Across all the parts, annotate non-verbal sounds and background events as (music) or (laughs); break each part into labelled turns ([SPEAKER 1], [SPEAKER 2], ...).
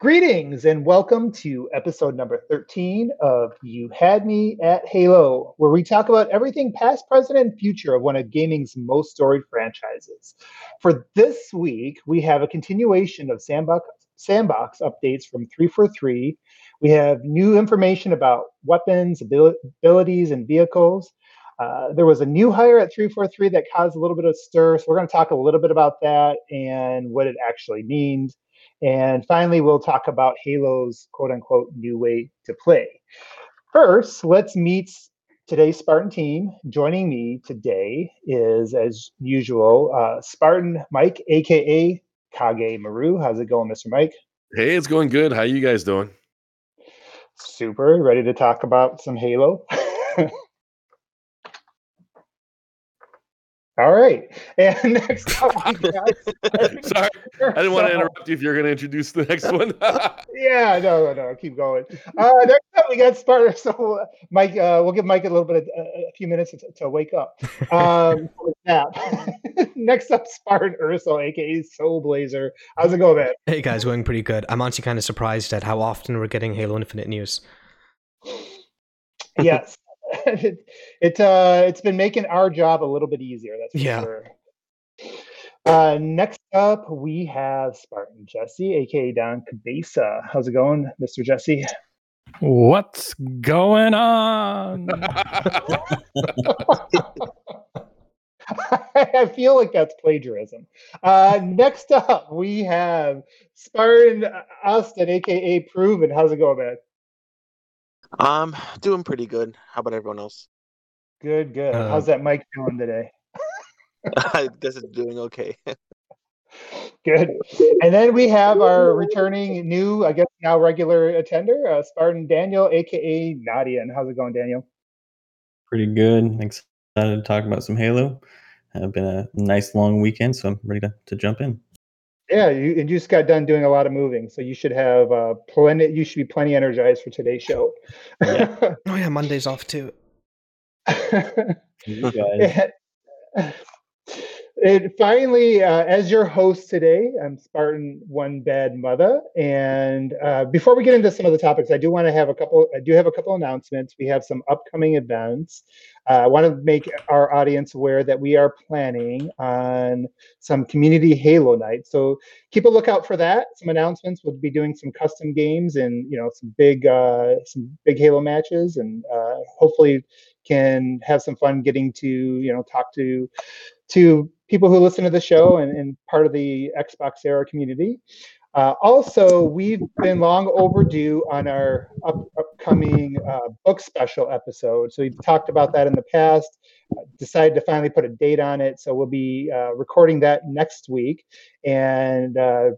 [SPEAKER 1] Greetings and welcome to episode number 13 of You Had Me at Halo, where we talk about everything past, present, and future of one of gaming's most storied franchises. For this week, we have a continuation of Sandbox, sandbox updates from 343. We have new information about weapons, abil- abilities, and vehicles. Uh, there was a new hire at 343 that caused a little bit of stir, so we're going to talk a little bit about that and what it actually means. And finally, we'll talk about Halo's quote unquote new way to play. First, let's meet today's Spartan team. Joining me today is, as usual, uh, Spartan Mike, aka Kage Maru. How's it going, Mr. Mike?
[SPEAKER 2] Hey, it's going good. How are you guys doing?
[SPEAKER 1] Super. Ready to talk about some Halo? (laughs) All right. And (laughs) next up, (laughs) we got. (laughs)
[SPEAKER 2] Sorry, I didn't want to interrupt you if you're going to introduce the next one.
[SPEAKER 1] yeah, no, no, no. Keep going. Uh, next up, we got Spartan. So, Mike, uh, we'll give Mike a little bit of uh, a few minutes to, to wake up. Um, next up, Spartan Urso, aka Soul Blazer. How's it going, man?
[SPEAKER 3] Hey guys, going pretty good. I'm honestly kind of surprised at how often we're getting Halo Infinite news.
[SPEAKER 1] yes. (laughs) it it uh it's been making our job a little bit easier. That's for
[SPEAKER 3] Yeah.
[SPEAKER 1] sure. Uh, next up, we have Spartan Jesse, aka Don Cabeza. How's it going, Mr. Jesse?
[SPEAKER 4] What's going on? (laughs) (laughs)
[SPEAKER 1] I feel like that's plagiarism. Uh, next up, we have Spartan Austin, aka Proven. How's it going, man?
[SPEAKER 5] Um, doing pretty good. How about everyone else?
[SPEAKER 1] Good, good.
[SPEAKER 3] Uh,
[SPEAKER 1] How's that mic doing today? (laughs)
[SPEAKER 5] I guess it's doing okay. (laughs)
[SPEAKER 1] Good. And then we have our returning new, I guess now regular attender, uh, Spartan Daniel, aka Nadia. And how's it going, Daniel?
[SPEAKER 6] Pretty good. Excited to talk about some Halo. Have been a nice long weekend, so I'm ready to, to jump in.
[SPEAKER 1] Yeah, you, and you just got done doing a lot of moving, so you should have uh, plenty. You should be plenty energized for today's show.
[SPEAKER 6] Yeah. (laughs)
[SPEAKER 3] Oh yeah, Monday's off too.
[SPEAKER 6] You guys. (laughs)
[SPEAKER 1] And- and finally, uh, as your host today, I'm Spartan One Bad Mother. And uh, before we get into some of the topics, I do want to have a couple. I do have a couple announcements. We have some upcoming events. Uh, I want to make our audience aware that we are planning on some community Halo night. So keep a lookout for that. Some announcements. We'll be doing some custom games and you know some big uh, some big Halo matches, and uh, hopefully can have some fun getting to you know talk to to people who listen to the show and, and part of the Xbox era community. Uh, also, we've been long overdue on our up, upcoming uh, book special episode. So we've talked about that in the past. uh, Decided to finally put a date on it, so we'll be uh, recording that next week. And uh,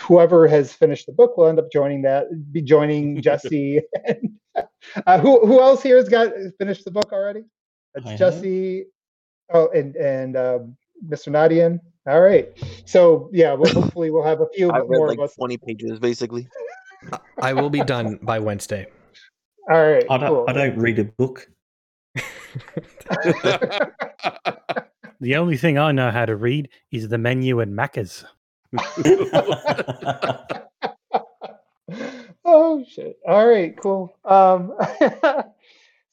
[SPEAKER 1] whoever has finished the book will end up joining that. Be joining (laughs) Jesse. and, (laughs) uh, who who else here has got finished the book already? That's
[SPEAKER 6] I have.
[SPEAKER 1] Jesse. Oh, and and um, Mr. Nadian. All right. So yeah, well, hopefully we'll have a few (laughs)
[SPEAKER 5] I've read
[SPEAKER 1] more
[SPEAKER 5] like
[SPEAKER 1] of us.
[SPEAKER 5] 20 pages basically.
[SPEAKER 3] I will be done by Wednesday.
[SPEAKER 1] All right.
[SPEAKER 6] How do,
[SPEAKER 1] cool.
[SPEAKER 6] how do I read a book? (laughs)
[SPEAKER 4] the only thing I know how to read is the menu and Macca's. (laughs)
[SPEAKER 1] oh shit. All right. Cool. Um,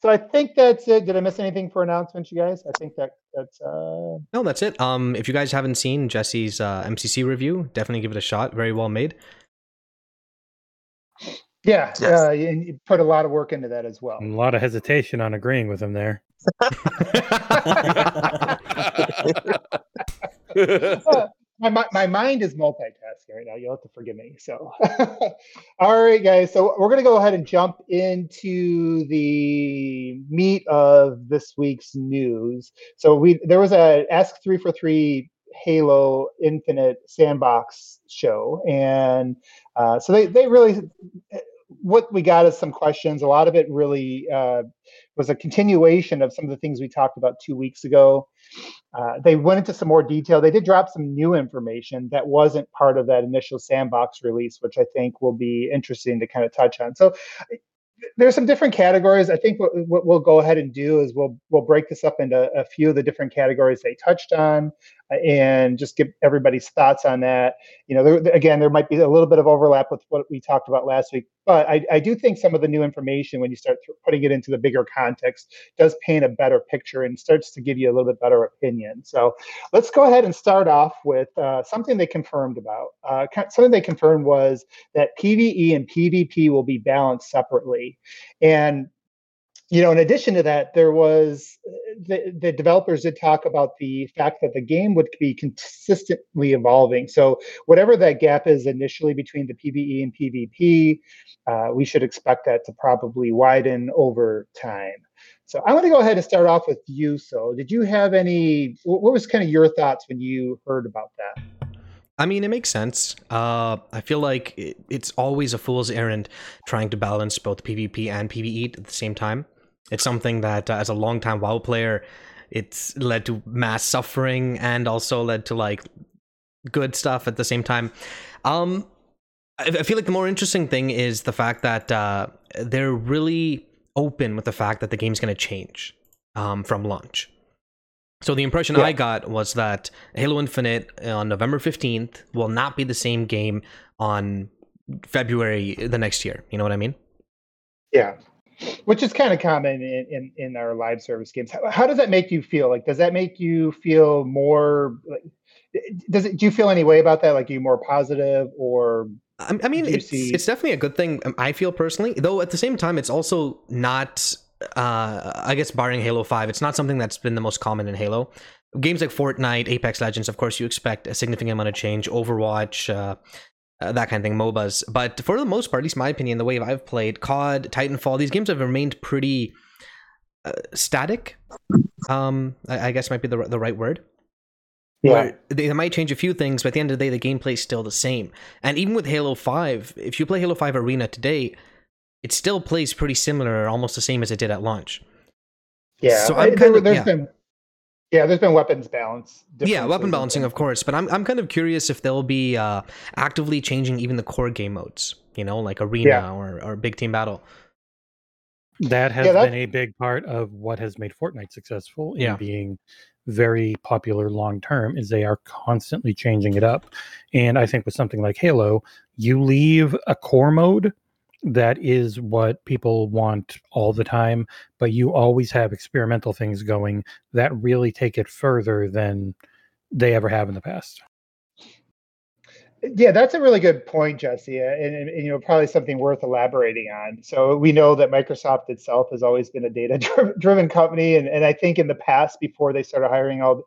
[SPEAKER 1] so I think that's it. Did I miss anything for announcements, you guys? I think that that's uh,
[SPEAKER 3] No, that's it. Um, if you guys haven't seen Jesse's uh, MCC review, definitely give it a shot. Very well made.
[SPEAKER 1] yeah.
[SPEAKER 5] Yes.
[SPEAKER 1] Uh, and you put a lot of work into that as well.
[SPEAKER 4] A lot of hesitation on agreeing with him there. (laughs) (laughs) (laughs)
[SPEAKER 1] my, mi- my mind is multitasking right now. You'll have to forgive me. So, (laughs) all right, guys. So we're gonna go ahead and jump into the meat of this week's news. So we there was a Ask 343 Halo Infinite Sandbox show, and uh, so they they really what we got is some questions. A lot of it really uh, was a continuation of some of the things we talked about two weeks ago. Uh, they went into some more detail. They did drop some new information that wasn't part of that initial sandbox release, which I think will be interesting to kind of touch on. So there's some different categories. I think what, what we'll go ahead and do is we'll we'll break this up into a few of the different categories they touched on. And just get everybody's thoughts on that. You know, there, again, there might be a little bit of overlap with what we talked about last week, but I, I do think some of the new information, when you start putting it into the bigger context, does paint a better picture and starts to give you a little bit better opinion. So let's go ahead and start off with uh, something they confirmed about. Uh, something they confirmed was that PVE and PvP will be balanced separately. And you know, in addition to that, there was the, the developers did talk about the fact that the game would be consistently evolving. So whatever that gap is initially between the PVE and PvP, uh, we should expect that to probably widen over time. So I want to go ahead and start off with you. So did you have any? What was kind of your thoughts when you heard about that?
[SPEAKER 3] I mean, it makes sense. Uh, I feel like it, it's always a fool's errand trying to balance both PvP and PvE at the same time. It's something that, uh, as a long-time WoW player, it's led to mass suffering and also led to like good stuff at the same time. Um, I, I feel like the more interesting thing is the fact that uh, they're really open with the fact that the game's going to change um, from launch. So the impression yeah. I got was that Halo Infinite on November 15th will not be the same game on February the next year. You know what I mean?
[SPEAKER 1] Yeah which is kind of common in, in, in our live service games. How, how, does that make you feel? Like, does that make you feel more? Like, does it? Do you feel any way about that? Like, are you more positive, or?
[SPEAKER 3] I, I mean, it's see... it's definitely a good thing. Um, I feel personally, though. At the same time, it's also not. Uh, I guess barring Halo Five, it's not something that's been the most common in Halo. Games like Fortnite, Apex Legends, of course, you expect a significant amount of change. Overwatch, uh, uh, that kind of thing, MOBAs. But for the most part, at least my opinion, the way I've played COD, Titanfall, these games have remained pretty uh, static. Um, I, I, guess might be the the right word. Yeah. They, they, might change a few things, but at the end of the day, the gameplay is still the same. And even with Halo Five, if you play Halo Five Arena today, it still plays pretty similar, almost the same as it did at launch.
[SPEAKER 1] Yeah. So I'm kind of yeah. been yeah, there's been weapons balance.
[SPEAKER 3] Yeah, weapon balancing, of course. But I'm I'm kind of curious if they'll be uh, actively changing even the core game modes. You know, like arena yeah. or or big team battle.
[SPEAKER 4] That has yeah, been a big part of what has made Fortnite successful in yeah. being very popular long term. Is they are constantly changing it up, and I think with something like Halo, you leave a core mode that is what people want all the time but you always have experimental things going that really take it further than they ever have in the past
[SPEAKER 1] yeah, that's a really good point, Jesse, and, and, and, you know probably something worth elaborating on. So we know that Microsoft itself has always been a data-driven (laughs) company, and, and I think in the past, before they started hiring all,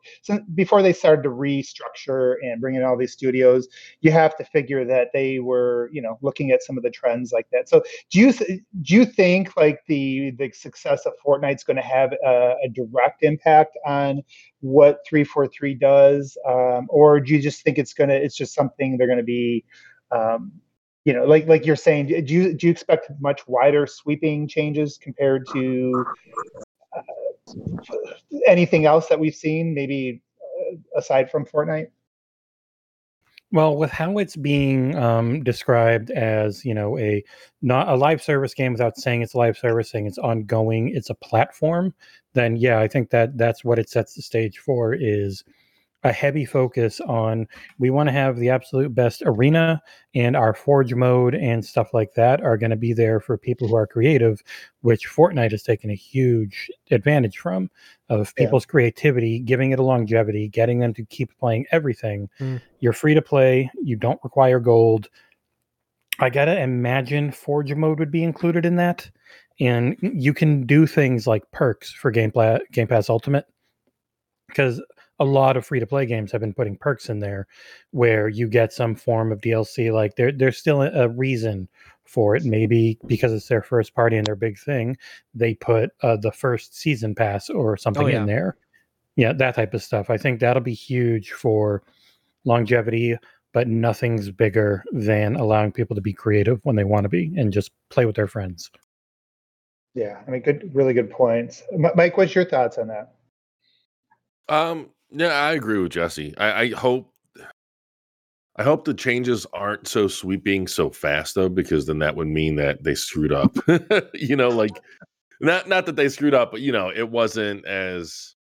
[SPEAKER 1] before they started to restructure and bring in all these studios, you have to figure that they were, you know, looking at some of the trends like that. So do you do you think like the the success of Fortnite is going to have a, a direct impact on what 343 does um, or do you just think it's gonna it's just something they're gonna be um, you know like like you're saying do you do you expect much wider sweeping changes compared to uh, anything else that we've seen maybe uh, aside from fortnite?
[SPEAKER 4] Well, with how it's being um, described as, you know, a not a live service game without saying it's live service, saying it's ongoing, it's a platform, then yeah, I think that that's what it sets the stage for is a heavy focus on we want to have the absolute best arena and our forge mode and stuff like that are going to be there for people who are creative which fortnite has taken a huge advantage from of people's yeah. creativity giving it a longevity getting them to keep playing everything mm. you're free to play you don't require gold i gotta imagine forge mode would be included in that and you can do things like perks for game, Pla- game pass ultimate because a lot of free to play games have been putting perks in there where you get some form of DLC. Like there, there's still a, a reason for it. Maybe because it's their first party and their big thing, they put uh, the first season pass or something oh, yeah. in there. Yeah, that type of stuff. I think that'll be huge for longevity, but nothing's bigger than allowing people to be creative when they want to be and just play with their friends.
[SPEAKER 1] Yeah, I mean, good, really good points. Mike, what's your thoughts on that?
[SPEAKER 2] Um, yeah, I agree with Jesse. I, I hope I hope the changes aren't so sweeping so fast though, because then that would mean that they screwed up. (laughs) you know, like not not that they screwed up, but you know, it wasn't as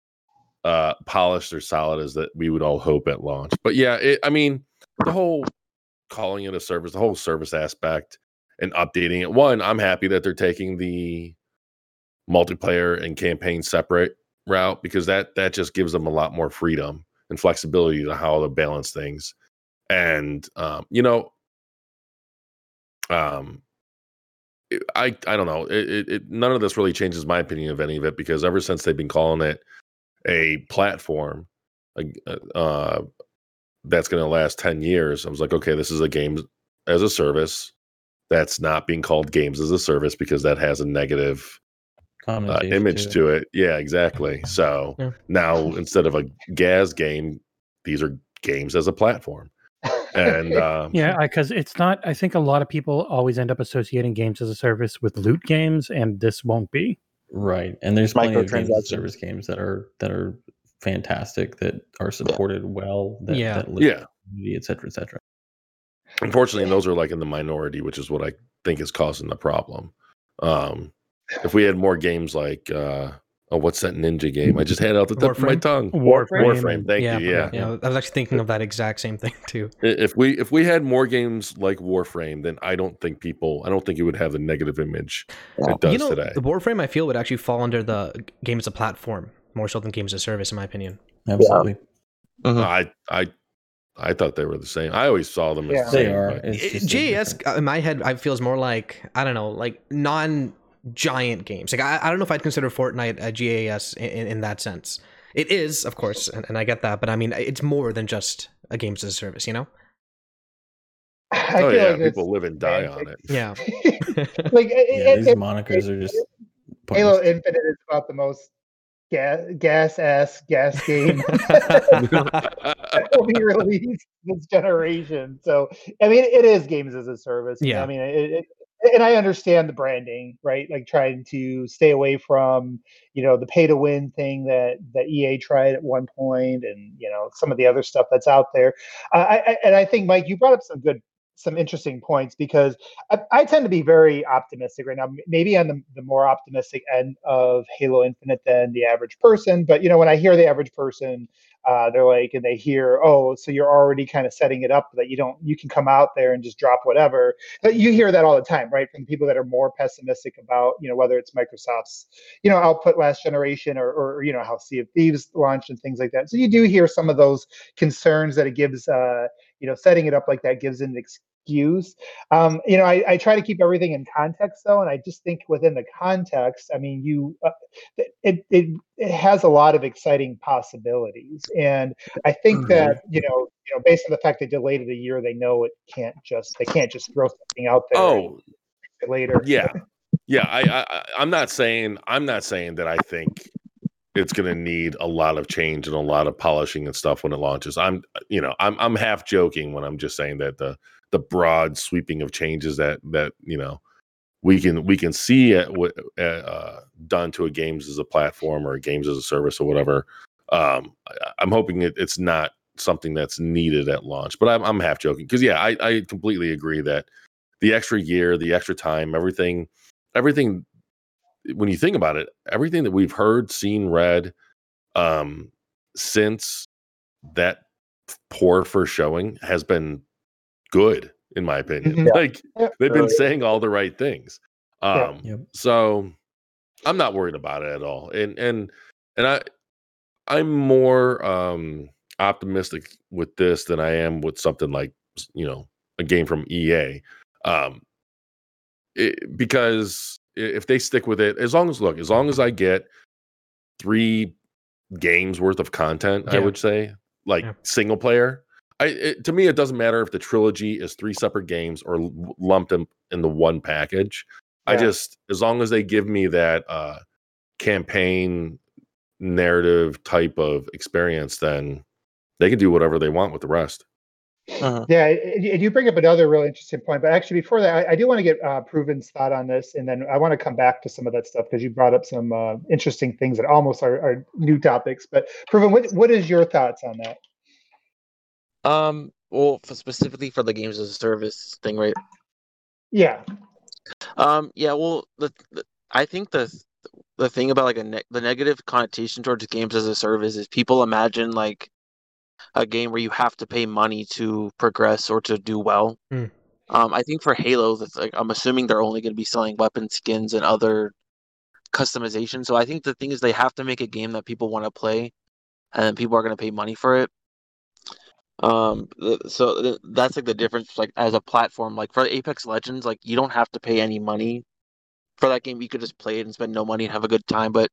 [SPEAKER 2] uh, polished or solid as that we would all hope at launch. But yeah, it, I mean, the whole calling it a service, the whole service aspect, and updating it. One, I'm happy that they're taking the multiplayer and campaign separate route because that that just gives them a lot more freedom and flexibility to how to balance things. And um, you know, um, I I don't know. It, it, it, none of this really changes my opinion of any of it because ever since they've been calling it a platform, uh, that's going to last ten years, I was like, okay, this is a game as a service that's not being called games as a service because that has a negative uh, image to it. to it. Yeah, exactly. So yeah. now instead of a GaaS game, these are games as a platform. And (laughs) um,
[SPEAKER 4] yeah, because it's not. I think a lot of people always end up associating games as a service with loot games, and this won't be.
[SPEAKER 6] Right, and there's plenty of games service games that are that are fantastic that are supported yeah. well. That,
[SPEAKER 3] yeah,
[SPEAKER 6] that
[SPEAKER 2] yeah,
[SPEAKER 6] et cetera.
[SPEAKER 2] Unfortunately, those are like in the minority, which is what I think is causing the problem. Um, if we had more games like uh, oh, what's that ninja game? I just had out the tip Warframe? of my tongue.
[SPEAKER 4] Warframe.
[SPEAKER 2] Warframe. Thank
[SPEAKER 3] yeah,
[SPEAKER 2] you. Yeah.
[SPEAKER 3] yeah. I was actually thinking of that exact same thing too.
[SPEAKER 2] If we if we had more games like Warframe, then I don't think people I don't think it would have the negative image it does
[SPEAKER 3] you know,
[SPEAKER 2] today.
[SPEAKER 3] The Warframe I feel would actually fall under the game as a platform more so than games as a service, in my opinion.
[SPEAKER 6] Absolutely.
[SPEAKER 2] Yeah. Mm-hmm. I I I thought they were the same. I always saw them as yeah. the same.
[SPEAKER 6] They are.
[SPEAKER 3] JAS in my head, I feels more like I don't know, like non giant games. Like I, I don't know if I'd consider Fortnite a GaaS in, in that sense. It is, of course, and, and, I get that, but I mean, it's more than just a games as a service, you know.
[SPEAKER 2] Oh, I oh yeah, like people live and die on it.
[SPEAKER 3] Yeah, (laughs) (laughs)
[SPEAKER 6] like yeah, these it, monikers it, are just.
[SPEAKER 1] Halo Infinite is about the most gas gas ass gas game that will be (laughs) released this generation. So I mean, it is games as a service.
[SPEAKER 3] Yeah,
[SPEAKER 1] I mean, it, it, and I understand the branding, right? Like trying to stay away from, you know, the pay to win thing that that EA tried at one point, and you know some of the other stuff that's out there. Uh, I, and I think Mike, you brought up some good some interesting points because I, I, tend to be very optimistic right now. Maybe on the, the more optimistic end of Halo Infinite than the average person. But you know, when I hear the average person, uh, they're like, and they hear, oh, so you're already kind of setting it up that you don't, you can come out there and just drop whatever. But you hear that all the time, right? From people that are more pessimistic about, you know, whether it's Microsoft's, you know, output last generation or, or you know, how Sea of Thieves launched and things like that. So you do hear some of those concerns that it gives. Uh, you know, setting it up like that gives an excuse. Um, you know, I, I, try to keep everything in context though, and I just think within the context, I mean, you, uh, it, it it has a lot of exciting possibilities, and I think mm-hmm. that you know, you know, based on the fact they delayed it a year, they know it can't just they can't just throw something out there.
[SPEAKER 2] Oh,
[SPEAKER 1] later.
[SPEAKER 2] Yeah, yeah. I, I I'm not saying I'm not saying that I think it's going to need a lot of change and a lot of polishing and stuff when it launches. I'm, you know, I'm I'm half joking when I'm just saying that the the broad sweeping of changes that that you know we can we can see it uh, done to a games as a platform or games as a service or whatever. Um, I, am hoping it, it's not something that's needed at launch, but I'm I'm half joking because yeah, I I completely agree that the extra year, the extra time, everything everything when you think about it, everything that we've heard, seen, read, um, since that poor first showing has been good, in my opinion. Mm-hmm. Like yeah. they've been saying all the right things. Um, yeah. so I'm not worried about it at all. And and and I I'm more um optimistic with this than I am with something like you know a game from EA. Um, it, because if they stick with it, as long as look, as long as I get three games worth of content, yeah. I would say like yeah. single player. I it, to me, it doesn't matter if the trilogy is three separate games or lumped in, in the one package. Yeah. I just as long as they give me that uh, campaign narrative type of experience, then they can do whatever they want with the rest.
[SPEAKER 1] Uh-huh. Yeah, and you bring up another really interesting point. But actually, before that, I, I do want to get uh, Proven's thought on this, and then I want to come back to some of that stuff because you brought up some uh, interesting things that almost are, are, new topics. But Proven, what, what is your thoughts on that?
[SPEAKER 5] Um, well, for specifically for the games as a service thing, right?
[SPEAKER 1] Yeah.
[SPEAKER 5] Um, yeah. Well, the, the I think the the thing about like a ne- the negative connotation towards games as a service is people imagine like a game where you have to pay money to progress or to do well.
[SPEAKER 3] Mm.
[SPEAKER 5] Um, I think for Halo, that's like I'm assuming they're only going to be selling weapon skins and other customization. So I think the thing is they have to make a game that people want to play, and then people are going to pay money for it. Um, so th- that's like the difference. Like as a platform, like for Apex Legends, like you don't have to pay any money for that game. You could just play it and spend no money and have a good time. But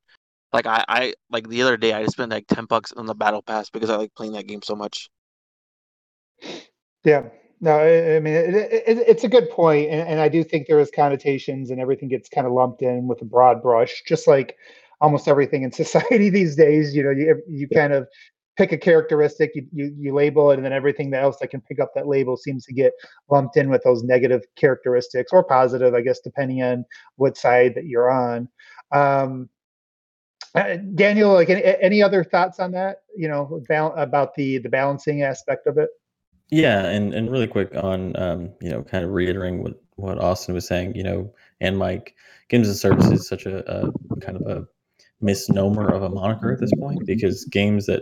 [SPEAKER 5] like I, I like the other day, I just spent like ten bucks on the battle pass because I like playing that game so much.
[SPEAKER 1] Yeah. No, I, I mean it, it, it's a good point, and, and I do think there is connotations, and everything gets kind of lumped in with a broad brush, just like almost everything in (laughs) society these days. You know, you you kind of pick a characteristic, you, you you label it, and then everything else that can pick up that label seems to get lumped in with those negative characteristics or positive, I guess, depending on what side that you're on. Um, uh, Daniel, like any, any other thoughts on that? You know, about the the balancing aspect of it.
[SPEAKER 6] Yeah, and and really quick on um, you know, kind of reiterating what what Austin was saying, you know, and Mike, games and services such a, a kind of a misnomer of a moniker at this point mm-hmm. because games that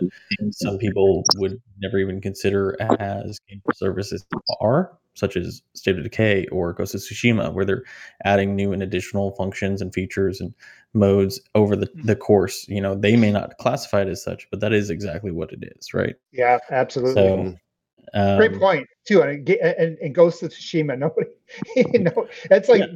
[SPEAKER 6] some people would never even consider as game services are, such as State of Decay or Ghost of Tsushima, where they're adding new and additional functions and features and modes over the, mm-hmm. the course. You know, they may not classify it as such, but that is exactly what it is, right?
[SPEAKER 1] Yeah, absolutely.
[SPEAKER 6] So um,
[SPEAKER 1] Great point too, and and, and Ghost of Tsushima. (laughs) Nobody, you know, that's like
[SPEAKER 6] Yeah.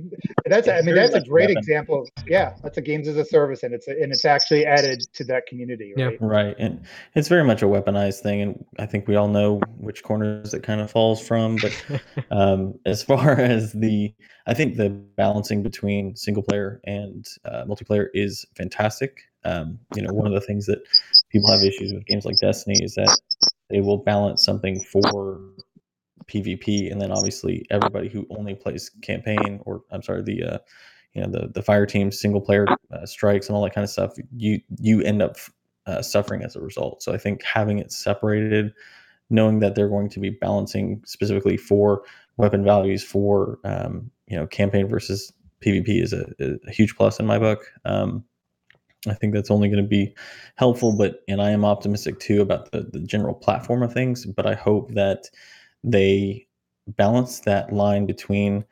[SPEAKER 1] that's. I mean, that's a great
[SPEAKER 6] weapon.
[SPEAKER 1] example. Of, yeah, that's a games as a service, and it's a, and it's actually added to that community,
[SPEAKER 3] Yeah.
[SPEAKER 1] right?
[SPEAKER 6] Right. And it's very much a weaponized thing. And I think we all know which corners it kind of falls from. But (laughs) um, as far (laughs) as the, I think the balancing between single player and uh, multiplayer is fantastic. Um, you know, one of the things that people have issues with games like Destiny is that they will balance something for PvP, and then obviously everybody who only plays campaign, or I'm sorry, the uh, you know the the fire team single player uh, strikes and all that kind of stuff, you you end up uh, suffering as a result. So I think having it separated, knowing that they're going to be balancing specifically for weapon values for um, you know campaign versus PvP is a, a huge plus in my book. Um, I think that's only going to be helpful, but and I am optimistic too about the, the general platform of things. But I hope that they balance that line between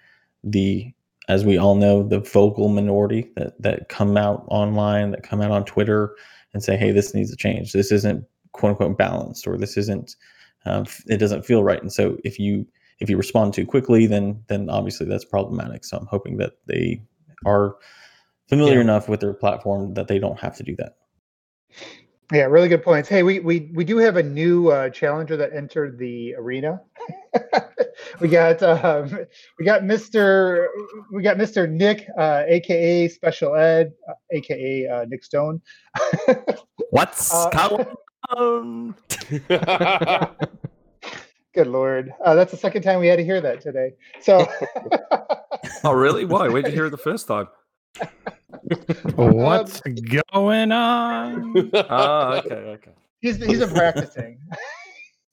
[SPEAKER 6] the as we all know the vocal minority that that come out online that come out on twitter and say hey this needs to change this isn't quote unquote balanced or this isn't um, f- it doesn't feel right and so if you if you respond too quickly then then obviously that's problematic so i'm hoping that they are familiar
[SPEAKER 3] Yeah.
[SPEAKER 6] enough with their platform that they don't have to do that
[SPEAKER 1] Yeah, really good points. Hey, we we we do have a new uh, challenger that entered the arena. (laughs) we got um, we got Mr. we got Mr. Nick, uh, aka Shpeshal Ed, uh, aka uh, Nick Stone. (laughs)
[SPEAKER 7] What's
[SPEAKER 1] Uh,
[SPEAKER 7] going on? (laughs)
[SPEAKER 1] Good lord, uh, that's the second time we had to hear that today. So.
[SPEAKER 7] Oh, really? Why? Where'd you hear it the first time?
[SPEAKER 4] What's going on? (laughs)
[SPEAKER 7] Ah, okay, okay.
[SPEAKER 1] He's he's been practicing.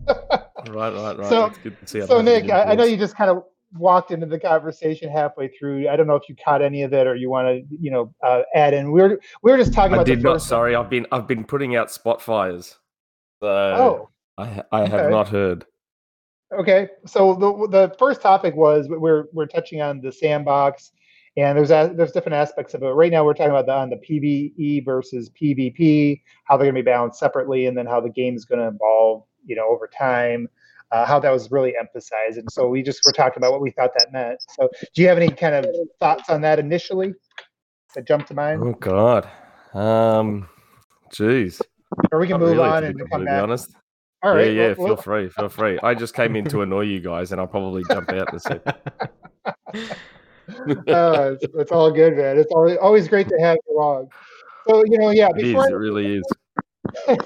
[SPEAKER 7] Right, right, right.
[SPEAKER 1] So-
[SPEAKER 7] It's good to see.
[SPEAKER 1] So
[SPEAKER 7] had a good
[SPEAKER 1] Nick, I, I know you just kind of walked into the conversation halfway through. I don't know if you caught any of it or you want to, you know, uh, add in. We were we were just talking
[SPEAKER 7] I
[SPEAKER 1] about
[SPEAKER 7] did
[SPEAKER 1] the
[SPEAKER 7] not. Sorry, I've been I've been putting out spot fires. So
[SPEAKER 1] Oh,
[SPEAKER 7] I I have
[SPEAKER 1] okay.
[SPEAKER 7] not heard.
[SPEAKER 1] okay. So the the first topic was we're we're touching on the sandbox, and there's a, there's different aspects of it. Right now, we're talking about the, on the PVE versus PvP, how they're going to be balanced separately, and then how the game is going to evolve, you know, over time. Uh, how that was really emphasized, and so we just were talking about what we thought that meant. So, do you have any kind of thoughts on that initially that jumped to mind?
[SPEAKER 7] Oh God. Um. Jeez.
[SPEAKER 1] or we can move
[SPEAKER 7] really,
[SPEAKER 1] on and
[SPEAKER 7] be
[SPEAKER 1] come back.
[SPEAKER 7] honest.
[SPEAKER 1] All right.
[SPEAKER 7] yeah, yeah.
[SPEAKER 1] well-
[SPEAKER 7] feel
[SPEAKER 1] well-
[SPEAKER 7] free. Feel free. I just came in to annoy you guys, and I'll probably jump out in a second. (laughs)
[SPEAKER 1] uh, it's, it's all good, man. It's always always great to have you along. So you know, yeah.
[SPEAKER 7] It is.
[SPEAKER 1] Before
[SPEAKER 7] It really is. (laughs)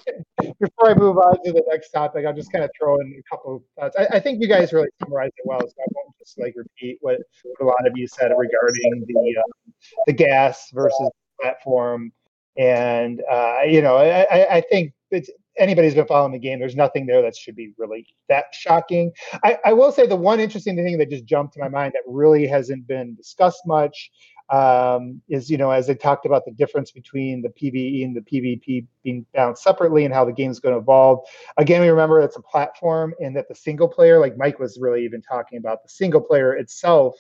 [SPEAKER 1] Before I move on to the next topic, I'll just kind of throw in a couple of thoughts. I, I think you guys really summarized it well, so I won't just like repeat what, a lot of you said regarding the uh, the gas versus platform. And uh, you know, I, I- I think it's anybody's been following the game. There's nothing there that should be really that shocking. I, I will say the one interesting thing that just jumped to my mind that really hasn't been discussed much um, is you know as they talked about the difference between the PVE and the PvP being balanced separately and how the game's going to evolve. Again, we remember it's a platform and that the single player, like Mike was really even talking about, the single player itself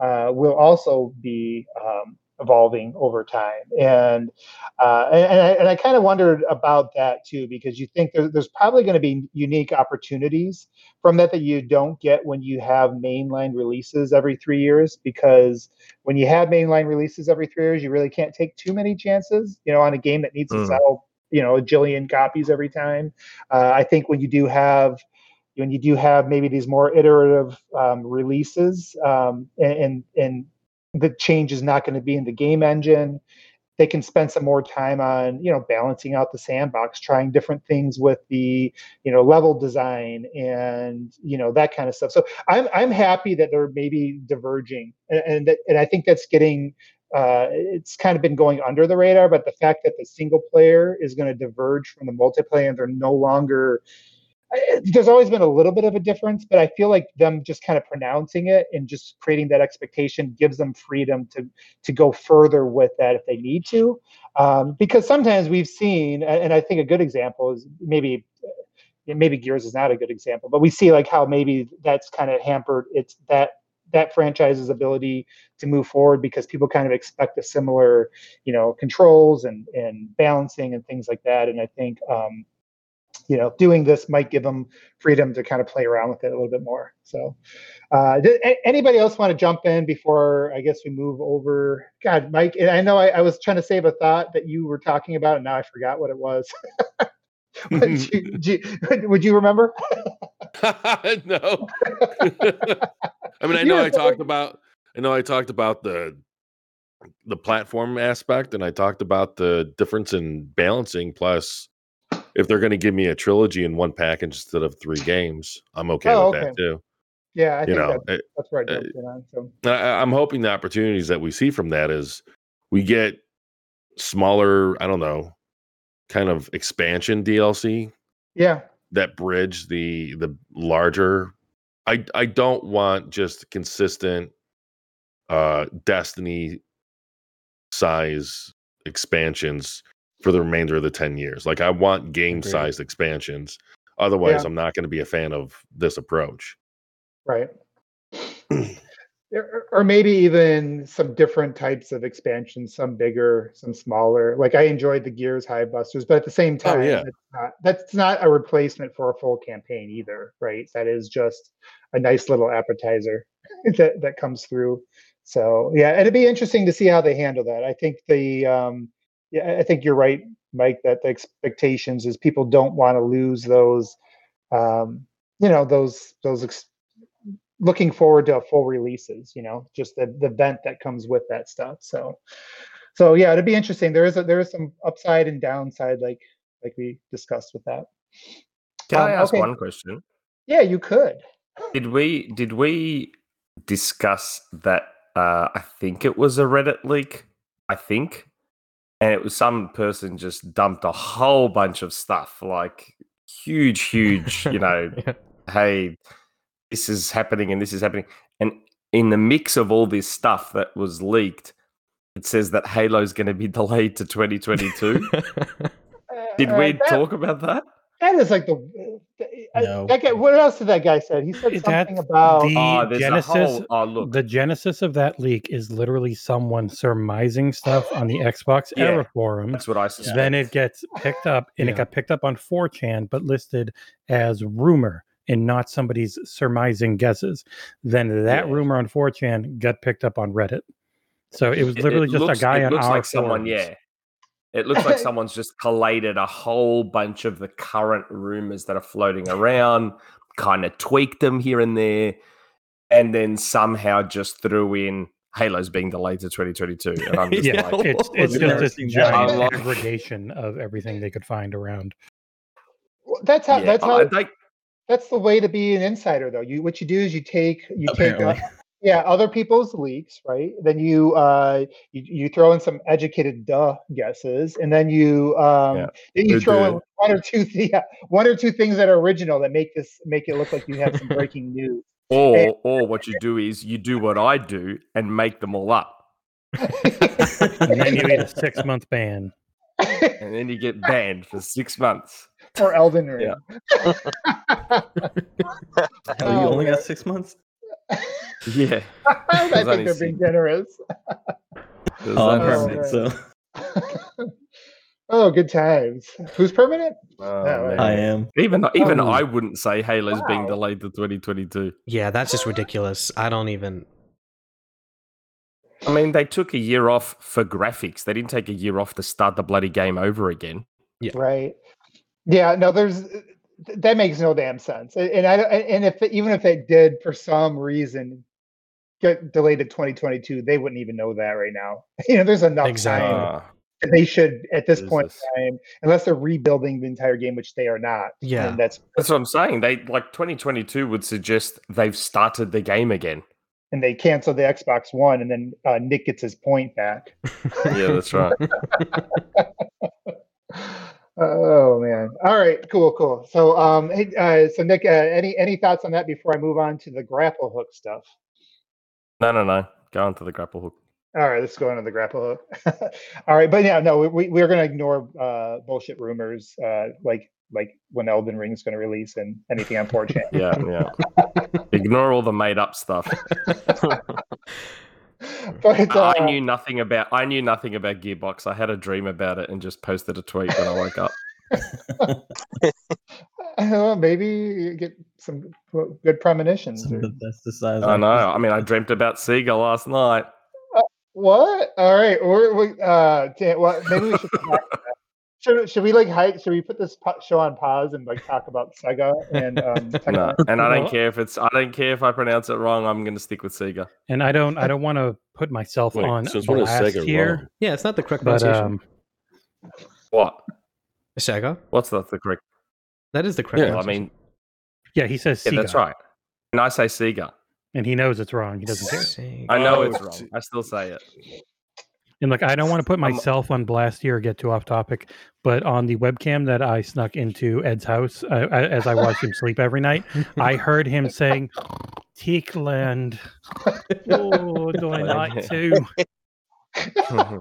[SPEAKER 1] uh, will also be um, evolving over time. And uh, and, I, and I kind of wondered about that too, because you think there, there's probably going to be unique opportunities from that that you don't get when you have mainline releases every three years. Because when you have mainline releases every three years, you really can't take too many chances, you know, on a game that needs mm. to sell, you know, a jillion copies every time. Uh, I think when you do have when you do have maybe these more iterative um, releases um, and, and, and the change is not going to be in the game engine. They can spend some more time on you know balancing out the sandbox trying different things with the you know level design and you know that kind of stuff. So i'm i'm happy that they're maybe diverging and and, and i think that's getting uh, it's kind of been going under the radar but the fact that the single player is going to diverge from the multiplayer and they're no longer there's always been a little bit of a difference, but I feel like them just kind of pronouncing it and just creating that expectation gives them freedom to to go further with that if they need to. Um, because sometimes we've seen, and I think a good example is maybe maybe Gears is not a good example, but we see like how maybe that's kind of hampered it's that that franchise's ability to move forward because people kind of expect a similar, you know, controls and and balancing and things like that. And I think um, you know, doing this might give them freedom to kind of play around with it a little bit more. So, uh, did anybody else want to jump in before I guess we move over? God, Mike, I know I, I was trying to save a thought that you were talking about, and now I forgot what it was. (laughs) would, you, (laughs) you, would you remember? (laughs)
[SPEAKER 2] no. I mean, I know I talked about. I know I talked about the the platform aspect, and I talked about the difference in balancing plus if they're going to give me a trilogy in one package instead of three games, I'm okay oh, with okay. that too.
[SPEAKER 1] Yeah, I you think know, that's, that's right. Uh, so.
[SPEAKER 2] I, I'm hoping the opportunities that we see from that is we get smaller. I don't know, kind of expansion DLC.
[SPEAKER 1] Yeah,
[SPEAKER 2] that bridge the the larger. I I don't want just consistent uh Destiny size expansions for the remainder of the 10 years. Like I want game sized expansions. Otherwise, yeah. I'm not going to be a fan of this approach.
[SPEAKER 1] Right. (clears throat) or maybe even some different types of expansions, some bigger, some smaller. Like I enjoyed the Gears Hivebusters, but at the same time, oh, yeah. that's, not, that's not a replacement for a full campaign either, right? That is just a nice little appetizer (laughs) that, that comes through. So yeah, it'd be interesting to see how they handle that. I think the um, yeah, I think you're right, Mike. That the expectations is people don't want to lose those, um, you know, those those ex- looking forward to full releases. You know, just the the vent that comes with that stuff. So, so yeah, it'd be interesting. There is a, there is some upside and downside, like like we discussed with that.
[SPEAKER 7] Can um, I ask okay. one question?
[SPEAKER 1] Yeah, you could.
[SPEAKER 7] Did we did we discuss that? Uh, I think it was a Reddit leak. I think and it was some person just dumped a whole bunch of stuff, like huge, huge, (laughs) you know, yeah. hey, this is happening and this is happening. And in the mix of all this stuff that was leaked, it says that Halo's going to be (laughs) delayed to 2022. (laughs) Did we uh, that, talk about that?
[SPEAKER 1] That is like the. Uh, no. That guy, what else did that guy say? He said something That's about
[SPEAKER 4] the oh, genesis. Whole, oh, look. The genesis of that leak is literally someone surmising stuff on the (laughs) Xbox yeah, era forum.
[SPEAKER 7] That's what I suspect.
[SPEAKER 4] Then it gets picked up, and yeah. it got picked up on 4chan, but listed as rumor and not somebody's surmising guesses. Then that yeah. rumor on 4chan got picked up on Reddit. So it was literally it, it just looks, a guy on our like
[SPEAKER 7] someone, yeah, it looks like (laughs) someone's just collated a whole bunch of the current rumors that are floating around, kind of tweaked them here and there, and then somehow just threw in Halo's being delayed to 2022. And I'm just yeah, like,
[SPEAKER 4] it's, it's just this giant like, aggregation of everything they could find around.
[SPEAKER 1] That's how. Yeah, that's how. Like, that's the way to be an insider, though. You what you do is you take you apparently. take yeah other people's leaks right then you uh you, you throw in some educated duh guesses and then you um yeah. then you throw in one or two th- (laughs) yeah, one or two things that are original that make this make it look like you have some breaking news
[SPEAKER 7] or and, or what you do is you do what i do and make them all up (laughs)
[SPEAKER 4] and then you get a six month ban.
[SPEAKER 7] and then you get banned for six months.
[SPEAKER 1] or Elden Ring. (laughs)
[SPEAKER 6] Oh, you only got six months.
[SPEAKER 7] Yeah. (laughs)
[SPEAKER 1] I think they're being generous.
[SPEAKER 6] Oh, I'm
[SPEAKER 1] Oh,
[SPEAKER 6] permanent, so (laughs)
[SPEAKER 1] oh, good times. Who's permanent?
[SPEAKER 7] Oh,
[SPEAKER 1] oh
[SPEAKER 7] Yeah.
[SPEAKER 6] I am.
[SPEAKER 7] Even even
[SPEAKER 1] Oh.
[SPEAKER 7] I wouldn't say Halo's being delayed to 2022.
[SPEAKER 3] Yeah, that's just ridiculous. I don't even.
[SPEAKER 7] I mean, they took a year off for graphics. They didn't take a year off to start the bloody game over again. Yeah.
[SPEAKER 1] Right. Yeah. No, there's that makes no damn sense. And and I and if even if it did for some reason get delayed to 2022, they wouldn't even know that right now. (laughs) You know, there's enough
[SPEAKER 3] Exactly.
[SPEAKER 1] time.
[SPEAKER 7] Ah,
[SPEAKER 1] They should at this point in time, unless they're rebuilding the entire game, which they are not.
[SPEAKER 3] Yeah.
[SPEAKER 1] And that's
[SPEAKER 7] that's what I'm saying. They like 2022 would suggest they've started the game again.
[SPEAKER 1] and they cancel the Xbox One, and then uh, Nick gets his point back. (laughs)
[SPEAKER 7] Yeah, that's right. (laughs)
[SPEAKER 1] Oh man! All right, cool, cool. So, um, hey, uh, so Nick, uh, any any thoughts on that before I move on to the grapple hook stuff?
[SPEAKER 7] No, no, no. Go on to the grapple hook.
[SPEAKER 1] All right, let's go into the grapple hook. (laughs) All right, but yeah, no, we we're gonna ignore uh, bullshit rumors, uh, like like when Elden Ring's gonna release and anything on 4chan. (laughs)
[SPEAKER 7] Yeah, yeah. (laughs) Ignore all the made up stuff. (laughs)
[SPEAKER 1] but uh,
[SPEAKER 7] I knew nothing about. I knew nothing about Gearbox. I had a dream about it and just posted a tweet when I woke up. (laughs) (laughs)
[SPEAKER 1] well, maybe you get some good premonitions.
[SPEAKER 6] Some
[SPEAKER 1] or-
[SPEAKER 6] Bethesda-sized
[SPEAKER 7] I know. I mean, I dreamt about Sega last night.
[SPEAKER 1] What? All right, we're, we uh, can well, maybe we should. come back to that. Should, should we like hide? Should we put this show on pause and like talk about Sega and um? (laughs)
[SPEAKER 7] No, and I don't care if it's. I don't care if I pronounce it wrong. I'm going to stick with Sega.
[SPEAKER 4] And I don't I don't want to put myself
[SPEAKER 2] Wait,
[SPEAKER 4] on
[SPEAKER 2] since when is
[SPEAKER 4] blast
[SPEAKER 2] Sega
[SPEAKER 4] here,
[SPEAKER 2] wrong?
[SPEAKER 3] Yeah, it's not the correct
[SPEAKER 4] but
[SPEAKER 3] pronunciation.
[SPEAKER 4] um,
[SPEAKER 7] What?
[SPEAKER 3] Sega.
[SPEAKER 7] What's that the correct?
[SPEAKER 3] That is the correct.
[SPEAKER 2] Yeah,
[SPEAKER 7] I mean,
[SPEAKER 4] yeah, he says
[SPEAKER 7] yeah,
[SPEAKER 4] Sega,
[SPEAKER 7] that's right. And I say Sega.
[SPEAKER 4] and he knows it's wrong. He doesn't care.
[SPEAKER 3] Sega.
[SPEAKER 7] I know
[SPEAKER 2] Oh,
[SPEAKER 7] it's
[SPEAKER 2] it's-
[SPEAKER 7] wrong. I still say it.
[SPEAKER 4] And like, I don't want to put myself on blast here or get too off topic, but on the webcam that I snuck into Ed's house uh, as I watched him sleep every night, I (laughs) heard him saying, Teakland. Oh, do I like to? (laughs)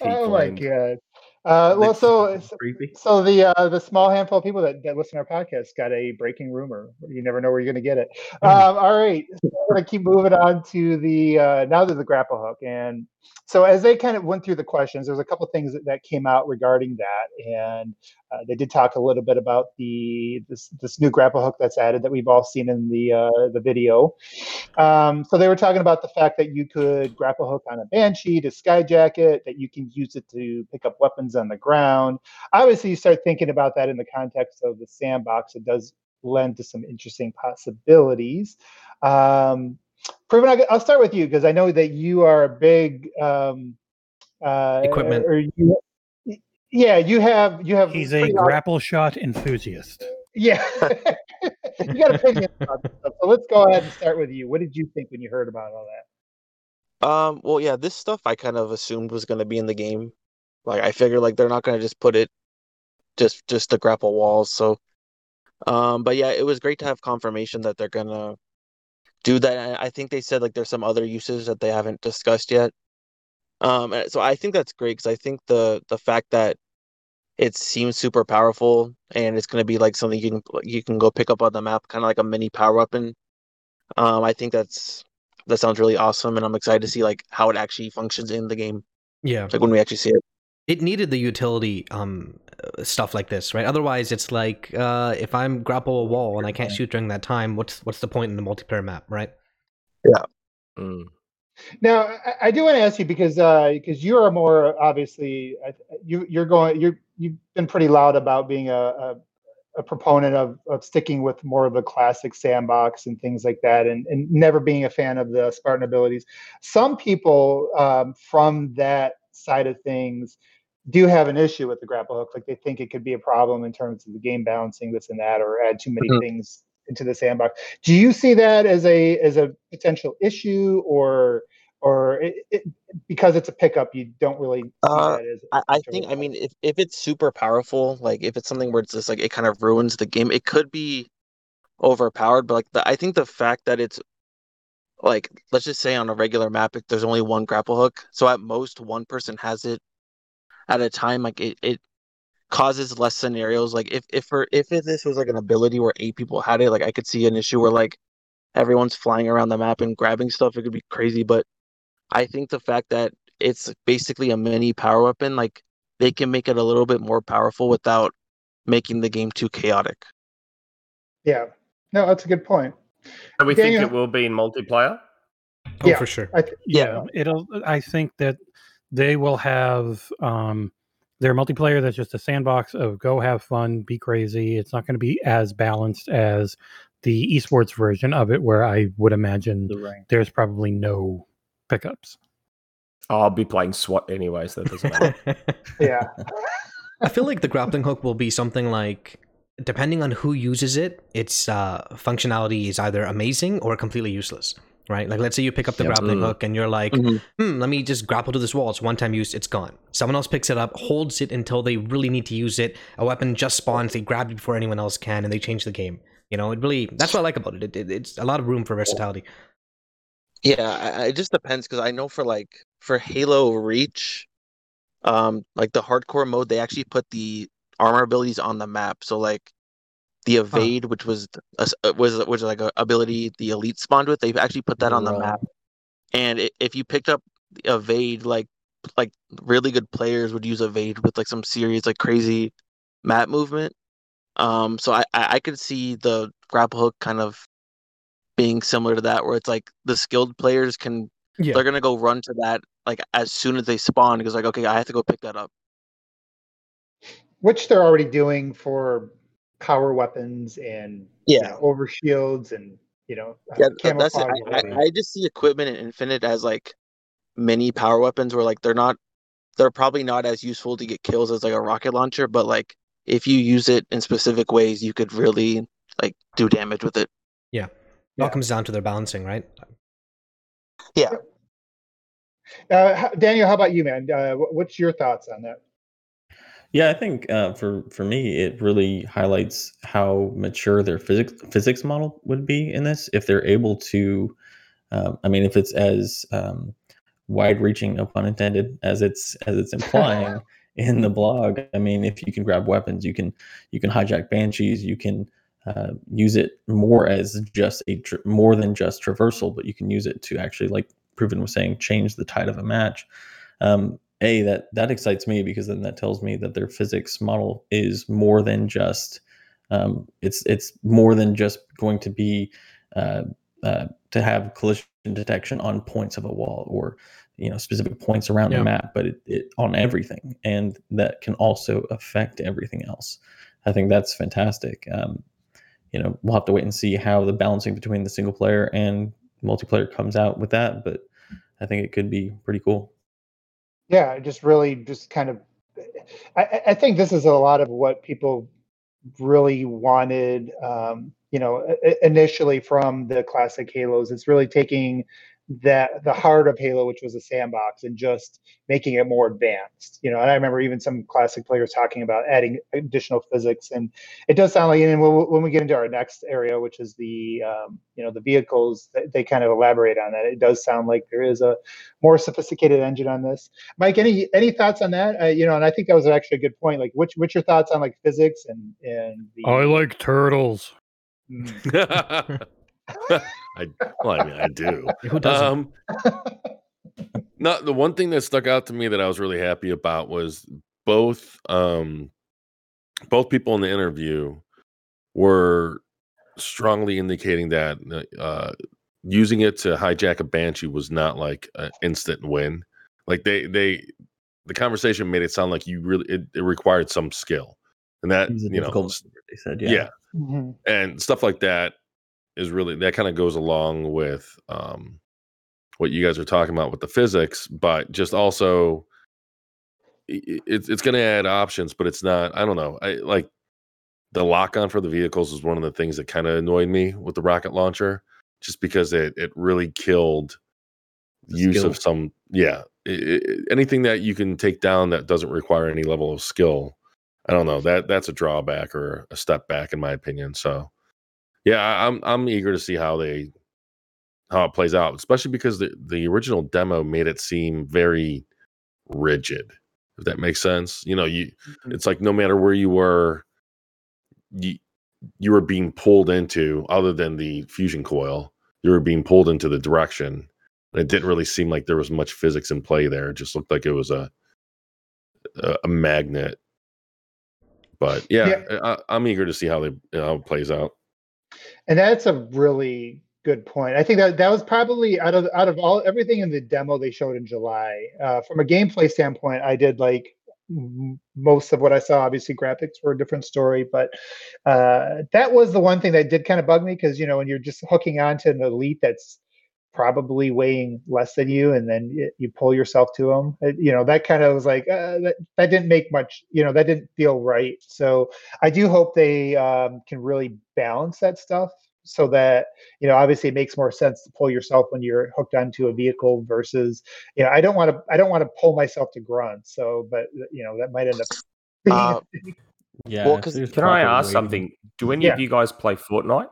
[SPEAKER 1] oh my god! Uh, well, so (laughs) so the uh, the small handful of people that, that listen to our podcast got a breaking rumor. You never know where you're going to get it. Um, all right, so we're going to keep moving on to the uh, now to the grapple hook. And so as they kind of went through the questions, there's a couple things that, that came out regarding that, and uh, they did talk a little bit about the this this new grapple hook that's added that we've all seen in the uh, the video. Um, so they were talking about the fact that you could grapple hook on a banshee to skyjacket, that you can use it to pick up weapons on the ground. Obviously, you start thinking about that in the context of the sandbox. It does lend to some interesting possibilities. Um, Proven, I'll- I'll start with you because I know that you are a big um, uh,
[SPEAKER 3] Equipment.
[SPEAKER 1] Or you, yeah, you have you have.
[SPEAKER 4] He's a
[SPEAKER 1] pretty lot-
[SPEAKER 4] grapple shot enthusiast.
[SPEAKER 1] yeah. (laughs) you got opinions about this stuff. So let's go ahead and start with you. What did you think when you heard about all that?
[SPEAKER 5] Um, well, yeah, this stuff I kind of assumed was going to be in the game. Like, I figured like they're not going to just put it just just to grapple walls. So, um, but yeah, it was great to have confirmation that they're gonna do that. And I think they said like there's some other uses that they haven't discussed yet. Um, and so I think that's great because I think the the fact that it seems super powerful and it's going to be like something you can you can go pick up on the map, kind of like a mini power weapon. Um, I think that's that sounds really awesome, and I'm excited to see like how it actually functions in the game,
[SPEAKER 3] Yeah.
[SPEAKER 5] like when we actually see it.
[SPEAKER 3] it needed the utility um stuff like this right otherwise it's like uh if i'm grapple a wall and i can't shoot during that time what's what's the point in the multiplayer map right
[SPEAKER 7] Mm.
[SPEAKER 1] Now, I, I do want to ask you because because you are more obviously you you're going you're you've been pretty loud about being a, a, a proponent of, of sticking with more of the classic sandbox and things like that, and, and never being a fan of the Spartan abilities. Some people um, from that side of things do have an issue with the grapple hook, like they think it could be a problem in terms of the game balancing this and that, or add too many
[SPEAKER 5] Mhm.
[SPEAKER 1] things into the sandbox. Do you see that as a as a potential issue, or or it, it, because it's a pickup, you don't really see
[SPEAKER 5] Uh,
[SPEAKER 1] that as?
[SPEAKER 5] I, I
[SPEAKER 1] much of a
[SPEAKER 5] think I mean if, if it's super powerful, like if it's something where it's just like it kind of ruins the game, it could be overpowered. But like the, I think the fact that it's like let's just say on a regular map, there's only one grapple hook, so at most one person has it at a time. Like it, it causes less scenarios. Like if if for if this was like an ability where eight people had it, like I could see an issue where like everyone's flying around the map and grabbing stuff. It could be crazy, but I think the fact that it's basically a mini power weapon, like they can make it a little bit more powerful without making the game too chaotic.
[SPEAKER 1] Yeah. No, that's a good point.
[SPEAKER 7] We
[SPEAKER 1] Daniel-
[SPEAKER 7] think it will be in multiplayer.
[SPEAKER 3] Oh,
[SPEAKER 1] Yeah.
[SPEAKER 3] for sure.
[SPEAKER 1] I th-
[SPEAKER 4] yeah, it'll i think that they will have um their multiplayer that's just a sandbox of go have fun be crazy it's not going to be as balanced as the esports version of it where i would imagine
[SPEAKER 6] The
[SPEAKER 4] there's probably no pickups
[SPEAKER 7] I'll be playing SWAT anyway, so that doesn't matter. (laughs)
[SPEAKER 1] yeah.
[SPEAKER 3] I feel like the grappling hook will be something like, depending on who uses it, its uh, functionality is either amazing or completely useless. Right? Like, let's say you pick up the
[SPEAKER 6] Yeah.
[SPEAKER 3] grappling
[SPEAKER 2] Mm.
[SPEAKER 3] hook and you're like,
[SPEAKER 5] Mhm.
[SPEAKER 3] hmm, let me just grapple to this wall. It's one time use, it's gone. Someone else picks it up, holds it until they really need to use it. A weapon just spawns, they grab it before anyone else can, and they change the game. You know, it really, that's what I like about it. it, it it's a lot of room for versatility.
[SPEAKER 5] Yeah, it just depends because I know for like for Halo Reach, um, like the hardcore mode, they actually put the armor abilities on the map. So like the evade, which was a s- uh, was was like a ability the elite spawned with, they've actually put that on the
[SPEAKER 6] Right.
[SPEAKER 5] map. And i if you picked up the evade, like like really good players would use evade with like some serious like crazy map movement. Um, so I I, I could see the grapple hook kind of being similar to that, where it's like the skilled players can
[SPEAKER 4] yeah
[SPEAKER 5] they're gonna go run to that like as soon as they spawn because like okay I have to go pick that up.
[SPEAKER 1] Which they're already doing for power weapons and you
[SPEAKER 5] Yeah.
[SPEAKER 1] know, over shields and you know uh,
[SPEAKER 5] Yeah, that's it.
[SPEAKER 1] camouflage.
[SPEAKER 5] I, I, I just see equipment in Infinite as like mini power weapons where like they're not they're probably not as useful to get kills as like a rocket launcher, but like if you use it in specific ways, you could really like do damage with it.
[SPEAKER 3] Yeah, it all comes down to their balancing, right?
[SPEAKER 1] Yeah. Uh, Daniel, how about you, man? Uh, what's your thoughts on that?
[SPEAKER 6] Yeah, I think uh, for for me, it really highlights how mature their physics physics model would be in this if they're able to. Um, I mean, if it's as um, wide-reaching, no pun intended, as it's as it's implying (laughs) in the blog. I mean, if you can grab weapons, you can you can hijack banshees, you can uh, use it more as just a tr- more than just traversal, but you can use it to actually, like Proven was saying, change the tide of a match. Um, a that that excites me because then that tells me that their physics model is more than just um, it's it's more than just going to be uh, uh, to have collision detection on points of a wall or you know specific points around
[SPEAKER 3] Yeah.
[SPEAKER 6] the map, but it, it on everything, and that can also affect everything else. I think that's fantastic. Um, you know, we'll have to wait and see how the balancing between the single player and multiplayer comes out with that, but I think it could be pretty cool.
[SPEAKER 1] Yeah, just really just kind of. I, I- think this is a lot of what people really wanted. Um, you know, initially from the classic Halos, it's really taking that the heart of Halo, which was a sandbox, and just making it more advanced. You know, and I remember even some classic players talking about adding additional physics, and it does sound like. And when, when we get into our next area, which is the um, you know the vehicles, they, they kind of elaborate on that. It does sound like there is a more sophisticated engine on this. Mike, any any thoughts on that? Uh, you know, and I think that was actually a good point. Like, which what's your thoughts on like physics and and the?
[SPEAKER 4] i like turtles
[SPEAKER 1] Mm. (laughs) (laughs) (laughs)
[SPEAKER 2] I, well, I mean, I do. (laughs)
[SPEAKER 3] Who doesn't?
[SPEAKER 2] Um, no, the one thing that stuck out to me that I was really happy about was both um, both people in the interview were strongly indicating that uh, using it to hijack a banshee was not like an instant win. Like they they the conversation made it sound like you really it, it required some skill, and that
[SPEAKER 6] It was a
[SPEAKER 2] you know
[SPEAKER 6] difficult
[SPEAKER 2] s-
[SPEAKER 6] number, they said,
[SPEAKER 2] yeah.
[SPEAKER 6] yeah.
[SPEAKER 1] Mhm.
[SPEAKER 2] and stuff like that is really that kind of goes along with um what you guys are talking about with the physics but just also i- i- it's it's going to add options but it's not i don't know i like the lock on for the vehicles is one of the things that kind of annoyed me with the rocket launcher just because it it really killed use
[SPEAKER 6] skill.
[SPEAKER 2] of some yeah i i anything that you can take down that doesn't require any level of skill i don't know that that's a drawback or a step back in my opinion so yeah i'm i'm eager to see how they how it plays out, especially because the the original demo made it seem very rigid. If that makes sense, you know, you
[SPEAKER 1] Mhm.
[SPEAKER 2] it's like no matter where you were, you you were being pulled into other than the fusion coil, you were being pulled into the direction. And it didn't really seem like there was much physics in play there. It just looked like it was a a, a magnet. But yeah, I, I'm eager to see how they how it plays out.
[SPEAKER 1] And that's a really good point. I think that that was probably out of out of all everything in the demo they showed in July. Uh, from a gameplay standpoint, I did like m- most of what I saw. Obviously, graphics were a different story, but uh, that was the one thing that did kind of bug me because you know when you're just hooking onto an elite that's probably weighing less than you, and then y- you pull yourself to them. You know that kind of was like uh, that. That didn't make much. You know that didn't feel right. So I do hope they um, can really balance that stuff so that you know obviously it makes more sense to pull yourself when you're hooked onto a vehicle versus you know I don't want to I don't want to pull myself to grunt. So, but you know that might end up. (laughs) Being,
[SPEAKER 5] Uh,
[SPEAKER 6] Yeah.
[SPEAKER 5] Well,
[SPEAKER 6] if
[SPEAKER 5] 'cause
[SPEAKER 7] Can I ask
[SPEAKER 6] weighting-
[SPEAKER 7] something? Do any
[SPEAKER 1] Yeah.
[SPEAKER 7] of you guys play Fortnite?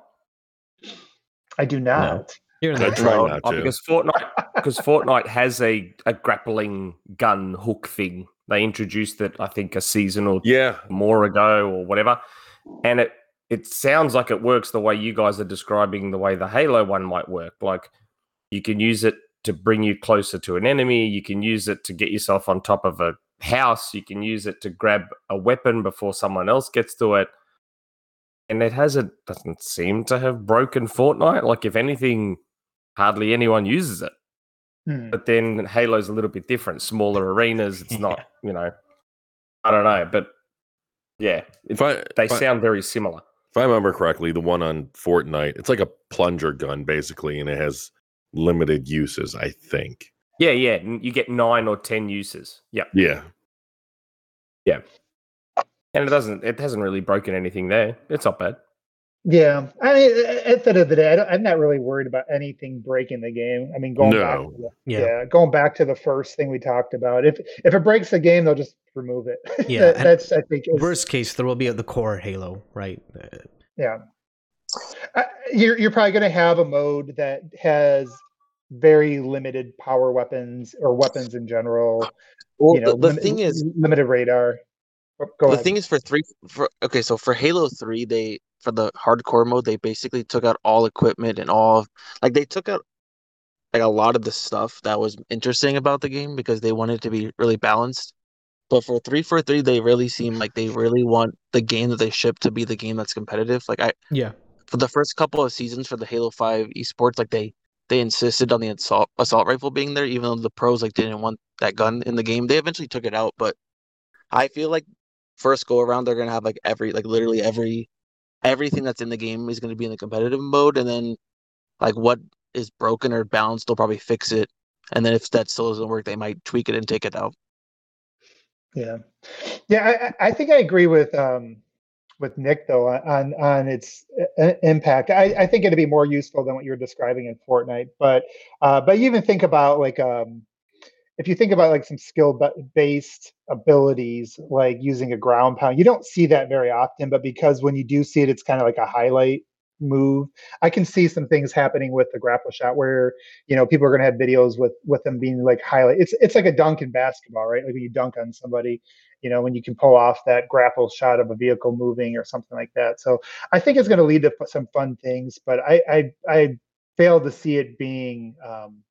[SPEAKER 1] I do not.
[SPEAKER 3] Here and
[SPEAKER 2] I try
[SPEAKER 7] No,
[SPEAKER 2] not
[SPEAKER 7] oh,
[SPEAKER 2] to.
[SPEAKER 7] because Fortnite (laughs) because Fortnite has a, a grappling gun hook thing. They introduced it, I think, a season or
[SPEAKER 2] Yeah,
[SPEAKER 7] more ago or whatever, and it it sounds like it works the way you guys are describing the way the Halo one might work. Like you can use it to bring you closer to an enemy. You can use it to get yourself on top of a house. You can use it to grab a weapon before someone else gets to it. And it hasn't doesn't seem to have broken Fortnite. Like if anything, hardly anyone uses it.
[SPEAKER 1] Hmm.
[SPEAKER 7] But then Halo's a little bit different. Smaller (laughs) arenas. It's not, you know, I don't know, but yeah,
[SPEAKER 2] if I
[SPEAKER 7] they
[SPEAKER 2] if I,
[SPEAKER 7] sound very similar.
[SPEAKER 2] if I remember correctly, the one on Fortnite, it's like a plunger gun basically, and it has limited uses. I think.
[SPEAKER 7] Yeah, yeah. You get nine or ten uses. Yeah,
[SPEAKER 2] yeah, Yeah,
[SPEAKER 7] and it doesn't. It hasn't really broken anything there. It's not bad.
[SPEAKER 1] Yeah, I mean, at the end of the day, I don't, I'm not really worried about anything breaking the game. I mean, going back,
[SPEAKER 2] No.
[SPEAKER 1] to the,
[SPEAKER 3] Yeah.
[SPEAKER 1] yeah. going back to the first thing we talked about. If if it breaks the game, they'll just remove it. (laughs)
[SPEAKER 3] Yeah,
[SPEAKER 1] That- that's I think
[SPEAKER 3] Worst case, there will be the core Halo, right? Uh,
[SPEAKER 1] Yeah. Uh, you're you're probably going to have a mode that has very limited power weapons or weapons in general.
[SPEAKER 5] Well,
[SPEAKER 1] you know,
[SPEAKER 5] the, the
[SPEAKER 1] lim-
[SPEAKER 5] thing is,
[SPEAKER 1] limited radar. Oh, Go
[SPEAKER 5] the
[SPEAKER 1] ahead.
[SPEAKER 5] thing is for three for okay, so for Halo Three, they for the hardcore mode, they basically took out all equipment and all like they took out like a lot of the stuff that was interesting about the game because they wanted it to be really balanced. But for three for three, they really seem like they really want the game that they ship to be the game that's competitive. Like I
[SPEAKER 3] yeah,
[SPEAKER 5] for the first couple of seasons for the Halo Five esports, like they they insisted on the assault assault rifle being there, even though the pros like didn't want that gun in the game. They eventually took it out, but I feel like first go around they're gonna have like every like literally every everything that's in the game is gonna be in the competitive mode, and then like what is broken or balanced, they'll probably fix it. And then if that still doesn't work, they might tweak it and take it out.
[SPEAKER 1] Yeah, yeah. I, I think I agree with um with Nick though on on its uh, impact. I, I think it'd be more useful than what you're describing in Fortnite. But uh, but you even think about like um if you think about like some skill based abilities like using a ground pound, you don't see that very often. But because when you do see it, it's kind of like a highlight move. I can see some things happening with the grapple shot where you know people are going to have videos with with them being like highlight. It's it's like a dunk in basketball, right? Like when you dunk on somebody, you know, when you can pull off that grapple shot of a vehicle moving or something like that. So I think it's going to lead to some fun things, but I I I fail to see it being um,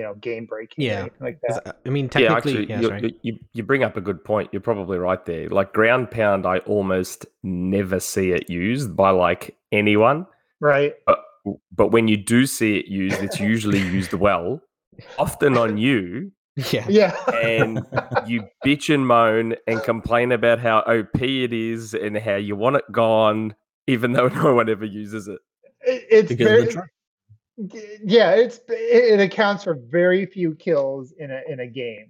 [SPEAKER 1] you know game breaking
[SPEAKER 3] Yeah.
[SPEAKER 1] like
[SPEAKER 3] anything
[SPEAKER 1] that.
[SPEAKER 3] I mean,
[SPEAKER 7] Yeah,
[SPEAKER 3] technically,
[SPEAKER 7] actually,
[SPEAKER 3] yeah,
[SPEAKER 7] you, you, you bring up a good point. You're probably right there. Like ground pound, I almost never see it used by like anyone.
[SPEAKER 1] Right.
[SPEAKER 7] But but when you do see it used, it's usually (laughs) used well, often on you,
[SPEAKER 3] yeah,
[SPEAKER 1] Yeah.
[SPEAKER 7] and you bitch and moan and complain about how OP it is and how you want it gone, even though (laughs) no one ever uses it.
[SPEAKER 1] It- it's
[SPEAKER 6] Because
[SPEAKER 1] very
[SPEAKER 6] the truck.
[SPEAKER 1] Yeah it's it, it accounts for very few kills in a in a game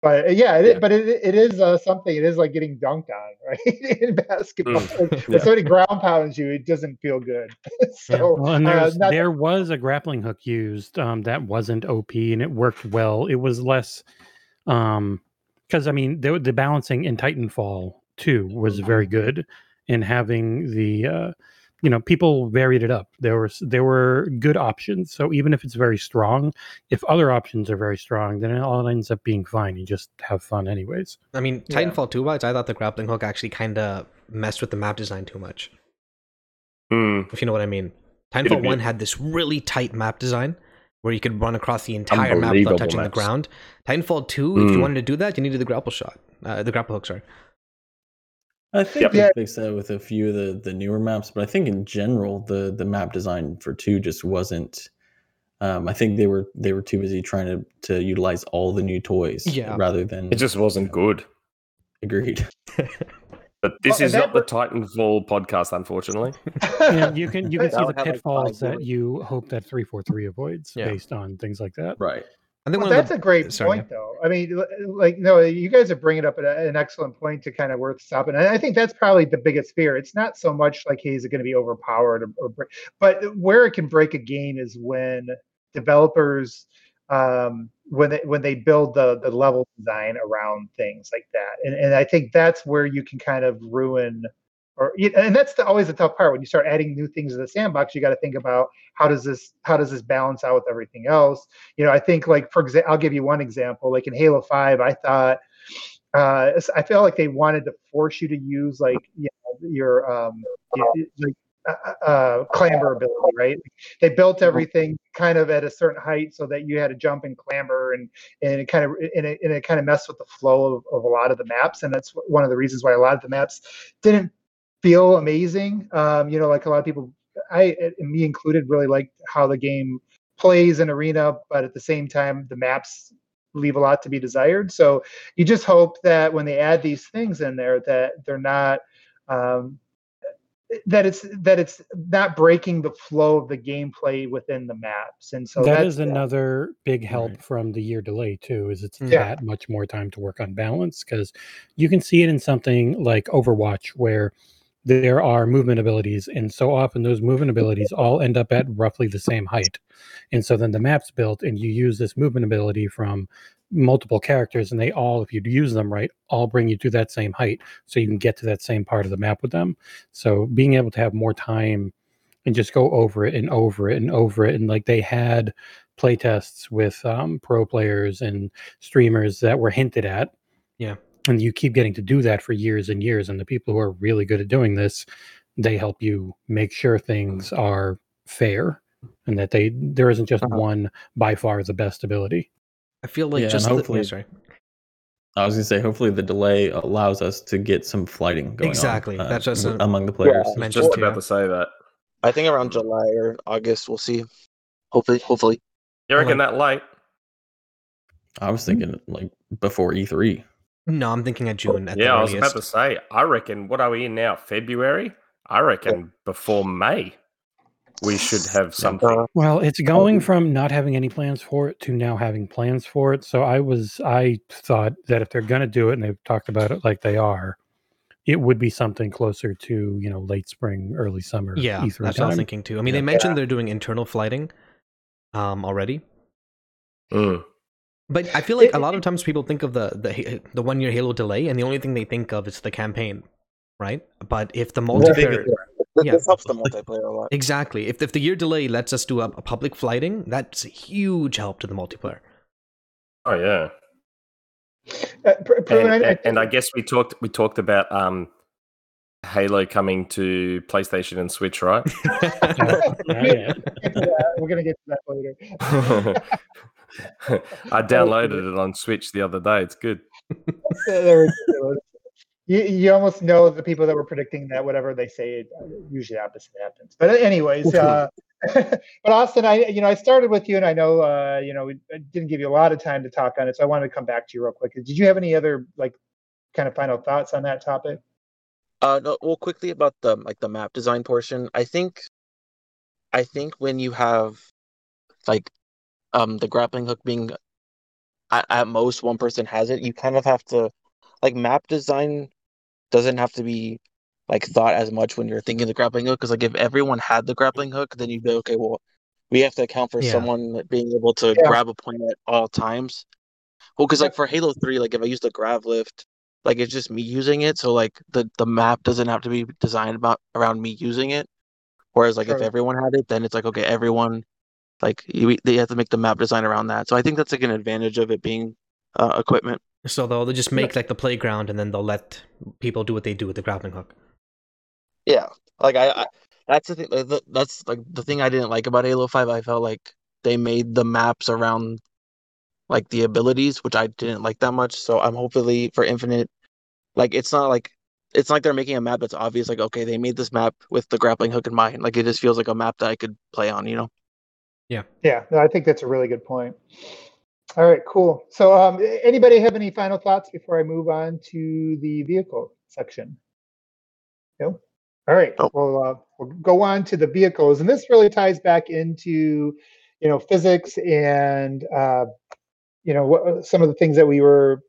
[SPEAKER 1] but uh, yeah, it,
[SPEAKER 7] Yeah.
[SPEAKER 1] but it, it is uh, something it is like getting dunked on (laughs) right in basketball
[SPEAKER 7] Mm.
[SPEAKER 1] Like,
[SPEAKER 7] Yeah.
[SPEAKER 1] if somebody ground pounds you it doesn't feel good (laughs) so
[SPEAKER 4] Well, and
[SPEAKER 1] uh, not-
[SPEAKER 4] there was a grappling hook used um, that wasn't OP and it worked well. It was less, um, because I mean the, the balancing in Titanfall too was very good in having the uh, you know people varied it up. There was there were good options. So even if it's very strong, if other options are very strong, then it all ends up being fine. You just have fun anyways.
[SPEAKER 3] I mean,
[SPEAKER 1] Yeah.
[SPEAKER 3] Titanfall 2 wise, I thought the grappling hook actually kind of messed with the map design too much.
[SPEAKER 7] Hmm.
[SPEAKER 3] If you know what I mean. Titanfall
[SPEAKER 7] bit.
[SPEAKER 3] 1 had this really tight map design where you could run across the entire map without touching
[SPEAKER 7] maps.
[SPEAKER 3] the ground. Titanfall 2, if you
[SPEAKER 7] Mm.
[SPEAKER 3] wanted to do that, you needed the grapple shot. Uh, the grapple hook, sorry.
[SPEAKER 6] I think
[SPEAKER 7] Yep.
[SPEAKER 6] they
[SPEAKER 1] Yeah.
[SPEAKER 6] fixed that with a few of the, the newer maps, but I think in general the the map design for two just wasn't. Um, I think they were they were too busy trying to to utilize all the new toys,
[SPEAKER 3] Yeah.
[SPEAKER 6] rather than
[SPEAKER 7] It just wasn't good.
[SPEAKER 6] agreed. (laughs)
[SPEAKER 7] But this
[SPEAKER 1] Well,
[SPEAKER 7] is
[SPEAKER 1] that
[SPEAKER 7] not the
[SPEAKER 1] br-
[SPEAKER 7] Titanfall podcast, unfortunately.
[SPEAKER 4] And (laughs) you can you can see the
[SPEAKER 5] would have, like,
[SPEAKER 4] pitfalls that you hope that three four three avoids
[SPEAKER 3] Yeah.
[SPEAKER 4] based on things like that.
[SPEAKER 6] right.
[SPEAKER 3] I think
[SPEAKER 1] Well, that's
[SPEAKER 3] the,
[SPEAKER 1] a great
[SPEAKER 3] sorry,
[SPEAKER 1] point, though. I mean, like, no, you guys are bringing up an, an excellent point to kind of worth stopping. And I think that's probably the biggest fear. It's not so much like, hey, is it going to be overpowered, or, or break- but where it can break a game is when developers, um, when they when they build the the level design around things like that. And and I think that's where you can kind of ruin. Or, and that's the, always the tough part when you start adding new things to the sandbox. You got to think about how does this how does this balance out with everything else you know i think like for example i'll give you one example like in halo 5 i thought uh i felt like they wanted to force you to use like you know, your um like uh, uh, clamber ability, right? They built everything kind of at a certain height so that you had to jump and clamber, and and it kind of and it, and it kind of messed with the flow of, of a lot of the maps, and that's one of the reasons why a lot of the maps didn't feel amazing. Um, you know, like a lot of people, I and me included, really liked how the game plays in arena, but at the same time, the maps leave a lot to be desired. So you just hope that when they add these things in there, that they're not um, that it's that it's not breaking the flow of the gameplay within the maps. And so that's
[SPEAKER 4] is another big help
[SPEAKER 6] Right.
[SPEAKER 4] from the year delay too. Is it's
[SPEAKER 3] Yeah.
[SPEAKER 4] that much more time to work on balance because you can see it in something like Overwatch where there are movement abilities, and so often those movement abilities all end up at roughly the same height, and so then the map's built, and you use this movement ability from multiple characters, and they all, if you use them right, all bring you to that same height, so you can get to that same part of the map with them. So being able to have more time and just go over it and over it and over it, and like they had playtests with um, pro players and streamers that were hinted at.
[SPEAKER 3] Yeah.
[SPEAKER 4] And you keep getting to do that for years and years. And the people who are really good at doing this, they help you make sure things are fair and that they there isn't just
[SPEAKER 5] Uh-huh.
[SPEAKER 4] one by far the best ability.
[SPEAKER 3] I feel like
[SPEAKER 6] Yeah, and
[SPEAKER 3] just the,
[SPEAKER 6] hopefully-
[SPEAKER 3] sorry.
[SPEAKER 6] I was gonna say, hopefully, the delay allows us to get some flighting going
[SPEAKER 3] Exactly,
[SPEAKER 6] on. uh,
[SPEAKER 3] that's just
[SPEAKER 6] w-
[SPEAKER 3] a-
[SPEAKER 6] among the players.
[SPEAKER 5] Yeah.
[SPEAKER 3] Mentioned
[SPEAKER 7] Just
[SPEAKER 3] too.
[SPEAKER 7] about to say that.
[SPEAKER 5] I think around July or August, we'll see. Hopefully, hopefully.
[SPEAKER 7] You reckon
[SPEAKER 3] like-
[SPEAKER 7] that light
[SPEAKER 6] I was thinking like before E E3.
[SPEAKER 3] No, I'm thinking of June at
[SPEAKER 7] Yeah,
[SPEAKER 3] the
[SPEAKER 7] I was about to say. I reckon. What are we in now? February. I reckon before May, we should have something.
[SPEAKER 4] Well, it's going from not having any plans for it to now having plans for it. So I was I thought that if they're gonna do it and they've talked about it like they are, it would be something closer to, you know, late spring, early summer.
[SPEAKER 3] Yeah,
[SPEAKER 4] E3
[SPEAKER 3] that's what I was thinking too. I mean,
[SPEAKER 6] Yeah.
[SPEAKER 3] they mentioned they're doing internal flighting um, already.
[SPEAKER 7] Mm.
[SPEAKER 3] But I feel like
[SPEAKER 1] It-
[SPEAKER 3] a lot of times people think of the the the one year Halo delay, and the only thing they think of is the campaign, right? But if the multiplayer,
[SPEAKER 5] this,
[SPEAKER 3] Yeah.
[SPEAKER 5] this helps the multiplayer a lot.
[SPEAKER 3] exactly, if if the year delay lets us do a, a public flighting, that's a huge help to the multiplayer.
[SPEAKER 7] Oh yeah.
[SPEAKER 1] uh, Pr- Pruitt,
[SPEAKER 7] And,
[SPEAKER 1] I- I
[SPEAKER 7] and, and I guess we talked we talked about um Halo coming to PlayStation and Switch, right? (laughs) (laughs)
[SPEAKER 4] Yeah, yeah.
[SPEAKER 1] we're gonna get to that later. (laughs) (laughs)
[SPEAKER 7] I (laughs) downloaded it on Switch the other day. It's (laughs) good.
[SPEAKER 1] You, you almost know the people that were predicting that whatever they say, uh, usually opposite happens. But anyways, uh, but Austin, I you know I started with you, and I know uh, you know we I didn't give you a lot of time to talk on it, so I wanted to come back to you real quick. Did you have any other like kind of final thoughts on that topic?
[SPEAKER 5] Uh, no, well, quickly about the like the map design portion. I think, I think when you have, like, um, the grappling hook being, at, at most one person has it. You kind of have to, like, map design doesn't have to be like thought as much when you're thinking the grappling hook. Because like if everyone had the grappling hook, then you'd be okay. Well, we have to account for
[SPEAKER 3] Yeah.
[SPEAKER 5] someone being able to
[SPEAKER 1] Yeah.
[SPEAKER 5] grab a point at all times. Well, because like for Halo Three, like if I use the grav lift, like it's just me using it so like the the map doesn't have to be designed about around me using it Whereas like if everyone had it, then it's like okay, everyone like you, they have to make the map design around that. So I think that's like an advantage of it being uh, equipment.
[SPEAKER 3] So they'll, they'll just make like the playground and then they'll let people do what they do with the grappling hook.
[SPEAKER 5] Yeah, like I, I that's the thing. the- That's like the thing I didn't like about Halo Five. I felt like they made the maps around like the abilities, which I didn't like that much. So I'm hopefully for Infinite, like it's not like it's not like they're making a map that's obvious. Like okay, they made this map with the grappling hook in mind. Like it just feels like a map that I could play on. You know.
[SPEAKER 1] Yeah, no, I think that's a really good point. All right, cool. So, um, anybody have any final thoughts before I move on to the vehicle section? No. All right.
[SPEAKER 5] Nope.
[SPEAKER 1] Well, uh, we'll go on to the vehicles, and this really ties back into, you know, physics and, uh, you know, what, some of the things that we were,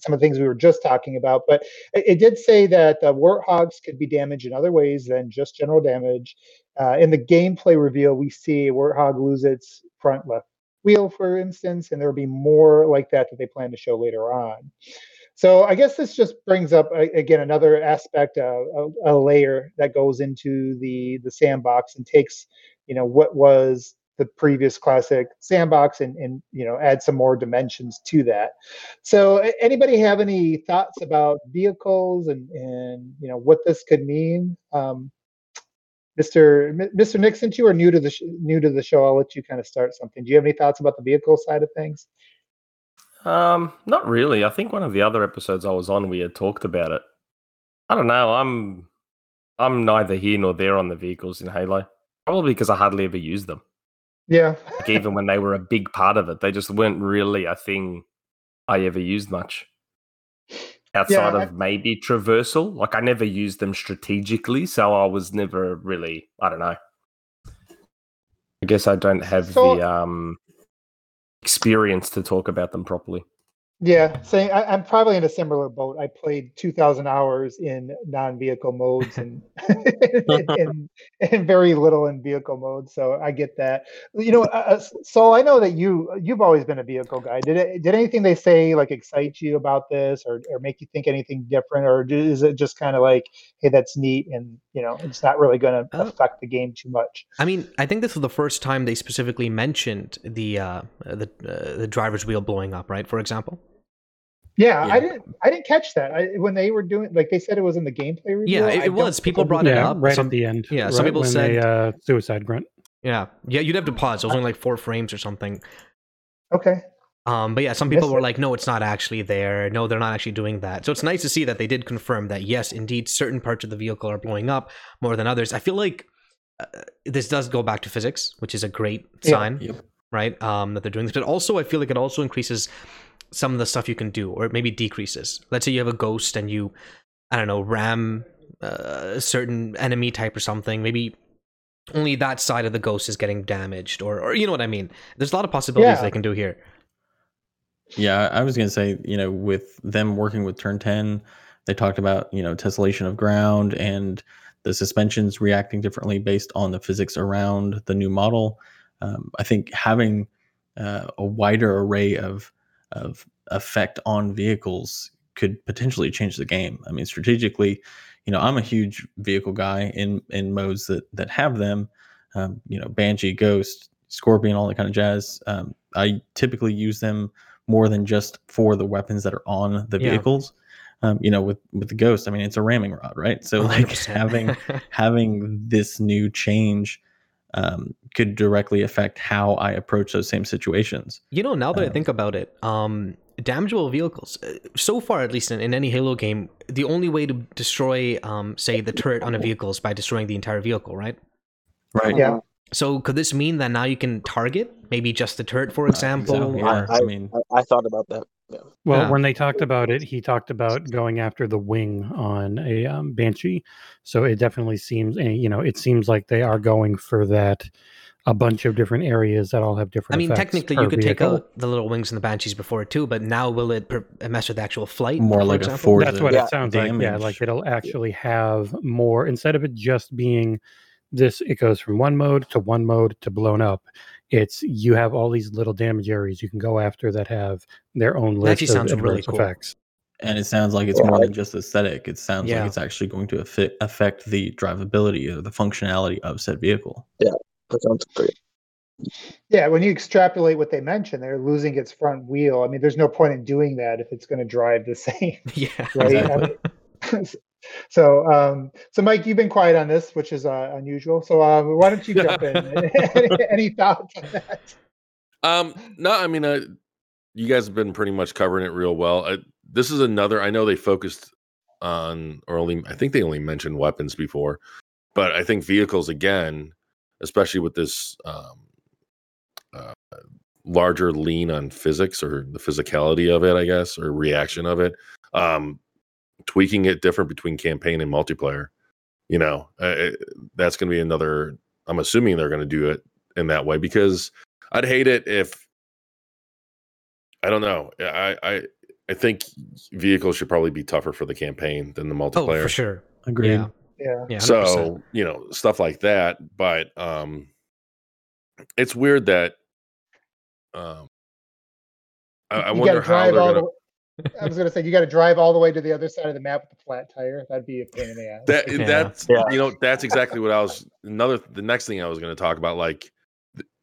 [SPEAKER 1] some of the things we were just talking about. But it, it did say that the warthogs could be damaged in other ways than just general damage. Uh, in the gameplay reveal, we see a warthog lose its front left wheel, for instance, and there'll be more like that that they plan to show later on. So I guess this just brings up again another aspect, uh, a, a layer that goes into the the sandbox and takes you know what was the previous classic sandbox and and you know add some more dimensions to that. So anybody have any thoughts about vehicles and and you know what this could mean? Um, Mr. M- Mr. Since you are new to the sh- new to the show, I'll let you kind of start something. Do you have any thoughts about the vehicle side of things?
[SPEAKER 7] Um, not really. I think one of the other episodes I was on, we had talked about it. I don't know. I'm I'm neither here nor there on the vehicles in Halo. Probably because I hardly ever use them.
[SPEAKER 1] Yeah,
[SPEAKER 7] Like even when they were a big part of it, they just weren't really a thing I ever used much. Outside
[SPEAKER 1] I-
[SPEAKER 7] of maybe traversal, like I never used them strategically, so I was never really. I don't know. I guess I don't have
[SPEAKER 1] So-
[SPEAKER 7] the um experience to talk about them properly.
[SPEAKER 1] Yeah. Saying I, I'm probably in a similar boat. I played 2,000 hours in non-vehicle modes and (laughs) and, and very little in vehicle mode. So I get that. You know, uh, uh, so I know that you you've always been a vehicle guy. Did it, did anything they say like excite you about this, or or make you think anything different, or do- is it just kind of like, hey, that's neat, and you know, it's not really going to
[SPEAKER 3] Uh,
[SPEAKER 1] affect the game too much?
[SPEAKER 3] I mean, I think this was the first time they specifically mentioned the uh, the uh, the driver's wheel blowing up, right? For example.
[SPEAKER 1] Yeah,
[SPEAKER 6] Yeah.
[SPEAKER 1] I didn't. I didn't catch that. I, when they were doing, like they said, it was in the gameplay review.
[SPEAKER 3] Yeah, it, it was. People brought it
[SPEAKER 4] yeah,
[SPEAKER 3] up.
[SPEAKER 4] right
[SPEAKER 3] Some-
[SPEAKER 4] at the end.
[SPEAKER 3] yeah, some people
[SPEAKER 4] when
[SPEAKER 3] said-
[SPEAKER 4] they, uh, suicide grunt.
[SPEAKER 3] Yeah, yeah. You'd have to pause. It was only like four frames or something.
[SPEAKER 1] Okay.
[SPEAKER 3] Um, but yeah, some people were
[SPEAKER 1] it.
[SPEAKER 3] like, "No, it's not actually there. No, they're not actually doing that." So it's nice to see that they did confirm that yes, indeed, certain parts of the vehicle are blowing up more than others. I feel like uh, this does go back to physics, which is a great
[SPEAKER 1] Yeah.
[SPEAKER 3] sign,
[SPEAKER 6] Yep.
[SPEAKER 3] right? Um, that they're doing this, but also I feel like it also increases some of the stuff you can do, or maybe decreases. Let's say you have a ghost and you, I don't know, ram uh, a certain enemy type or something. Maybe only that side of the ghost is getting damaged, or or you know what I mean. There's a lot of possibilities
[SPEAKER 1] Yeah.
[SPEAKER 3] they can do here.
[SPEAKER 6] Yeah, I I was gonna say, you know, with them working with Turn 10, they talked about, you know, tessellation of ground and the suspensions reacting differently based on the physics around the new model. Um, I think having uh, a wider array of of effect on vehicles could potentially change the game. I mean, strategically, you know, I'm a huge vehicle guy in in modes that that have them. Um, you know, Banshee, Ghost, Scorpion, all that kind of jazz. Um, I typically use them more than just for the weapons that are on the
[SPEAKER 3] Yeah.
[SPEAKER 6] vehicles. Um, you know, with with the Ghost, I mean, it's a ramming rod, right? So like
[SPEAKER 3] 100%.
[SPEAKER 6] having (laughs) having this new change um, could directly affect how I approach those same situations.
[SPEAKER 3] You know, now that I
[SPEAKER 6] Um,
[SPEAKER 3] think about it, um, damageable vehicles, uh, so far at least in, in any Halo game, the only way to destroy, um, say, the turret on a vehicle is by destroying the entire vehicle, right?
[SPEAKER 6] Right.
[SPEAKER 1] Yeah.
[SPEAKER 3] So could this mean that now you can target maybe just the turret, for
[SPEAKER 6] I think
[SPEAKER 3] example?
[SPEAKER 6] so,
[SPEAKER 3] or-
[SPEAKER 6] I,
[SPEAKER 5] I-
[SPEAKER 6] mean,
[SPEAKER 5] I, I thought about that. Yeah.
[SPEAKER 4] Well,
[SPEAKER 3] Yeah.
[SPEAKER 4] when they talked about it, he talked about going after the wing on a um, banshee. So it definitely seems, eh, you know, it seems like they are going for that. A bunch of different areas that all have different.
[SPEAKER 3] I mean,
[SPEAKER 4] effects
[SPEAKER 3] technically, you could take out the little wings and the banshees before it too, but now will it per- mess with the actual flight?
[SPEAKER 6] More
[SPEAKER 3] for
[SPEAKER 6] like a
[SPEAKER 3] example?
[SPEAKER 6] force
[SPEAKER 4] That's what
[SPEAKER 5] Yeah.
[SPEAKER 4] it sounds like. Yeah, like it'll actually have more instead of it just being this. It goes from one mode to one mode to blown up. It's you have all these little damage areas you can go after that have their own
[SPEAKER 3] That
[SPEAKER 4] list
[SPEAKER 3] actually
[SPEAKER 4] of
[SPEAKER 3] sounds really cool.
[SPEAKER 4] effects.
[SPEAKER 6] and it sounds like it's more than just aesthetic. It sounds
[SPEAKER 3] Yeah.
[SPEAKER 6] like it's actually going to affect affect the drivability or the functionality of said vehicle.
[SPEAKER 5] Yeah, that sounds great.
[SPEAKER 1] Yeah, when you extrapolate what they mentioned, they're losing its front wheel. I mean, there's no point in doing that if it's going to drive the (laughs) same, (laughs)
[SPEAKER 3] yeah.
[SPEAKER 1] right? I mean, (laughs) so, um, so Mike, you've been quiet on this, which is uh, unusual. So, um, why don't you jump in? (laughs) any, any thoughts on that?
[SPEAKER 2] Um, no, I mean, uh, you guys have been pretty much covering it real well. Uh, this is another. I know they focused on, or only I think they only mentioned weapons before, but I think vehicles again, especially with this um, uh, larger lean on physics or the physicality of it, I guess, or reaction of it, um, tweaking it different between campaign and multiplayer. You know, uh, it- that's going to be another. I'm assuming they're going to do it in that way because I'd hate it if I don't know. I I I think vehicles should probably be tougher for the campaign than the multiplayer.
[SPEAKER 3] Oh,
[SPEAKER 2] multiplayer.
[SPEAKER 3] for sure.
[SPEAKER 6] Agreed.
[SPEAKER 3] Yeah.
[SPEAKER 1] Yeah,
[SPEAKER 3] Yeah.
[SPEAKER 2] so you know stuff like that, but um, it's weird that um, I, I wonder how they're gonna.
[SPEAKER 1] the. I was going to say you got to drive all the way to the other side of the map with a flat tire. That'd be a pain in the ass.
[SPEAKER 2] That
[SPEAKER 3] Yeah.
[SPEAKER 2] that's
[SPEAKER 5] Yeah.
[SPEAKER 2] you know that's exactly what I was another the next thing I was going to talk about. Like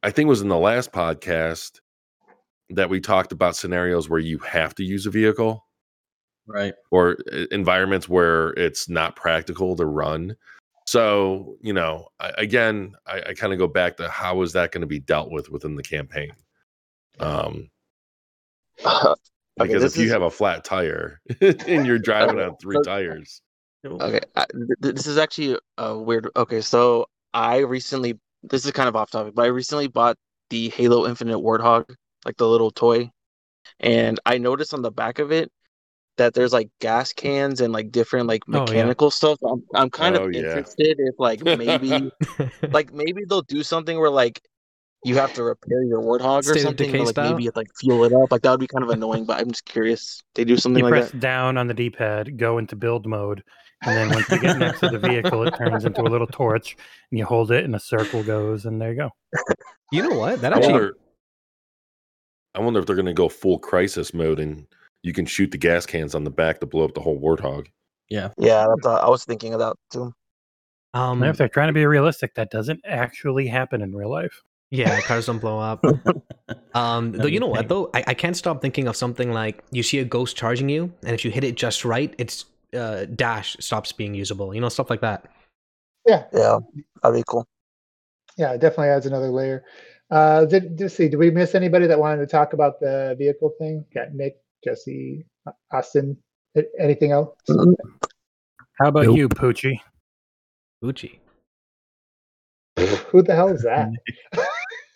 [SPEAKER 2] I think it was in the last podcast that we talked about scenarios where you have to use a vehicle.
[SPEAKER 6] Right.
[SPEAKER 2] or environments where it's not practical to run. So, you know, I, again, I, I kind of go back to how is that going to be dealt with within the campaign? Um,
[SPEAKER 5] Okay, (laughs)
[SPEAKER 2] because
[SPEAKER 5] this
[SPEAKER 2] if you
[SPEAKER 5] is-
[SPEAKER 2] have a flat tire (laughs) and you're driving on three tires,
[SPEAKER 5] Okay, I, th- th- this is actually a weird. Okay, so I recently, this is kind of off topic, but I recently bought the Halo Infinite Warthog, like the little toy, and I noticed on the back of it that there's like gas cans and like different like
[SPEAKER 3] Oh, yeah.
[SPEAKER 5] mechanical stuff. I'm I'm kind
[SPEAKER 2] Oh,
[SPEAKER 5] of
[SPEAKER 2] yeah.
[SPEAKER 5] interested if like maybe (laughs) like maybe they'll do something where like you have to repair your Warthog or
[SPEAKER 3] State of
[SPEAKER 5] something,
[SPEAKER 3] Decay
[SPEAKER 5] like
[SPEAKER 3] style?
[SPEAKER 5] maybe like fuel it up. Like that would be kind of annoying, but I'm just curious. They do something
[SPEAKER 4] You
[SPEAKER 5] like
[SPEAKER 4] press
[SPEAKER 5] that.
[SPEAKER 4] down on the D-pad, go into build mode, and then once you get next to the vehicle, it turns into a little torch, and you hold it, and a circle goes, and there you go. (laughs)
[SPEAKER 3] you know what? That
[SPEAKER 2] I
[SPEAKER 3] actually.
[SPEAKER 2] wonder, I wonder if they're going to go full crisis mode and you can shoot the gas cans on the back to blow up the whole warthog.
[SPEAKER 6] Yeah.
[SPEAKER 5] Yeah, that's, uh, I was thinking of that too.
[SPEAKER 3] Um,
[SPEAKER 4] And if they're trying to be realistic, that doesn't actually happen in real life.
[SPEAKER 3] Yeah, cars don't blow up. (laughs) Um, though you know what though, I, I can't stop thinking of something like you see a ghost charging you, and if you hit it just right, its uh, dash stops being usable. You know, stuff like that.
[SPEAKER 1] Yeah,
[SPEAKER 5] Yeah, that'd be cool.
[SPEAKER 1] yeah, it definitely adds another layer. Uh, did, let's see, did we miss anybody that wanted to talk about the vehicle thing? Got Nick, Jesse, Austin, a- anything else?
[SPEAKER 4] How about
[SPEAKER 3] Nope.
[SPEAKER 4] you, Poochie?
[SPEAKER 3] Gucci.
[SPEAKER 1] Who the hell is that? (laughs)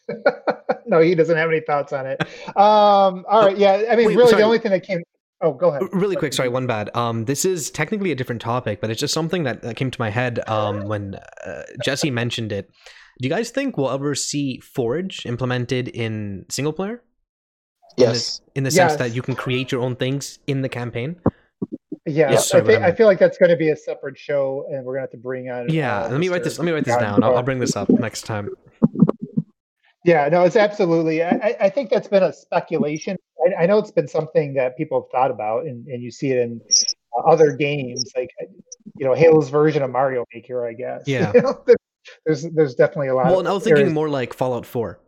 [SPEAKER 1] (laughs) no, he doesn't have any thoughts on it. Um, all right, yeah, I mean,
[SPEAKER 3] Wait,
[SPEAKER 1] really,
[SPEAKER 3] sorry.
[SPEAKER 1] the only thing that came. Oh, go ahead.
[SPEAKER 3] Really quick, sorry, one bad. Um, this is technically a different topic, but it's just something that, that came to my head um, when uh, Jesse mentioned it. Do you guys think we'll ever see Forge implemented in single player? In the-
[SPEAKER 5] Yes.
[SPEAKER 3] In the sense
[SPEAKER 1] Yes.
[SPEAKER 3] that you can create your own things in the campaign?
[SPEAKER 1] Yeah,
[SPEAKER 3] Yeah,
[SPEAKER 1] I, think, I feel like that's going to be a separate show, and we're going to have to bring on.
[SPEAKER 3] Yeah,
[SPEAKER 1] uh,
[SPEAKER 3] let me write this. Let me write this down. I'll, I'll bring this up next time.
[SPEAKER 1] Yeah, no, it's absolutely. I, I- think that's been a speculation. I, I know it's been something that people have thought about, and, and you see it in other games, like you know, Halo's version of Mario Maker, I guess. (laughs)
[SPEAKER 3] Yeah.
[SPEAKER 1] You know, there's there's definitely a lot.
[SPEAKER 3] Well, and I was thinking
[SPEAKER 1] areas-
[SPEAKER 3] more like Fallout 4.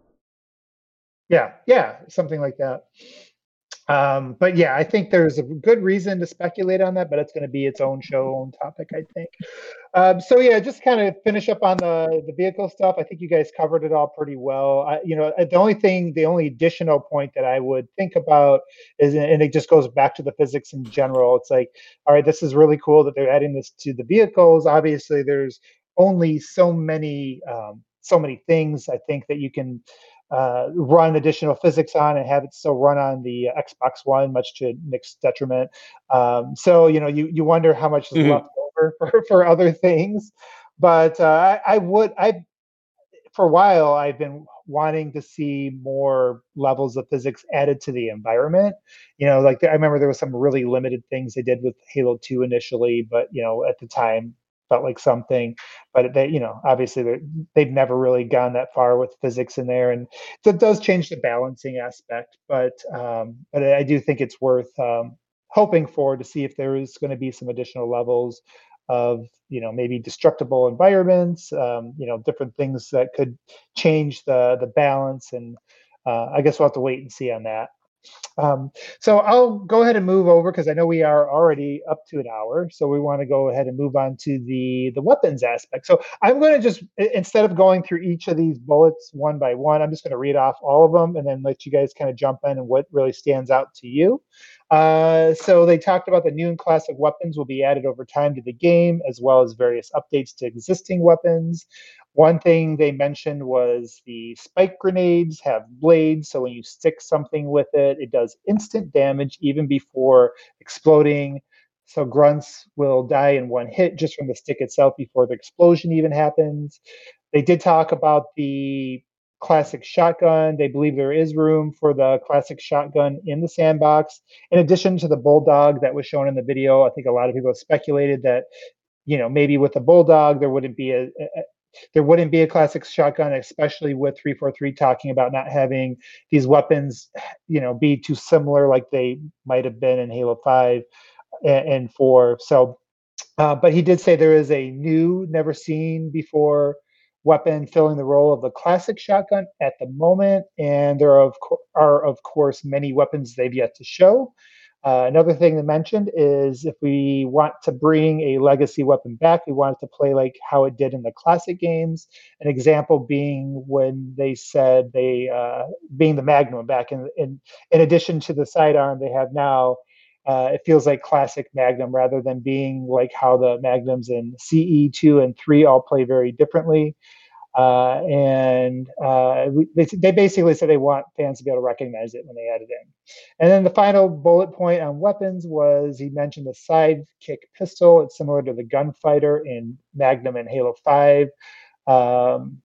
[SPEAKER 1] Yeah, yeah, something like that. Um, but yeah, I think there's a good reason to speculate on that, but it's going to be its own show, own topic, I think. Um, so yeah, just kind of finish up on the the vehicle stuff. I think you guys covered it all pretty well. I, you know, the only thing, the only additional point that I would think about is, and it just goes back to the physics in general. It's like, all right, this is really cool that they're adding this to the vehicles. Obviously, there's only so many um, so many things I think that you can uh, run additional physics on and have it still run on the Xbox One, much to Nick's detriment. Um, so you know, you you wonder how much is
[SPEAKER 2] Mhm.
[SPEAKER 1] left over (laughs) for, for other things. But uh, I, I would I for a while I've been wanting to see more levels of physics added to the environment. You know, like I remember there was some really limited things they did with Halo 2 initially, but you know, at the time felt like something. But they, you know, obviously they've never really gone that far with physics in there, and that does change the balancing aspect. But um, but I do think it's worth um, hoping for to see if there is going to be some additional levels of you know maybe destructible environments um, you know different things that could change the the balance and uh, i guess we'll have to wait and see on that um, so I'll go ahead and move over because I know we are already up to an hour. So we want to go ahead and move on to the the weapons aspect. So I'm going to just instead of going through each of these bullets one by one, I'm just going to read off all of them and then let you guys kind of jump in and what really stands out to you. Uh, so they talked about the new and classic weapons will be added over time to the game, as well as various updates to existing weapons. One thing they mentioned was the spike grenades have blades, so when you stick something with it, it does instant damage even before exploding. So grunts will die in one hit just from the stick itself before the explosion even happens. They did talk about the classic shotgun. They believe there is room for the classic shotgun in the sandbox. In addition to the bulldog that was shown in the video, I think a lot of people have speculated that, you know, maybe with the bulldog there wouldn't be a, a there wouldn't be a classic shotgun, especially with 343 talking about not having these weapons, you know, be too similar like they might have been in Halo 5 and, and 4. So, uh, but he did say there is a new, never seen before weapon filling the role of the classic shotgun at the moment, and there are of, co- are of course many weapons they've yet to show. Uh, another thing they mentioned is if we want to bring a legacy weapon back, we want it to play like how it did in the classic games. An example being when they said they, uh, being the Magnum back in, in, in addition to the sidearm they have now, uh, it feels like classic Magnum rather than being like how the Magnums in CE two and three all play very differently. Uh, and uh, they, they basically said they want fans to be able to recognize it when they add it in. And then the final bullet point on weapons was he mentioned the sidekick pistol. It's similar to the gunfighter in Magnum and Halo 5. Um,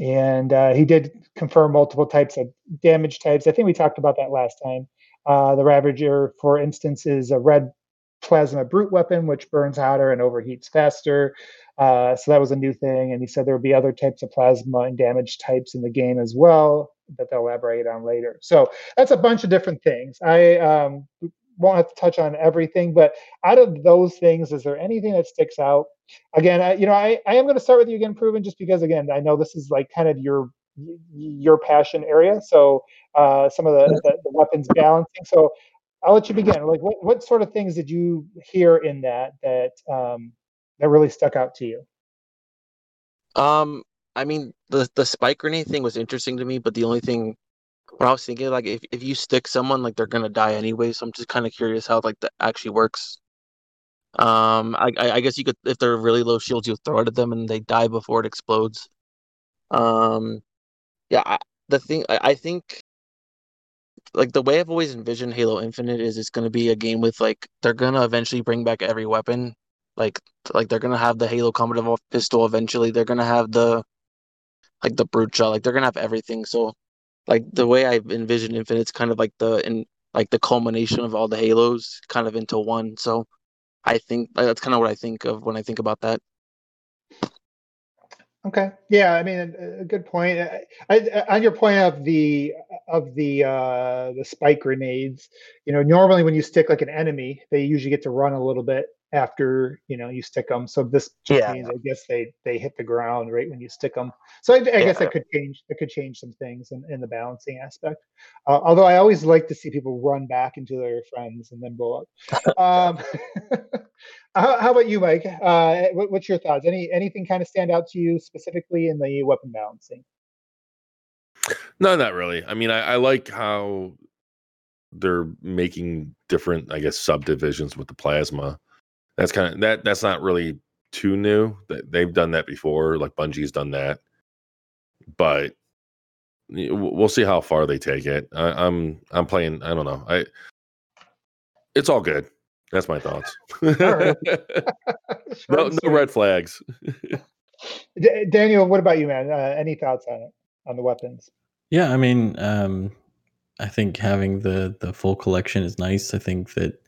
[SPEAKER 1] and uh, he did confirm multiple types of damage types. I think we talked about that last time. Uh, the Ravager, for instance, is a red plasma brute weapon, which burns hotter and overheats faster. Uh, so that was a new thing. And he said there would be other types of plasma and damage types in the game as well that they'll elaborate on later. So that's a bunch of different things. I um, won't have to touch on everything, but out of those things, is there anything that sticks out? Again, I, you know, I, I am going to start with you again, Proven, just because again, I know this is like kind of your your passion area. So uh, some of the, the, the weapons balancing. So I'll let you begin. Like, what, what sort of things did you hear in that that um, that really stuck out to you?
[SPEAKER 5] Um, I mean, the the spike grenade thing was interesting to me, but the only thing what I was thinking, like, if, if you stick someone, like, they're gonna die anyway. So I'm just kind of curious how like that actually works. Um, I I guess you could if they're really low shields, you throw it at them and they die before it explodes. Um, yeah, I, the thing I, I think like the way I've always envisioned Halo Infinite is it's going to be a game with like they're going to eventually bring back every weapon. Like like they're to have the Halo Combat pistol eventually. They're to have the like the brute shot. Like they're to have everything. So like the way I envision Infinite's kind of like the in like the culmination of all the Halos kind of into one. So I think that's kind of what I think of when I think about that.
[SPEAKER 1] Okay. Yeah, I mean, a, a good point. I, I, on your point of the of the uh, the spike grenades, you know, normally when you stick like an enemy, they usually get to run a little bit after you know you stick them. So this
[SPEAKER 5] Yeah.
[SPEAKER 1] means I guess they they hit the ground right when you stick them. So I, I guess that could change that could change some things in, in the balancing aspect. Uh, although I always like to see people run back into their friends and then blow up. (laughs) Um, (laughs) how, how about you, Mike? Uh, what, what's your thoughts? Any anything kind of stand out to you specifically in the weapon balancing?
[SPEAKER 2] No, not really. I mean, I, I like how they're making different, I guess, subdivisions with the plasma. That's kind of that. That's not really too new. That they've done that before. Like Bungie's done that, but we'll see how far they take it. I, I'm I'm playing. I don't know. I it's all good. That's my thoughts.
[SPEAKER 1] right. Short (laughs) (laughs)
[SPEAKER 2] no, no red flags. (laughs)
[SPEAKER 1] D- Daniel, what about you, man? Uh, any thoughts on it on the weapons?
[SPEAKER 6] Yeah, I mean, um, I think having the the full collection is nice. I think that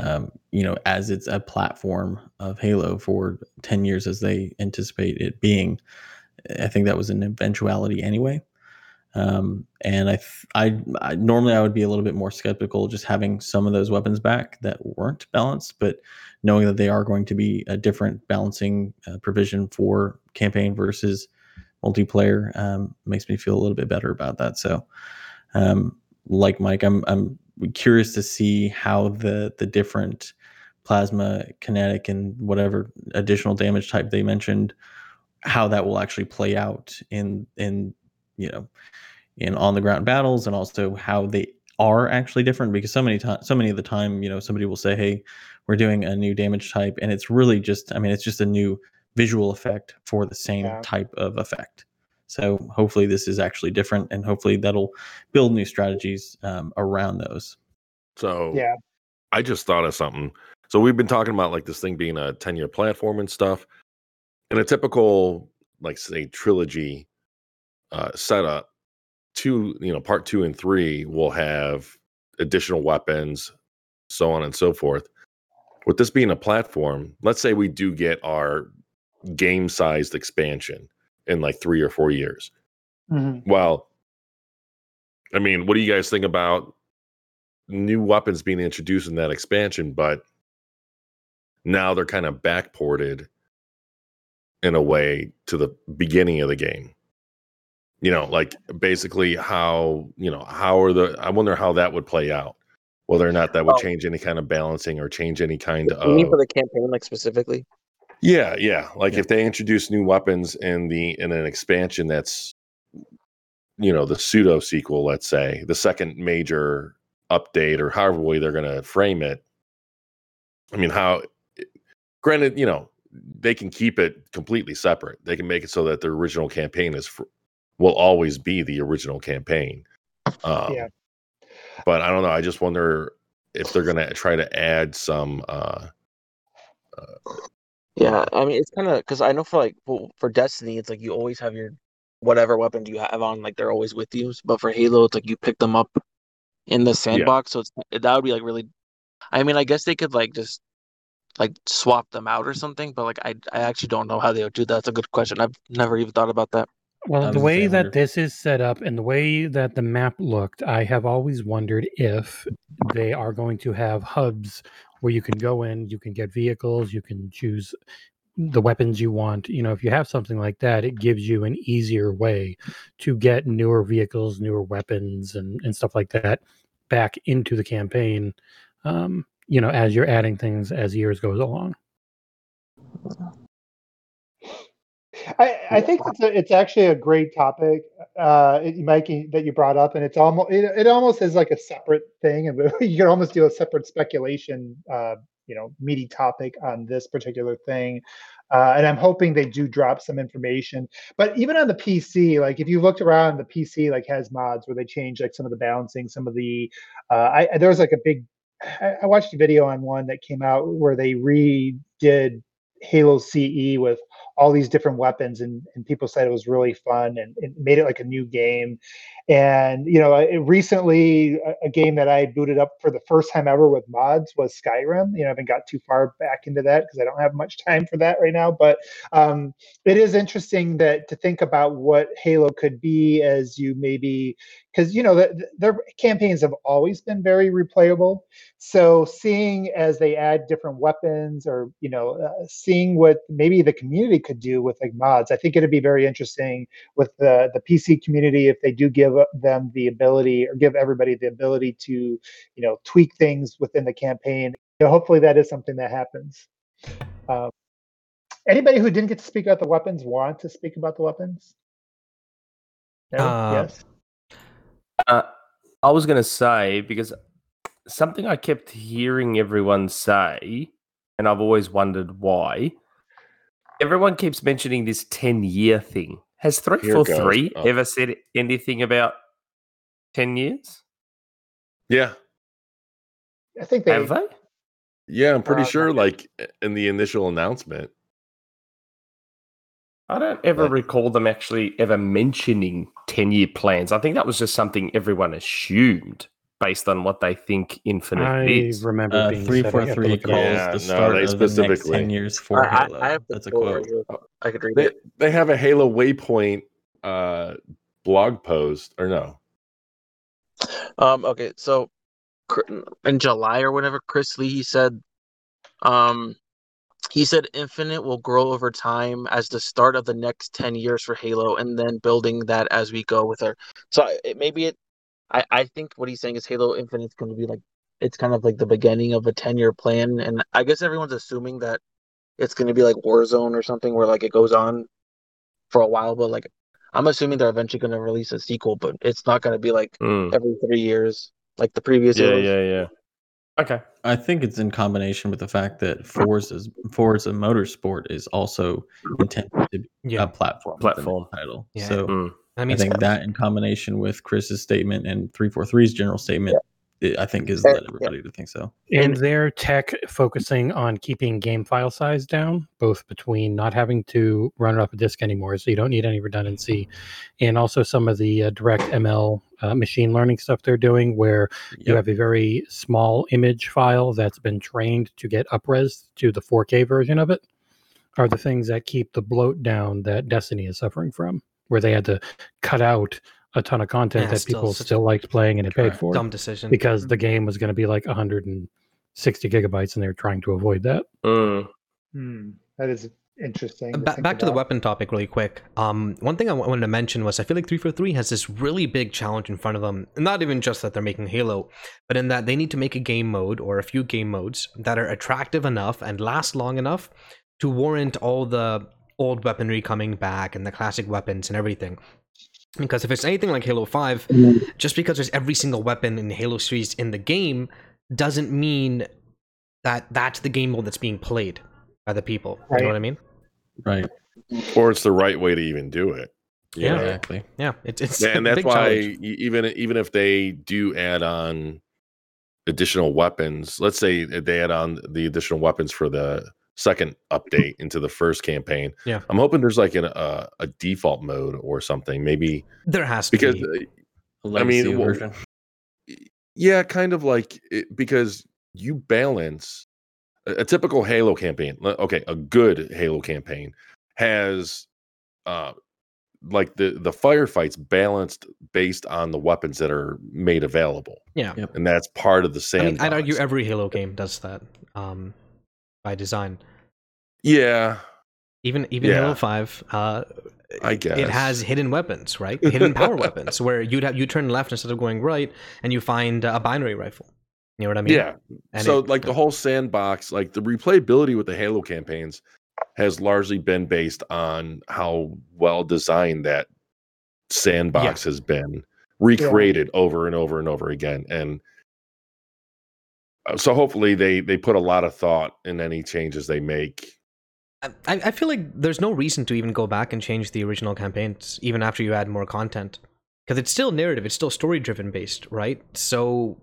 [SPEAKER 6] um, you know, as it's a platform of Halo for ten years, as they anticipate it being, I think that was an eventuality anyway. Um, and I, th- I, I normally I would be a little bit more skeptical just having some of those weapons back that weren't balanced, but knowing that they are going to be a different balancing uh, provision for campaign versus multiplayer um, makes me feel a little bit better about that. So, um, like Mike, I'm I'm curious to see how the the different plasma, kinetic, and whatever additional damage type they mentioned, how that will actually play out in in you know in on the ground battles, and also how they are actually different because so many times so many of the time you know somebody will say hey we're doing a new damage type and it's really just i mean it's just a new visual effect for the same
[SPEAKER 1] Yeah.
[SPEAKER 6] type of effect so hopefully this is actually different and hopefully that'll build new strategies um, around those
[SPEAKER 2] So
[SPEAKER 1] Yeah.
[SPEAKER 2] I just thought of something. So we've been talking about like this thing being a 10 year platform and stuff. In a typical, like say, trilogy uh, setup, two, you know, part two and three will have additional weapons, so on and so forth. With this being a platform, let's say we do get our game sized expansion in like three or four years.
[SPEAKER 1] Mhm.
[SPEAKER 2] Well, I mean, what do you guys think about new weapons being introduced in that expansion, but now they're kind of backported in a way to the beginning of the game? You know, like basically how, you know, how are the, I wonder how that would play out. Whether or not that would
[SPEAKER 5] Oh.
[SPEAKER 2] change any kind of balancing or change any kind of.
[SPEAKER 5] You mean for the campaign, like specifically?
[SPEAKER 2] Yeah, yeah. Like
[SPEAKER 6] Yeah.
[SPEAKER 2] if they introduce new weapons in the in an expansion that's you know, the pseudo sequel, let's say, the second major update or however way they're gonna frame it. I mean, how granted, you know, they can keep it completely separate. They can make it so that the original campaign is fr- will always be the original campaign. Um,
[SPEAKER 1] Yeah.
[SPEAKER 2] But I don't know. I just wonder if they're gonna try to add some uh
[SPEAKER 5] Yeah, I mean it's kind of because I know for like well, for Destiny, it's like you always have your whatever weapons you have on, like they're always with you. But for Halo, it's like you pick them up in the sandbox, so it's that would be like really. I mean, I guess they could like just like swap them out or something, but like I I actually don't know how they would do that. That's a good question. I've never even thought about that.
[SPEAKER 4] Well, the way
[SPEAKER 6] gonna say, I
[SPEAKER 4] that this is set up and the way that the map looked, I have always wondered if they are going to have hubs where you can go in, you can get vehicles, you can choose the weapons you want. You know, if you have something like that, it gives you an easier way to get newer vehicles, newer weapons, and, and stuff like that back into the campaign. Um, you know, as you're adding things as years goes along.
[SPEAKER 1] I, I think it's, a, it's actually a great topic, uh, it- Mike, that you brought up, and it's almost it, it almost is like a separate thing, and (laughs) you can almost do a separate speculation, uh, you know, meaty topic on this particular thing. Uh, and I'm hoping they do drop some information. But even on the PC, like if you looked around, the PC like has mods where they change like some of the balancing, some of the. Uh, I there was like a big. I, I watched a video on one that came out where they redid Halo CE with all these different weapons and, and people said it was really fun and it made it like a new game. And you know it, recently a, a game that i booted up for the first time ever with mods was skyrim. You know i haven't got too far back into that because i don't have much time for that right now but um, it is interesting that to think about what halo could be as you maybe because you know the, their campaigns have always been very replayable. So seeing as they add different weapons or you know uh, seeing what maybe the community could do with like mods i think it'd be very interesting with the the pc community if they do give them the ability or give everybody the ability to you know tweak things within the campaign. You know, hopefully that is something that happens. Um, anybody who didn't get to speak about the weapons want to speak about the weapons? No?
[SPEAKER 3] Uh,
[SPEAKER 1] yes
[SPEAKER 7] Uh, I was going to say because something I kept hearing everyone say, and I've always wondered why. Everyone keeps mentioning this 10 year thing. Has
[SPEAKER 2] Here
[SPEAKER 7] 343.
[SPEAKER 2] Oh.
[SPEAKER 7] ever said anything about 10 years?
[SPEAKER 2] yeah.
[SPEAKER 1] i think they
[SPEAKER 7] Have they?
[SPEAKER 2] Yeah, I'm pretty
[SPEAKER 1] Uh,
[SPEAKER 2] sure like in the initial announcement.
[SPEAKER 7] I don't ever
[SPEAKER 2] But-
[SPEAKER 7] recall them actually ever mentioning 10 year plans. I think that was just something everyone assumed based on what they think Infinite
[SPEAKER 4] I
[SPEAKER 7] is.
[SPEAKER 4] remember
[SPEAKER 6] Uh,
[SPEAKER 4] being
[SPEAKER 6] three
[SPEAKER 4] said, I
[SPEAKER 6] four
[SPEAKER 4] have to
[SPEAKER 6] three calls
[SPEAKER 4] up.
[SPEAKER 2] Yeah, no,
[SPEAKER 6] the start
[SPEAKER 2] they
[SPEAKER 6] of the next ten years for
[SPEAKER 5] I,
[SPEAKER 6] Halo.
[SPEAKER 5] I, I have
[SPEAKER 6] That's a
[SPEAKER 5] quote
[SPEAKER 6] quote.
[SPEAKER 5] right here. I could read
[SPEAKER 2] They
[SPEAKER 5] it.
[SPEAKER 2] they have a Halo waypoint uh blog post or no?
[SPEAKER 5] Um, okay, so in July or whenever, Chris Lee he said, um, he said Infinite will grow over time as the start of the next ten years for Halo, and then building that as we go with her. So it, maybe it, I I think what he's saying is Halo Infinite's going to be like it's kind of like the beginning of a ten year plan, and I guess everyone's assuming that it's going to be like Warzone or something where like it goes on for a while, but like I'm assuming they're eventually going to release a sequel, but it's not going to be like
[SPEAKER 7] Mm.
[SPEAKER 5] every three years like the previous
[SPEAKER 7] Yeah,
[SPEAKER 5] Halos.
[SPEAKER 7] yeah, yeah. Okay.
[SPEAKER 6] I think it's in combination with the fact that Forza's Forza Motorsport is also intended to be
[SPEAKER 3] Yeah.
[SPEAKER 6] a platform
[SPEAKER 7] Platform.
[SPEAKER 6] title.
[SPEAKER 3] Yeah.
[SPEAKER 6] So
[SPEAKER 7] Mm.
[SPEAKER 3] I
[SPEAKER 6] I
[SPEAKER 3] mean,
[SPEAKER 6] think that in combination with Chris's statement and 343's general statement, it, I think has
[SPEAKER 5] Yeah.
[SPEAKER 6] led everybody to think so.
[SPEAKER 4] And their tech focusing on keeping game file size down, both between not having to run it off a disk anymore, so you don't need any redundancy, and also some of the uh, direct ML uh, machine learning stuff they're doing, where you have a very small image file that's been trained to get upres to the 4K version of it, are the things that keep the bloat down that Destiny is suffering from, where they had to cut out a ton of content
[SPEAKER 3] Yeah,
[SPEAKER 4] that
[SPEAKER 3] still
[SPEAKER 4] people still liked playing and it paid for
[SPEAKER 3] dumb decision.
[SPEAKER 4] because the game was going to be like 160 gigabytes and they were trying to avoid that.
[SPEAKER 7] Mm.
[SPEAKER 1] Hmm, that is interesting.
[SPEAKER 3] Ba- back to the weapon topic really quick. Um, one thing I wanted to mention was I feel like 343 has this really big challenge in front of them. Not even just that they're making Halo, but in that they need to make a game mode or a few game modes that are attractive enough and last long enough to warrant all the old weaponry coming back and the classic weapons and everything. Because if it's anything like Halo 5, just because there's every single weapon in the Halo series in the game doesn't mean that that's the game mode that's being played by the people. You know what I mean?
[SPEAKER 6] Right.
[SPEAKER 2] Or it's the right way to even do it.
[SPEAKER 3] Yeah.
[SPEAKER 2] know?
[SPEAKER 6] Exactly.
[SPEAKER 3] Yeah, it's it's
[SPEAKER 2] and (laughs) that's why
[SPEAKER 3] challenge.
[SPEAKER 2] even even if they do add on additional weapons, let's say they add on the additional weapons for the second update into the first campaign.
[SPEAKER 3] Yeah.
[SPEAKER 2] I'm hoping there's like an, uh, a default mode or something, maybe
[SPEAKER 3] There has to
[SPEAKER 2] because
[SPEAKER 3] be.
[SPEAKER 2] uh,
[SPEAKER 6] A
[SPEAKER 2] I mean,
[SPEAKER 6] legacy
[SPEAKER 2] well, yeah, kind of like it, because you balance a, a typical Halo campaign. Okay, a good Halo campaign has uh like the the firefights balanced based on the weapons that are made available,
[SPEAKER 3] Yeah,
[SPEAKER 6] Yep.
[SPEAKER 2] and that's part of the
[SPEAKER 3] I mean, I'd argue every Halo game does that um, by design.
[SPEAKER 2] yeah,
[SPEAKER 3] Even even
[SPEAKER 2] Yeah.
[SPEAKER 3] Halo Five, uh,
[SPEAKER 2] I guess
[SPEAKER 3] it has hidden weapons, right? (laughs) Hidden power weapons, where you'd have you turn left instead of going right, and you find a binary rifle. You know what I mean?
[SPEAKER 2] yeah.
[SPEAKER 3] And
[SPEAKER 2] so
[SPEAKER 3] it-
[SPEAKER 2] like the whole sandbox, like the replayability with the Halo campaigns has largely been based on how well designed that sandbox has been recreated over and over and over again and uh, so hopefully they they put a lot of thought in any changes they make
[SPEAKER 3] I, I feel like there's no reason to even go back and change the original campaigns, even after you add more content, because it's still narrative, it's still story driven based, right? So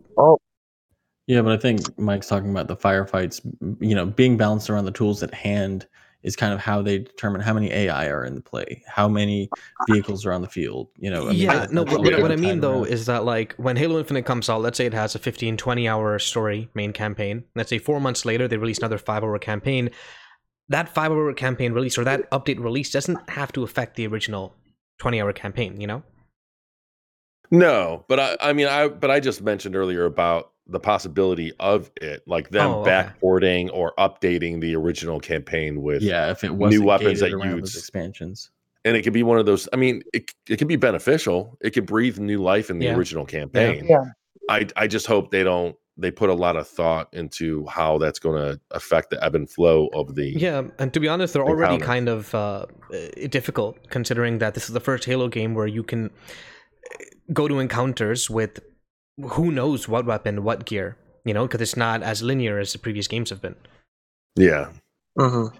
[SPEAKER 6] Yeah, but I think Mike's talking about the firefights, you know, being balanced around the tools at hand is kind of how they determine how many AI are in the play, how many vehicles are on the field, you know. I mean,
[SPEAKER 3] yeah, no.
[SPEAKER 6] that's
[SPEAKER 3] What, what, what I mean though
[SPEAKER 6] around.
[SPEAKER 3] is that like when Halo Infinite comes out, let's say it has a 15, 20 hour story main campaign. Let's say four months later they release another five hour campaign. That five hour campaign release or that update release doesn't have to affect the original twenty hour campaign. You know?
[SPEAKER 2] no but i i mean i but i just mentioned earlier about the possibility of it like them
[SPEAKER 3] Oh, okay.
[SPEAKER 2] backporting or updating the original campaign with
[SPEAKER 6] yeah, if it was new
[SPEAKER 2] weapons that
[SPEAKER 6] around
[SPEAKER 2] you'd
[SPEAKER 6] those
[SPEAKER 2] s-
[SPEAKER 6] expansions.
[SPEAKER 2] and it could be one of those i mean it, it could be beneficial it could breathe new life in the
[SPEAKER 3] Yeah.
[SPEAKER 2] original campaign
[SPEAKER 1] Yeah.
[SPEAKER 2] i i just hope they don't they put a lot of thought into how that's going to affect the ebb and flow of the
[SPEAKER 3] Yeah, and to be honest, they're already kind of uh, uh, difficult considering that this is the first Halo game where you can uh, go to encounters with who knows what weapon, what gear. You know, because it's not as linear as the previous games have been.
[SPEAKER 2] yeah
[SPEAKER 5] Mhm.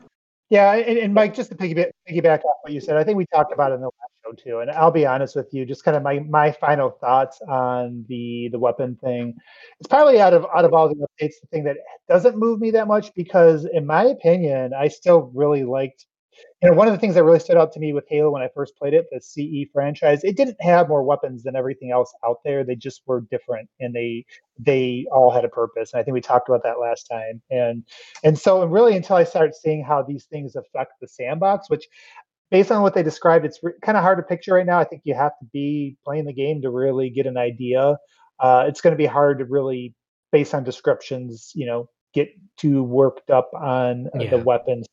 [SPEAKER 1] Yeah, and, and Mike, just to piggyback, piggyback off what you said, I think we talked about it in the last show too. And I'll be honest with you, just kind of my my final thoughts on the the weapon thing. It's probably out of out of all the updates, the thing that doesn't move me that much because, in my opinion, I still really liked. You know, one of the things that really stood out to me with Halo when I first played it, the CE franchise, it didn't have more weapons than everything else out there. They just were different, and they they all had a purpose. And I think we talked about that last time. And and so and really until I started seeing how these things affect the sandbox, which based on what they described, it's re- kind of hard to picture right now. I think you have to be playing the game to really get an idea. Uh, it's going to be hard to really, based on descriptions, you know, get too worked up on uh, the weapons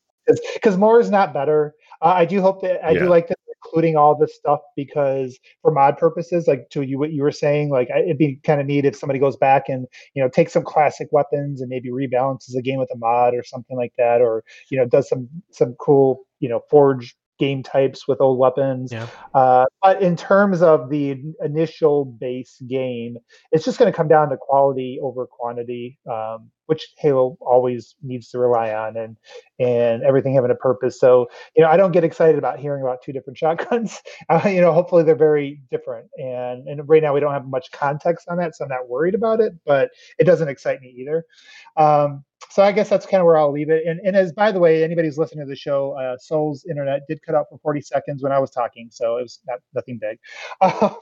[SPEAKER 1] because more is not better. Uh, I do hope that I
[SPEAKER 2] Yeah.
[SPEAKER 1] do like that including all this stuff because for mod purposes, like to you what you were saying, like I- it'd be kind of neat if somebody goes back and you know takes some classic weapons and maybe rebalances the game with a mod or something like that, or you know does some some cool you know forge game types with old weapons.
[SPEAKER 3] Yeah.
[SPEAKER 1] Uh, but in terms of the initial base game, it's just going to come down to quality over quantity, um, which Halo always needs to rely on, and and everything having a purpose. So you know, I don't get excited about hearing about two different (laughs) shotguns. Uh, you know, hopefully they're very different, and and right now we don't have much context on that, so I'm not worried about it. But it doesn't excite me either. Um, so I guess that's kind of where I'll leave it. And, and as by the way, anybody who's listening to the show, uh, Soul's internet did cut out for 40 seconds when I was talking, so it was not, nothing big. (laughs) Um,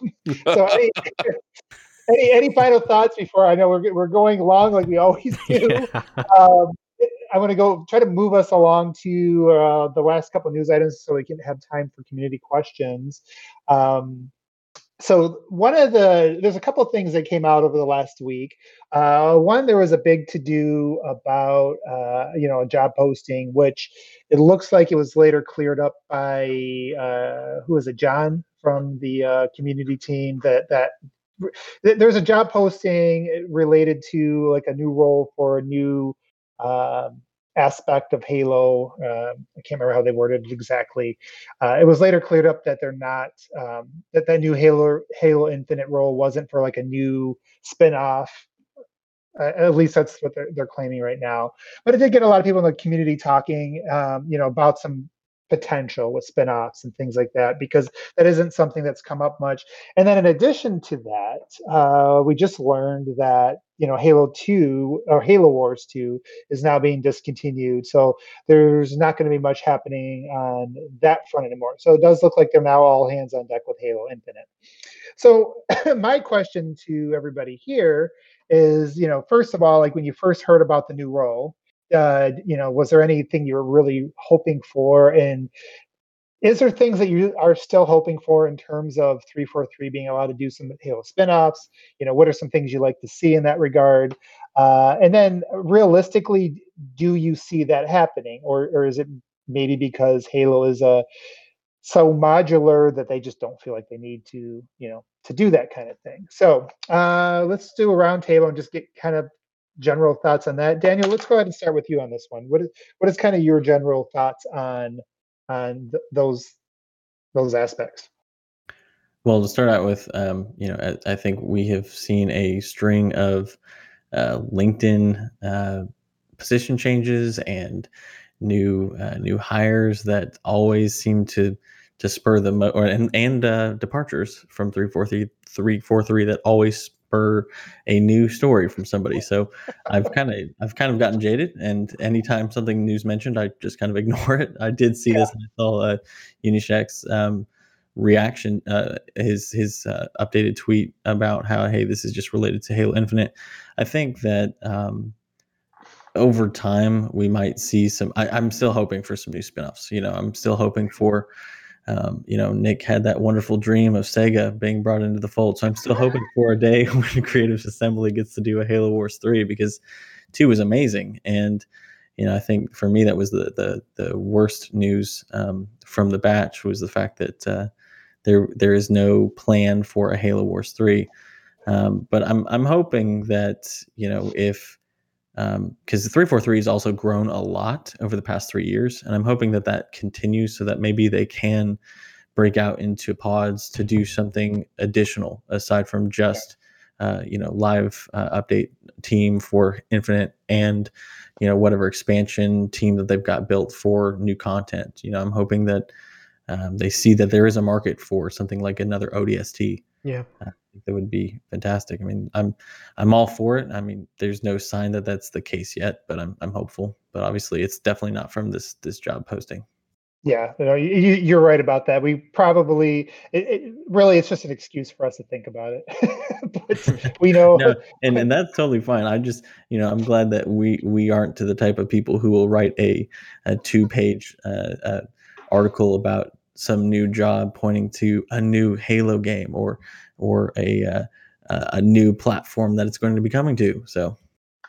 [SPEAKER 1] so any, (laughs) any any final thoughts before I know we're we're going long like we always (laughs) do.
[SPEAKER 3] Yeah.
[SPEAKER 1] Um, I want to go try to move us along to uh, the last couple of news items so we can have time for community questions. Um, so one of the there's a couple things that came out over the last week. Uh, one, there was a big to do about uh, you know a job posting, which it looks like it was later cleared up by uh, who was it, John from the uh, community team that that th- there's a job posting related to like a new role for a new um, aspect of Halo. Um, I can't remember how they worded it exactly. Uh, it was later cleared up that they're not um, that that new Halo Halo Infinite role wasn't for like a new spin-off. Uh, at least that's what they're, they're claiming right now. But it did get a lot of people in the community talking, um, you know, about some potential with spin-offs and things like that because that isn't something that's come up much. And then in addition to that, uh, we just learned that you know Halo 2 or Halo Wars 2 is now being discontinued. So there's not going to be much happening on that front anymore. So it does look like they're now all hands on deck with Halo Infinite. So (coughs) my question to everybody here is, you know, first of all, like when you first heard about the new role, uh, you know, was there anything you were really hoping for? And is there things that you are still hoping for in terms of 343 being allowed to do some Halo spin-offs? You know, what are some things you like to see in that regard? Uh, and then realistically, do you see that happening? Or, or is it maybe because Halo is a so modular that they just don't feel like they need to, you know, to do that kind of thing. So uh, let's do a roundtable and just get kind of general thoughts on that. Daniel, let's go ahead and start with you on this one. What is what is kind of your general thoughts on on th- those those aspects?
[SPEAKER 6] Well, to start out with, um, you know, I, I think we have seen a string of uh, LinkedIn uh, position changes and new uh, new hires that always seem to to spur the mo- or and and uh, departures from three four three three four three that always spur a new story from somebody. So I've (laughs) kind of I've kind of gotten jaded, and anytime something new's mentioned, I just kind of ignore it. I did see this. And I saw uh, Junyszek's um, reaction, uh, his his uh, updated tweet about how hey, this is just related to Halo Infinite. I think that. Um, over time we might see some I, i'm still hoping for some new spin-offs you know i'm still hoping for um, you know nick had that wonderful dream of sega being brought into the fold. So i'm still hoping for a day (laughs) when creative assembly gets to do a halo wars 3 because 2 was amazing. And you know i think for me that was the the, the worst news um, from the batch was the fact that uh, there there is no plan for a halo wars 3 um, but i'm i'm hoping that you know if because the 343 has also grown a lot over the past three years and i'm hoping that that continues so that maybe they can break out into pods to do something additional aside from just uh, you know live uh, update team for infinite and you know whatever expansion team that they've got built for new content you know i'm hoping that um, they see that there is a market for something like another odst
[SPEAKER 3] Yeah.
[SPEAKER 6] Think that would be fantastic. I mean, I'm I'm all for it. I mean, there's no sign that that's the case yet, but I'm I'm hopeful. But obviously, it's definitely not from this this job posting.
[SPEAKER 1] Yeah, you know, you, you- you're right about that. We probably, it, it, really, it's just an excuse for us to think about it. (laughs) but (laughs) we know,
[SPEAKER 6] No, and and that's totally fine. I just you know I'm glad that we we aren't to the type of people who will write a a two page uh, uh, article about some new job pointing to a new Halo game or or a uh, a new platform that it's going to be coming to. So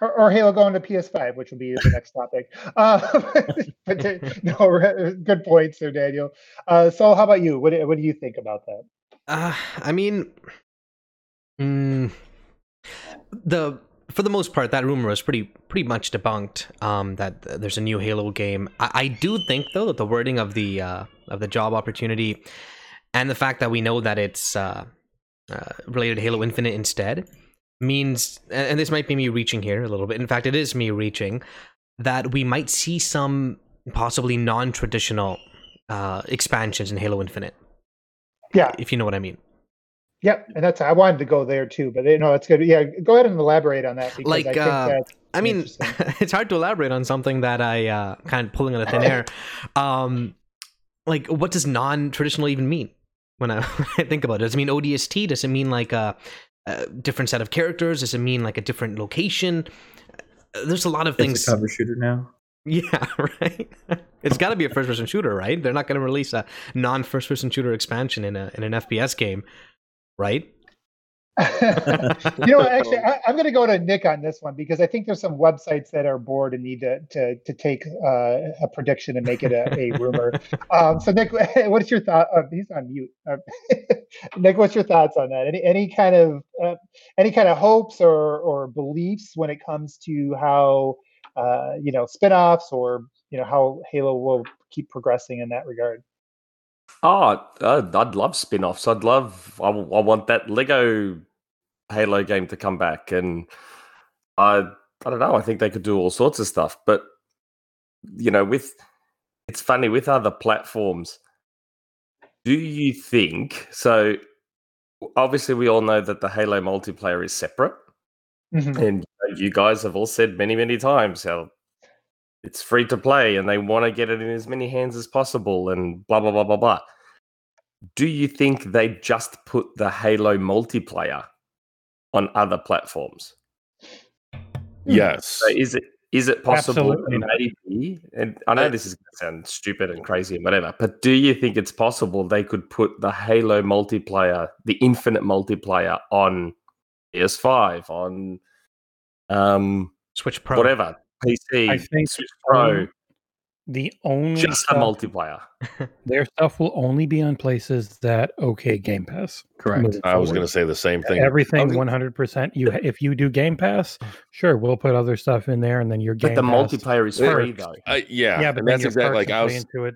[SPEAKER 1] or, or, Halo going to PS5, which will be the next topic. (laughs) Uh, (laughs) but no, good point, Sir Daniel. Uh, so, how about you? What, what do you think about that?
[SPEAKER 3] Uh, I mean, mm, the for the most part, that rumor was pretty pretty much debunked. Um, that there's a new Halo game. I, I do think though that the wording of the uh, of the job opportunity and the fact that we know that it's uh, uh, related to Halo Infinite instead means, and this might be me reaching here a little bit. In fact, it is me reaching that we might see some possibly non-traditional uh, expansions in Halo Infinite.
[SPEAKER 1] Yeah,
[SPEAKER 3] if you know what I mean.
[SPEAKER 1] Yep, and that's I wanted to go there too, but you know it's good. Yeah, go ahead and elaborate on that.
[SPEAKER 3] like, I, uh, I mean, (laughs) it's hard to elaborate on something that I uh, kind of pulling out of thin air. (laughs) Um, like, what does non-traditional even mean? When I, (laughs) when I think about it, does it mean ODST? Does it mean like a, a, different set of characters? Does it mean like a different location? Uh, there's a lot of things.
[SPEAKER 6] It's a cover shooter now. (laughs)
[SPEAKER 3] Yeah, right. (laughs) it's got to be a first-person shooter, right? They're not going to release a non-first-person shooter expansion in a in an FPS game right? (laughs)
[SPEAKER 1] you know, actually, I, am going to go to Nick on this one because I think there's some websites that are bored and need to to, to take uh, a prediction and make it a, a rumor. (laughs) um, so, Nick, (laughs) what's your thought? Uh, he's on mute. Uh, Nick, what's your thoughts on that? Any any kind of uh, any kind of hopes or or beliefs when it comes to how uh, you know spinoffs or you know how Halo will keep progressing in that regard?
[SPEAKER 7] Oh, I'd love spin offs. I'd love, I, I want that Lego Halo game to come back. And I, I don't know, I think they could do all sorts of stuff. But, you know, with, it's funny, with other platforms, do you think, so obviously we all know that the Halo multiplayer is separate. Mm-hmm. And you guys have all said many, many times how it's free to play and they want to get it in as many hands as possible and blah blah blah blah blah. Do you think they just put the Halo multiplayer on other platforms?
[SPEAKER 2] Hmm. Yes.
[SPEAKER 7] So is it is it possible maybe? And I know this is going to sound stupid and crazy and whatever, but do you think it's possible they could put the Halo multiplayer, the Infinite multiplayer, on PS5, on um,
[SPEAKER 3] Switch Pro,
[SPEAKER 7] whatever, PC,
[SPEAKER 4] I think
[SPEAKER 7] Switch Pro.
[SPEAKER 4] The only
[SPEAKER 7] just stuff, a multiplayer. (laughs)
[SPEAKER 4] their stuff will only be on places that okay Game Pass.
[SPEAKER 6] Correct.
[SPEAKER 2] I was going to say the same thing.
[SPEAKER 4] Everything one hundred percent. You if you do Game Pass, (laughs) sure, we'll put other stuff in there, and then your Game.
[SPEAKER 7] But the
[SPEAKER 4] Pass
[SPEAKER 7] multiplayer is free though.
[SPEAKER 2] Uh, yeah,
[SPEAKER 4] yeah, but that's exactly like I was into it.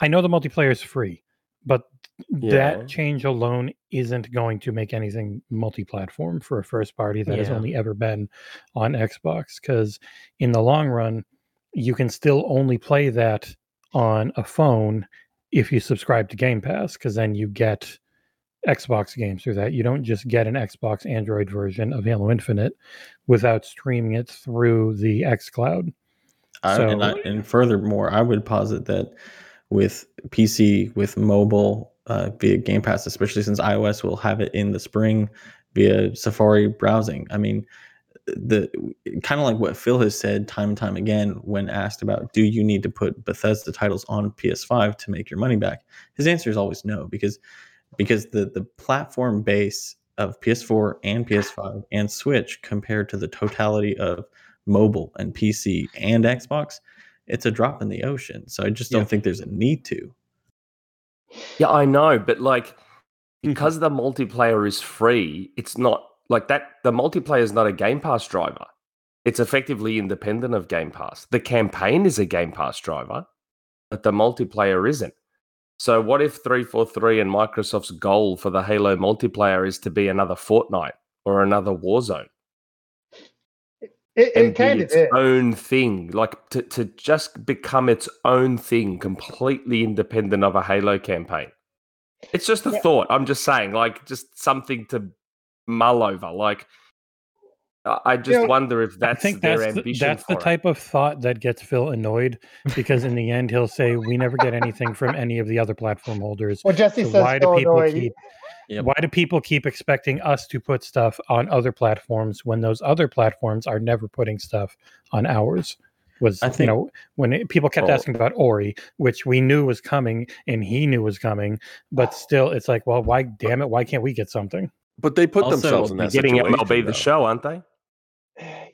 [SPEAKER 4] I know the multiplayer is free, but yeah. that change alone isn't going to make anything multi-platform for a first party that yeah. has only ever been on Xbox because in the long run you can still only play that on a phone if you subscribe to Game Pass because then you get Xbox games through that. You don't just get an Xbox Android version of Halo Infinite without streaming it through the xCloud.
[SPEAKER 6] So, and, I, and furthermore, I would posit that with PC, with mobile, uh, via Game Pass, especially since iOS will have it in the spring via Safari browsing. I mean, the kind of like what Phil has said time and time again when asked about do you need to put Bethesda titles on PS5 to make your money back? His answer is always no because because the the platform base of PS4 and PS5 and Switch compared to the totality of mobile and PC and Xbox, it's a drop in the ocean. So I just don't yeah. think there's a need to.
[SPEAKER 7] Yeah, I know, but like mm-hmm. because the multiplayer is free, it's not like that. The multiplayer is not a Game Pass driver. It's effectively independent of Game Pass. The campaign is a Game Pass driver, but the multiplayer isn't. So, what if 343 and Microsoft's goal for the Halo multiplayer is to be another Fortnite or another Warzone?
[SPEAKER 1] It, it kind
[SPEAKER 7] its of own thing, like to, to just become its own thing, completely independent of a Halo campaign. It's just a yeah. thought. I'm just saying, like, just something to mull over. Like, I just you know, wonder if that's I think their
[SPEAKER 4] that's
[SPEAKER 7] ambition.
[SPEAKER 4] The, that's the type of thought that gets Phil annoyed because in the end he'll say, "We never get anything from any of the other platform holders."
[SPEAKER 1] Well, Jesse so says, "Why do people annoyed.
[SPEAKER 4] keep?" Yep. Why do people keep expecting us to put stuff on other platforms when those other platforms are never putting stuff on ours? Was
[SPEAKER 6] I
[SPEAKER 4] you
[SPEAKER 6] think-
[SPEAKER 4] know when it, people kept
[SPEAKER 7] Oh.
[SPEAKER 4] asking about Ori, which we knew was coming and he knew was coming, but oh. still, it's like, well, why? Damn it, why can't we get something?
[SPEAKER 2] But they put
[SPEAKER 6] Also,
[SPEAKER 2] themselves in
[SPEAKER 7] They're
[SPEAKER 2] that
[SPEAKER 7] getting
[SPEAKER 2] situation.
[SPEAKER 7] MLB the show, aren't they?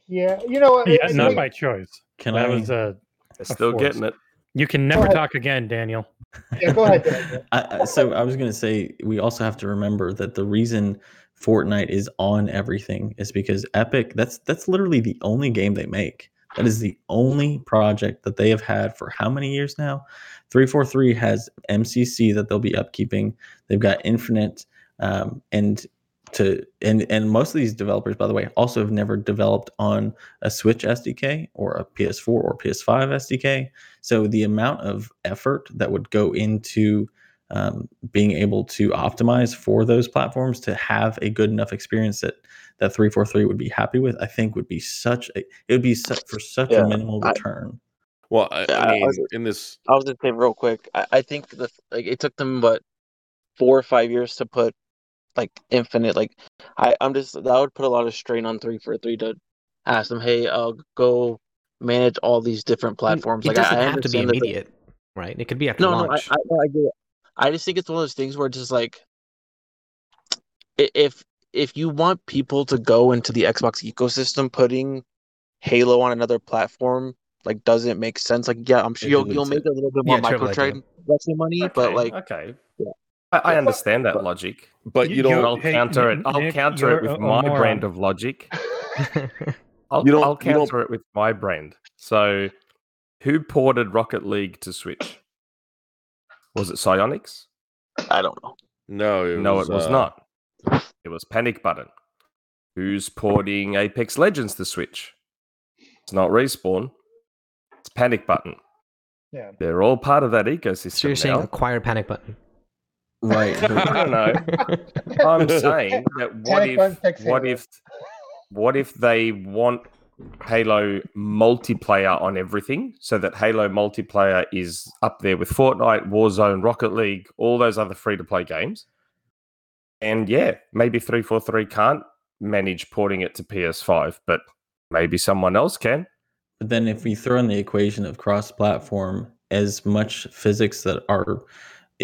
[SPEAKER 1] Yeah, you know, what,
[SPEAKER 4] Yeah,
[SPEAKER 1] it's
[SPEAKER 4] not
[SPEAKER 1] like-
[SPEAKER 4] by choice.
[SPEAKER 6] Can
[SPEAKER 4] that
[SPEAKER 6] I?
[SPEAKER 4] was uh,
[SPEAKER 7] They're still
[SPEAKER 4] course.
[SPEAKER 7] getting it.
[SPEAKER 4] you can never talk again, Daniel. (laughs)
[SPEAKER 1] yeah, go ahead. Daniel.
[SPEAKER 6] I, I- so I was going to say we also have to remember that the reason Fortnite is on everything is because Epic. That's that's literally the only game they make. That is the only project that they have had for how many years now? Three four three has MCC that they'll be upkeeping. They've got Infinite, um, and to and and most of these developers, by the way, also have never developed on a Switch SDK or a PS4 or PS5 SDK. So the amount of effort that would go into um, being able to optimize for those platforms to have a good enough experience that that 343 would be happy with, I think would be such a it would be such for such
[SPEAKER 5] Yeah,
[SPEAKER 6] a minimal return.
[SPEAKER 2] Well, I,
[SPEAKER 5] Yeah,
[SPEAKER 2] I
[SPEAKER 5] I
[SPEAKER 2] mean,
[SPEAKER 5] was-
[SPEAKER 2] in this,
[SPEAKER 5] I was just saying real quick. I, I think the like it took them but four or five years to put like infinite. Like I I'm just that would put a lot of strain on three four three to ask them, hey, uh, go manage all these different platforms.
[SPEAKER 3] It
[SPEAKER 5] like
[SPEAKER 3] doesn't
[SPEAKER 5] I, I
[SPEAKER 3] have to be
[SPEAKER 5] understand that the-
[SPEAKER 3] immediate, right? It could be after
[SPEAKER 5] No, no, I. I, I get it. I just think it's one of those things where it's just like if if you want people to go into the Xbox ecosystem, putting Halo on another platform like doesn't make sense. Like, yeah, I'm sure
[SPEAKER 6] It
[SPEAKER 5] you'll you'll make
[SPEAKER 6] it.
[SPEAKER 5] a little bit more
[SPEAKER 3] Yeah, triple it, yeah.
[SPEAKER 5] microtransaction money, but like
[SPEAKER 7] okay,
[SPEAKER 5] Yeah.
[SPEAKER 7] I, I understand that logic.
[SPEAKER 2] but you
[SPEAKER 4] You-
[SPEAKER 2] don't.
[SPEAKER 7] I'll
[SPEAKER 4] hey,
[SPEAKER 7] counter it. I'll
[SPEAKER 4] Nick,
[SPEAKER 7] counter it with
[SPEAKER 4] a- a
[SPEAKER 7] my
[SPEAKER 4] moron.
[SPEAKER 7] brand of logic. (laughs) I'll,
[SPEAKER 2] You don't-
[SPEAKER 7] I'll
[SPEAKER 2] you don't-
[SPEAKER 7] counter it with my brand. So, who ported Rocket League to Switch? Was it Psyonix?
[SPEAKER 5] I don't know.
[SPEAKER 2] No, it
[SPEAKER 7] no,
[SPEAKER 2] was,
[SPEAKER 7] it was
[SPEAKER 2] uh,
[SPEAKER 7] not. It was Panic Button. Who's porting Apex Legends to Switch? It's not Respawn. It's Panic Button.
[SPEAKER 1] Yeah.
[SPEAKER 7] They're all part of that ecosystem
[SPEAKER 3] so you're saying
[SPEAKER 7] now.
[SPEAKER 3] acquire panic button.
[SPEAKER 6] Right.
[SPEAKER 7] no, no, no. I'm saying that what if what if what if they want Halo multiplayer on everything so that Halo multiplayer is up there with Fortnite, Warzone, Rocket League, all those other free to play games. And yeah, maybe 343 can't manage porting it to PS5, but maybe someone else can.
[SPEAKER 6] But then if we throw in the equation of cross platform as much physics that are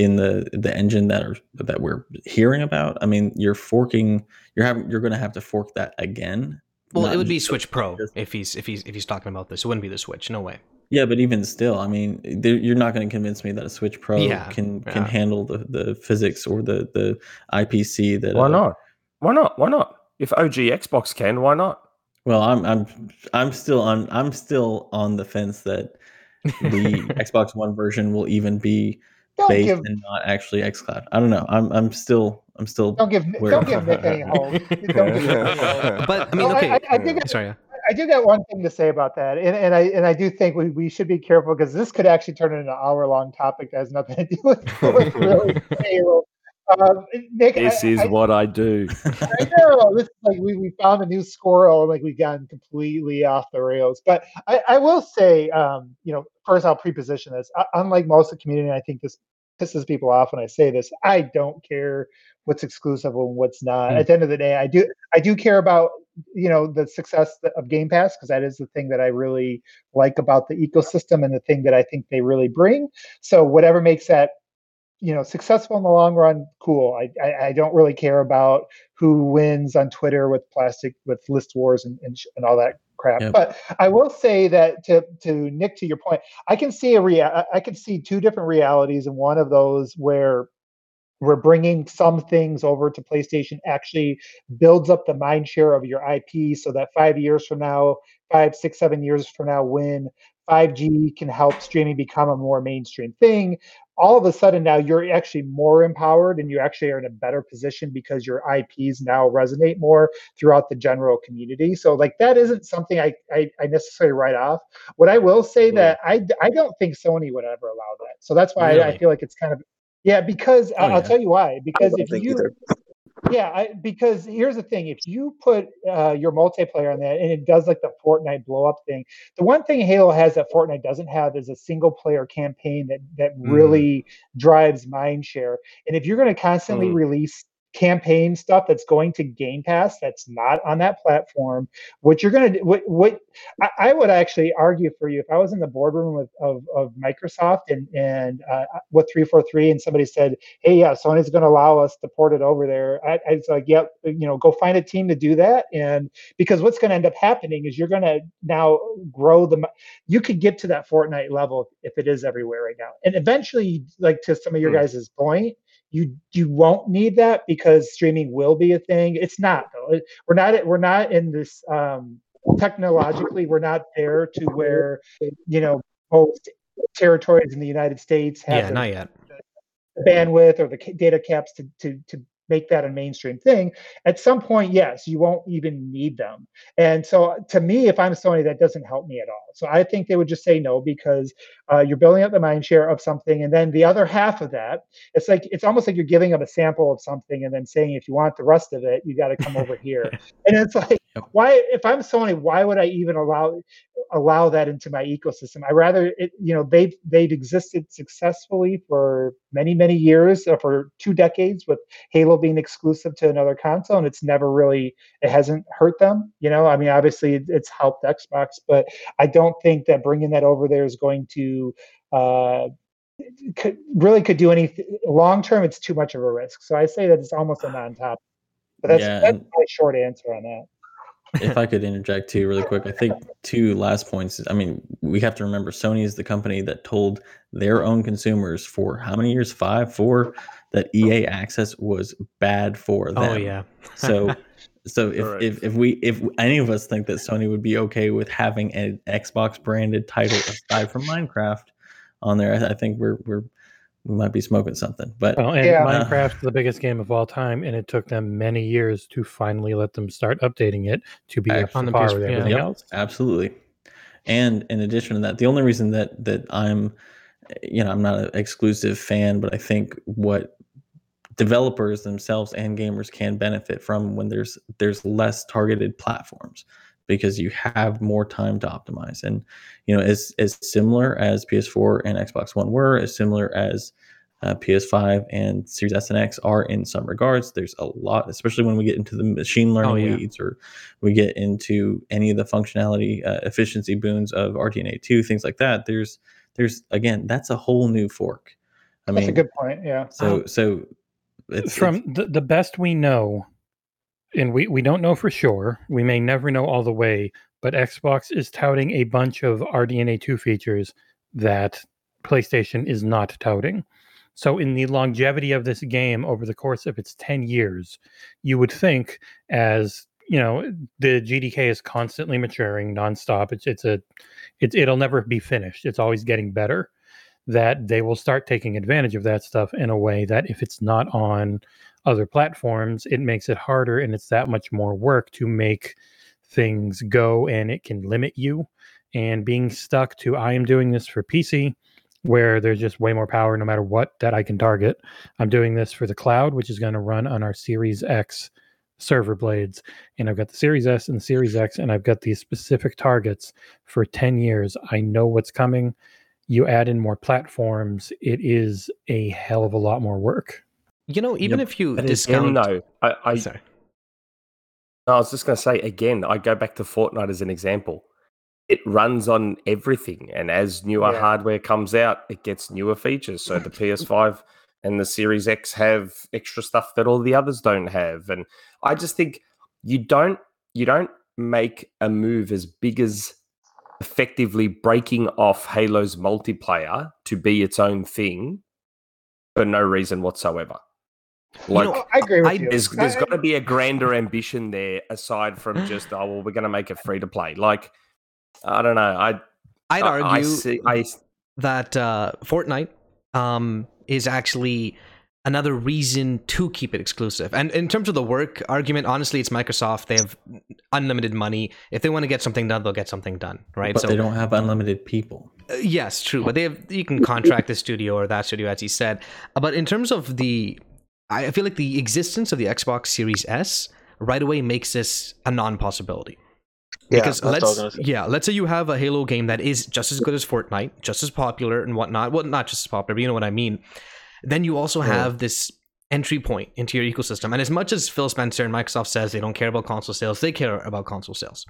[SPEAKER 6] in the the engine that are that we're hearing about, I mean, you're forking you're having you're going to have to fork that again.
[SPEAKER 3] Well, it would be Switch Pro
[SPEAKER 6] just-
[SPEAKER 3] if he's if he's if he's talking about this. It wouldn't be the Switch. No way.
[SPEAKER 6] Yeah, but even still, I mean, you're not going to convince me that a Switch Pro
[SPEAKER 3] Yeah,
[SPEAKER 6] can can handle the, the physics or the the IPC that.
[SPEAKER 7] Why
[SPEAKER 6] uh,
[SPEAKER 7] not? Why not? Why not? If OG Xbox can, why not?
[SPEAKER 6] Well, I'm I'm I'm still on I'm still on the fence that the (laughs) Xbox One version will even be
[SPEAKER 1] Don't
[SPEAKER 6] based
[SPEAKER 1] give
[SPEAKER 6] and not actually XCloud. I don't know. I'm I'm still I'm still
[SPEAKER 1] don't give
[SPEAKER 6] Where-
[SPEAKER 1] don't give Nick any hope. (laughs) Don't give any hope. (laughs)
[SPEAKER 3] But I mean,
[SPEAKER 1] No,
[SPEAKER 3] okay.
[SPEAKER 1] I, I think
[SPEAKER 3] Sorry. yeah.
[SPEAKER 1] I do got one thing to say about that, and, and I and I do think we, we should be careful because this could actually turn into an hour long topic that has nothing to do with, (laughs) with really Halo. Um, Nick,
[SPEAKER 7] This
[SPEAKER 1] I,
[SPEAKER 7] is
[SPEAKER 1] I,
[SPEAKER 7] what I do.
[SPEAKER 1] I know this is like we, we found a new squirrel, like we've gotten completely off the rails. But I, I will say, um, you know, first I'll preposition this. Uh, unlike most of the community, I think this pisses people off when I say this. I don't care what's exclusive and what's not.
[SPEAKER 6] Hmm.
[SPEAKER 1] At the end of the day, I do I do care about you know the success of Game Pass because that is the thing that I really like about the ecosystem and the thing that I think they really bring. So whatever makes that you know successful in the long run cool I, I i don't really care about who wins on twitter with plastic with list wars and and, sh- and all that crap
[SPEAKER 6] Yep.
[SPEAKER 1] but i will say that to to nick to your point i can see a rea- I- i can see two different realities and one of those where we're bringing some things over to PlayStation actually builds up the mind share of your IP so that five years from now, five, six, seven years from now, when 5G can help streaming become a more mainstream thing, all of a sudden now you're actually more empowered and you actually are in a better position because your IPs now resonate more throughout the general community. So like that isn't something I, I, I necessarily write off. What I will say that I, I don't think Sony would ever allow that. So that's why I, I feel like it's kind of yeah, because
[SPEAKER 6] Oh,
[SPEAKER 1] I'll, I'll
[SPEAKER 6] yeah.
[SPEAKER 1] tell you why. Because if you. Yeah, I, because here's the thing: if you put uh, your multiplayer on that, and it does like the Fortnite blow up thing, the one thing Halo has that Fortnite doesn't have is a single player campaign that that
[SPEAKER 3] Mm.
[SPEAKER 1] really drives mind share. And if you're going to constantly
[SPEAKER 7] Mm.
[SPEAKER 1] release campaign stuff that's going to Game Pass that's not on that platform. What you're going to what what I, I, would actually argue for you if I was in the boardroom with, of of Microsoft and and uh, with three four three and somebody said, hey, yeah, Sony's going to allow us to port it over there. I, I was like, yep, you know, go find a team to do that, and because what's going to end up happening is you're going to now grow the. You could get to that Fortnite level if it is everywhere right now, and eventually, like to some of your mm. guys' point you you won't need that because streaming will be a thing. It's not though. We're not we're not in this um, technologically. We're not there to where you know most territories in the United States have
[SPEAKER 3] yeah, the, not yet.
[SPEAKER 1] Bandwidth or the data caps to to to make that a mainstream thing. At some point, yes, you won't even need them. And so to me, if I'm Sony, that doesn't help me at all. So I think they would just say no because uh, you're building up the mind share of something. And then the other half of that, it's like, it's almost like you're giving them a sample of something and then saying, if you want the rest of it, you got to come over here. (laughs) And it's like, why, if I'm Sony, why would I even allow, allow that into my ecosystem. I rather it, you know, they've they've existed successfully for many many years, uh, for two decades, with Halo being exclusive to another console, and it's never really it hasn't hurt them. You know, I mean, obviously it's helped Xbox, but I don't think that bringing that over there is going to. Uh, could, really could do anything long term. It's too much of a risk. So I say that it's almost a (sighs) non-top. But that's, yeah, that's my short answer on that
[SPEAKER 6] if I could interject too, really quick, I think two last points. I mean, we have to remember Sony is the company that told their own consumers for how many years? Five, four, that EA access was bad for oh, them.
[SPEAKER 3] Oh yeah.
[SPEAKER 6] so, (laughs) so if, right. if if we if any of us think that Sony would be okay with having an Xbox branded title aside from Minecraft on there, I, I think we're we're we might be smoking something. But
[SPEAKER 4] oh, and yeah. Minecraft's the biggest game of all time, and it took them many years to finally let them start updating it to be up on the par with everything
[SPEAKER 6] yep,
[SPEAKER 4] else.
[SPEAKER 6] Absolutely. And in addition to that, the only reason that that I'm, you know, I'm not an exclusive fan, but I think what developers themselves and gamers can benefit from when there's there's less targeted platforms because you have more time to optimize. And you know, as as similar as PS4 and Xbox One were, as similar as uh, PS5 and Series S and X are in some regards. There's a lot, especially when we get into the machine learning oh, yeah. weeds or we get into any of the functionality uh, efficiency boons of RDNA 2, things like that. There's there's again, that's a whole new fork.
[SPEAKER 1] I that's mean, a good point. Yeah.
[SPEAKER 6] So so
[SPEAKER 4] it's, from it's, the, the best we know and we, we don't know for sure. We may never know all the way, but Xbox is touting a bunch of RDNA 2 features that PlayStation is not touting. So, in the longevity of this game over the course of its 10 years, you would think, as you know, the GDK is constantly maturing nonstop. It's it's a it, it'll never be finished. It's always getting better. That they will start taking advantage of that stuff in a way that if it's not on other platforms, it makes it harder and it's that much more work to make things go and it can limit you. And being stuck to, I am doing this for PC, where there's just way more power no matter what that I can target. I'm doing this for the cloud, which is going to run on our Series X server blades. And I've got the Series S and the Series X, and I've got these specific targets for 10 years. I know what's coming. You add in more platforms, it is a hell of a lot more work.
[SPEAKER 3] You know, even yep. if you discount,
[SPEAKER 7] no, uh, I, I, Sorry. I was just going to say again. I go back to Fortnite as an example. It runs on everything, and as newer yeah. hardware comes out, it gets newer features. So the (laughs) PS5 and the Series X have extra stuff that all the others don't have, and I just think you don't you don't make a move as big as effectively breaking off Halo's multiplayer to be its own thing for no reason whatsoever.
[SPEAKER 1] Like, you know, I agree with I, you.
[SPEAKER 7] There's, there's got to be a grander ambition there aside from just, (sighs) oh, well, we're going to make it free to play. Like, I don't know. I,
[SPEAKER 3] I'd argue I see, I, that uh, Fortnite um, is actually another reason to keep it exclusive. And in terms of the work argument, honestly, it's Microsoft. They have unlimited money. If they want to get something done, they'll get something done, right?
[SPEAKER 6] But so, they don't have unlimited people.
[SPEAKER 3] Uh, yes, true. But they have you can contract the studio or that studio, as he said. But in terms of the I feel like the existence of the Xbox Series S right away makes this a non-possibility. Yeah, because let's yeah, let's say you have a Halo game that is just as good as Fortnite, just as popular and whatnot. Well, not just as popular, but you know what I mean. Then you also have this entry point into your ecosystem. And as much as Phil Spencer and Microsoft says they don't care about console sales, they care about console sales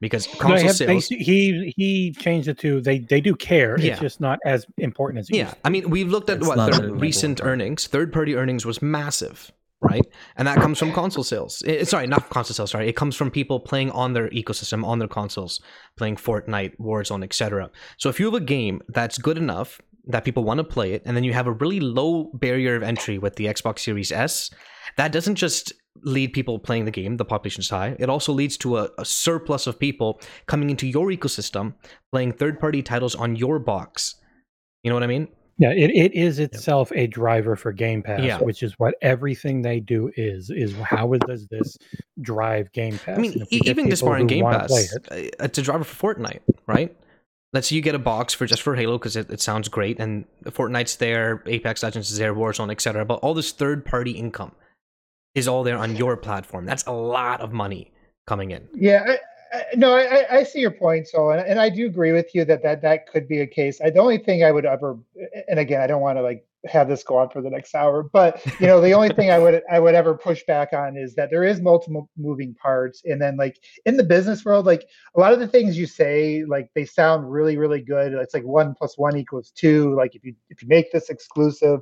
[SPEAKER 3] because console
[SPEAKER 4] they have- they-
[SPEAKER 3] sales.
[SPEAKER 4] he he changed it to they they do care.
[SPEAKER 3] Yeah.
[SPEAKER 4] It's just not as important as it
[SPEAKER 3] Yeah,
[SPEAKER 4] used
[SPEAKER 3] I mean, we've looked at
[SPEAKER 6] It's
[SPEAKER 3] what their recent
[SPEAKER 6] number
[SPEAKER 3] earnings. Third-party earnings was massive, right? And that comes from console sales. Eh, sorry, not console sales. Sorry, it comes from people playing on their ecosystem, on their consoles, playing Fortnite, Warzone, etc. So if you have a game that's good enough that people want to play it, and then you have a really low barrier of entry with the Xbox Series S, that doesn't just lead people playing the game. The population is high. It also leads to a, a surplus of people coming into your ecosystem, playing third-party titles on your box. You know what I mean?
[SPEAKER 4] Yeah, it, it is itself a driver for Game Pass,
[SPEAKER 3] Yeah.
[SPEAKER 4] which is what everything they do is. Is how does this drive Game Pass?
[SPEAKER 3] I mean,
[SPEAKER 4] And if we get
[SPEAKER 3] even just
[SPEAKER 4] people
[SPEAKER 3] barring Game
[SPEAKER 4] wanna
[SPEAKER 3] Pass,
[SPEAKER 4] it-
[SPEAKER 3] uh, it's a driver for Fortnite, right? Let's say you get a box for just for Halo because it, it sounds great, and Fortnite's there, Apex Legends is there, Warzone, etc. But all this third party income is all there on your platform. That's a lot of money coming in.
[SPEAKER 1] Yeah, I, no, I, I- I see your point, so and, and I do agree with you that that that could be a case. I, the only thing I would ever, and again, I don't want to like have this go on for the next hour, but you know, the only thing I would I would ever push back on is that there is multiple moving parts, and then like in the business world, like a lot of the things you say, like they sound really really good. It's like one plus one equals two. Like if you if you make this exclusive.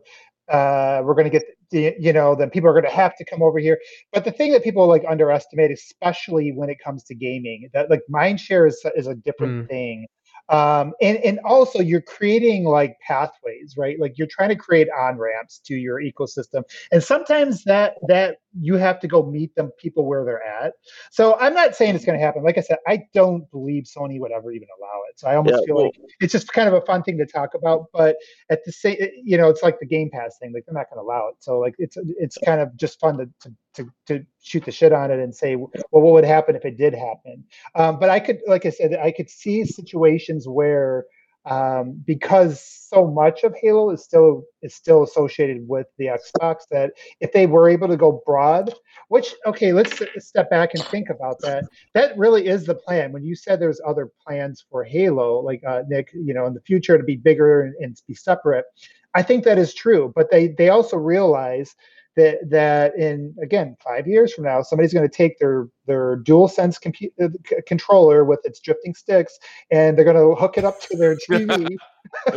[SPEAKER 1] Uh, we're going to get, the, you know, then people are going to have to come over here but the thing that people like underestimate, especially when it comes to gaming, that like mind share is is a different thing. Um, and and also you're creating like pathways, right? Like you're trying to create on ramps to your ecosystem, and sometimes that that you have to go meet them people where they're at. So I'm not saying it's going to happen. Like I said, I don't believe Sony would ever even allow it. So I almost
[SPEAKER 5] Yeah,
[SPEAKER 1] feel like it's just kind of a fun thing to talk about. But at the same, you know, it's like the Game Pass thing. Like they're not going to allow it. So like it's it's kind of just fun to to to, to shoot the shit on it and say, well, what would happen if it did happen? Um, but I could, like I said, I could see situations where um, because so much of Halo is still is still associated with the Xbox that if they were able to go broad, which okay, let's step back and think about that. That really is the plan. When you said there's other plans for Halo, like uh, Nick, you know, in the future to be bigger and, and be separate, I think that is true. But they they also realize that that in again five years from now somebody's going to take their their dual sense compu- uh, c- controller with its drifting sticks and they're going to hook it up to their (laughs) tv (laughs)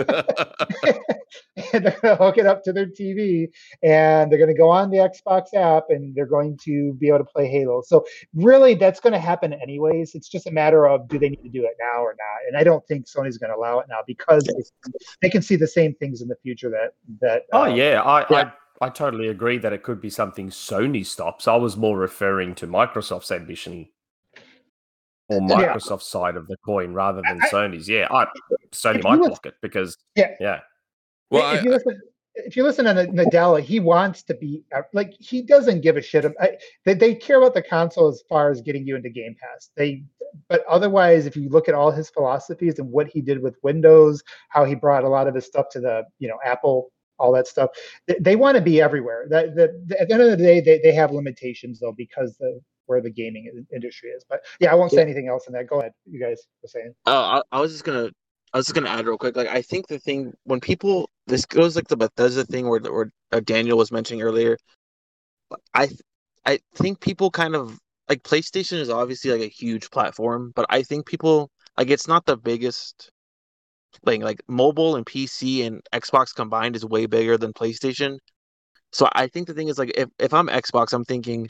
[SPEAKER 1] and they're going to hook it up to their tv and they're going to go on the xbox app and they're going to be able to play halo. So really that's going to happen anyways. It's just a matter of do they need to do it now or not? And i don't think sony's going to allow it now because they, they can see the same things in the future that that
[SPEAKER 7] Oh
[SPEAKER 1] uh,
[SPEAKER 7] yeah, I,
[SPEAKER 1] yeah.
[SPEAKER 7] I I totally agree that it could be something Sony stops. I was more referring to Microsoft's ambition or
[SPEAKER 1] Yeah.
[SPEAKER 7] Microsoft's side of the coin rather than
[SPEAKER 1] I-
[SPEAKER 7] Sony's. Yeah, I Sony
[SPEAKER 1] If
[SPEAKER 7] might
[SPEAKER 1] you
[SPEAKER 7] block it because
[SPEAKER 1] Yeah.
[SPEAKER 7] yeah.
[SPEAKER 2] well,
[SPEAKER 1] if
[SPEAKER 2] I,
[SPEAKER 1] you listen, if you listen to Nadella, he wants to be uh, like he doesn't give a shit. I, they they care about the console as far as getting you into Game Pass. They, but otherwise, if you look at all his philosophies and what he did with Windows, how he brought a lot of his stuff to the you know Apple, all that stuff, they, they want to be everywhere. That, that at the end of the day, they, they have limitations though because the where the gaming industry is. But yeah, I won't say anything else in that. Go ahead, you guys were saying.
[SPEAKER 5] Oh, I, I was just gonna, I was just gonna add real quick. Like, I think the thing when people, this goes like the Bethesda thing where where uh, Daniel was mentioning earlier. I, I think people kind of like PlayStation is obviously like a huge platform, but I think people like it's not the biggest. Like like mobile and PC and Xbox combined is way bigger than PlayStation. So I think the thing is like if if I'm Xbox, I'm thinking,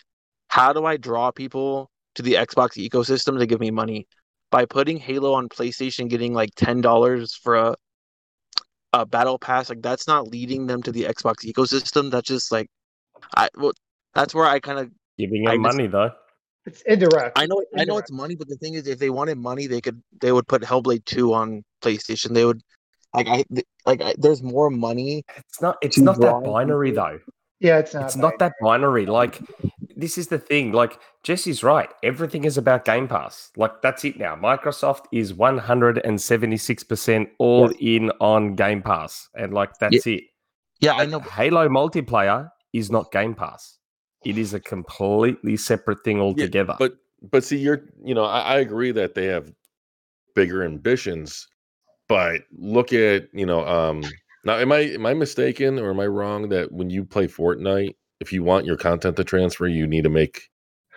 [SPEAKER 5] how do I draw people to the Xbox ecosystem to give me money? by putting Halo on PlayStation, getting like ten dollars for a a battle pass, like that's not leading them to the Xbox ecosystem. That's just like, I well, that's where I kind of
[SPEAKER 7] Giving them money though.
[SPEAKER 1] It's indirect.
[SPEAKER 5] I know I know it's money, but the thing is, if they wanted money, they could they would put Hellblade two on PlayStation. They would like I like I, there's more money.
[SPEAKER 7] It's not it's not that binary
[SPEAKER 5] people.
[SPEAKER 7] though.
[SPEAKER 1] Yeah, it's not.
[SPEAKER 7] it's not that binary. Like this is the thing. Like Jesse's right. Everything is about Game Pass. Like that's it now. Microsoft is one hundred and seventy six percent all in on Game Pass, and like that's it.
[SPEAKER 5] Yeah, I know.
[SPEAKER 7] Halo multiplayer is not Game Pass. It is a completely separate thing altogether.
[SPEAKER 2] but but see, you're you know I, I agree that they have bigger ambitions, but look at you know um now am I am I mistaken or am I wrong that when you play Fortnite if you want your content to transfer, you need to make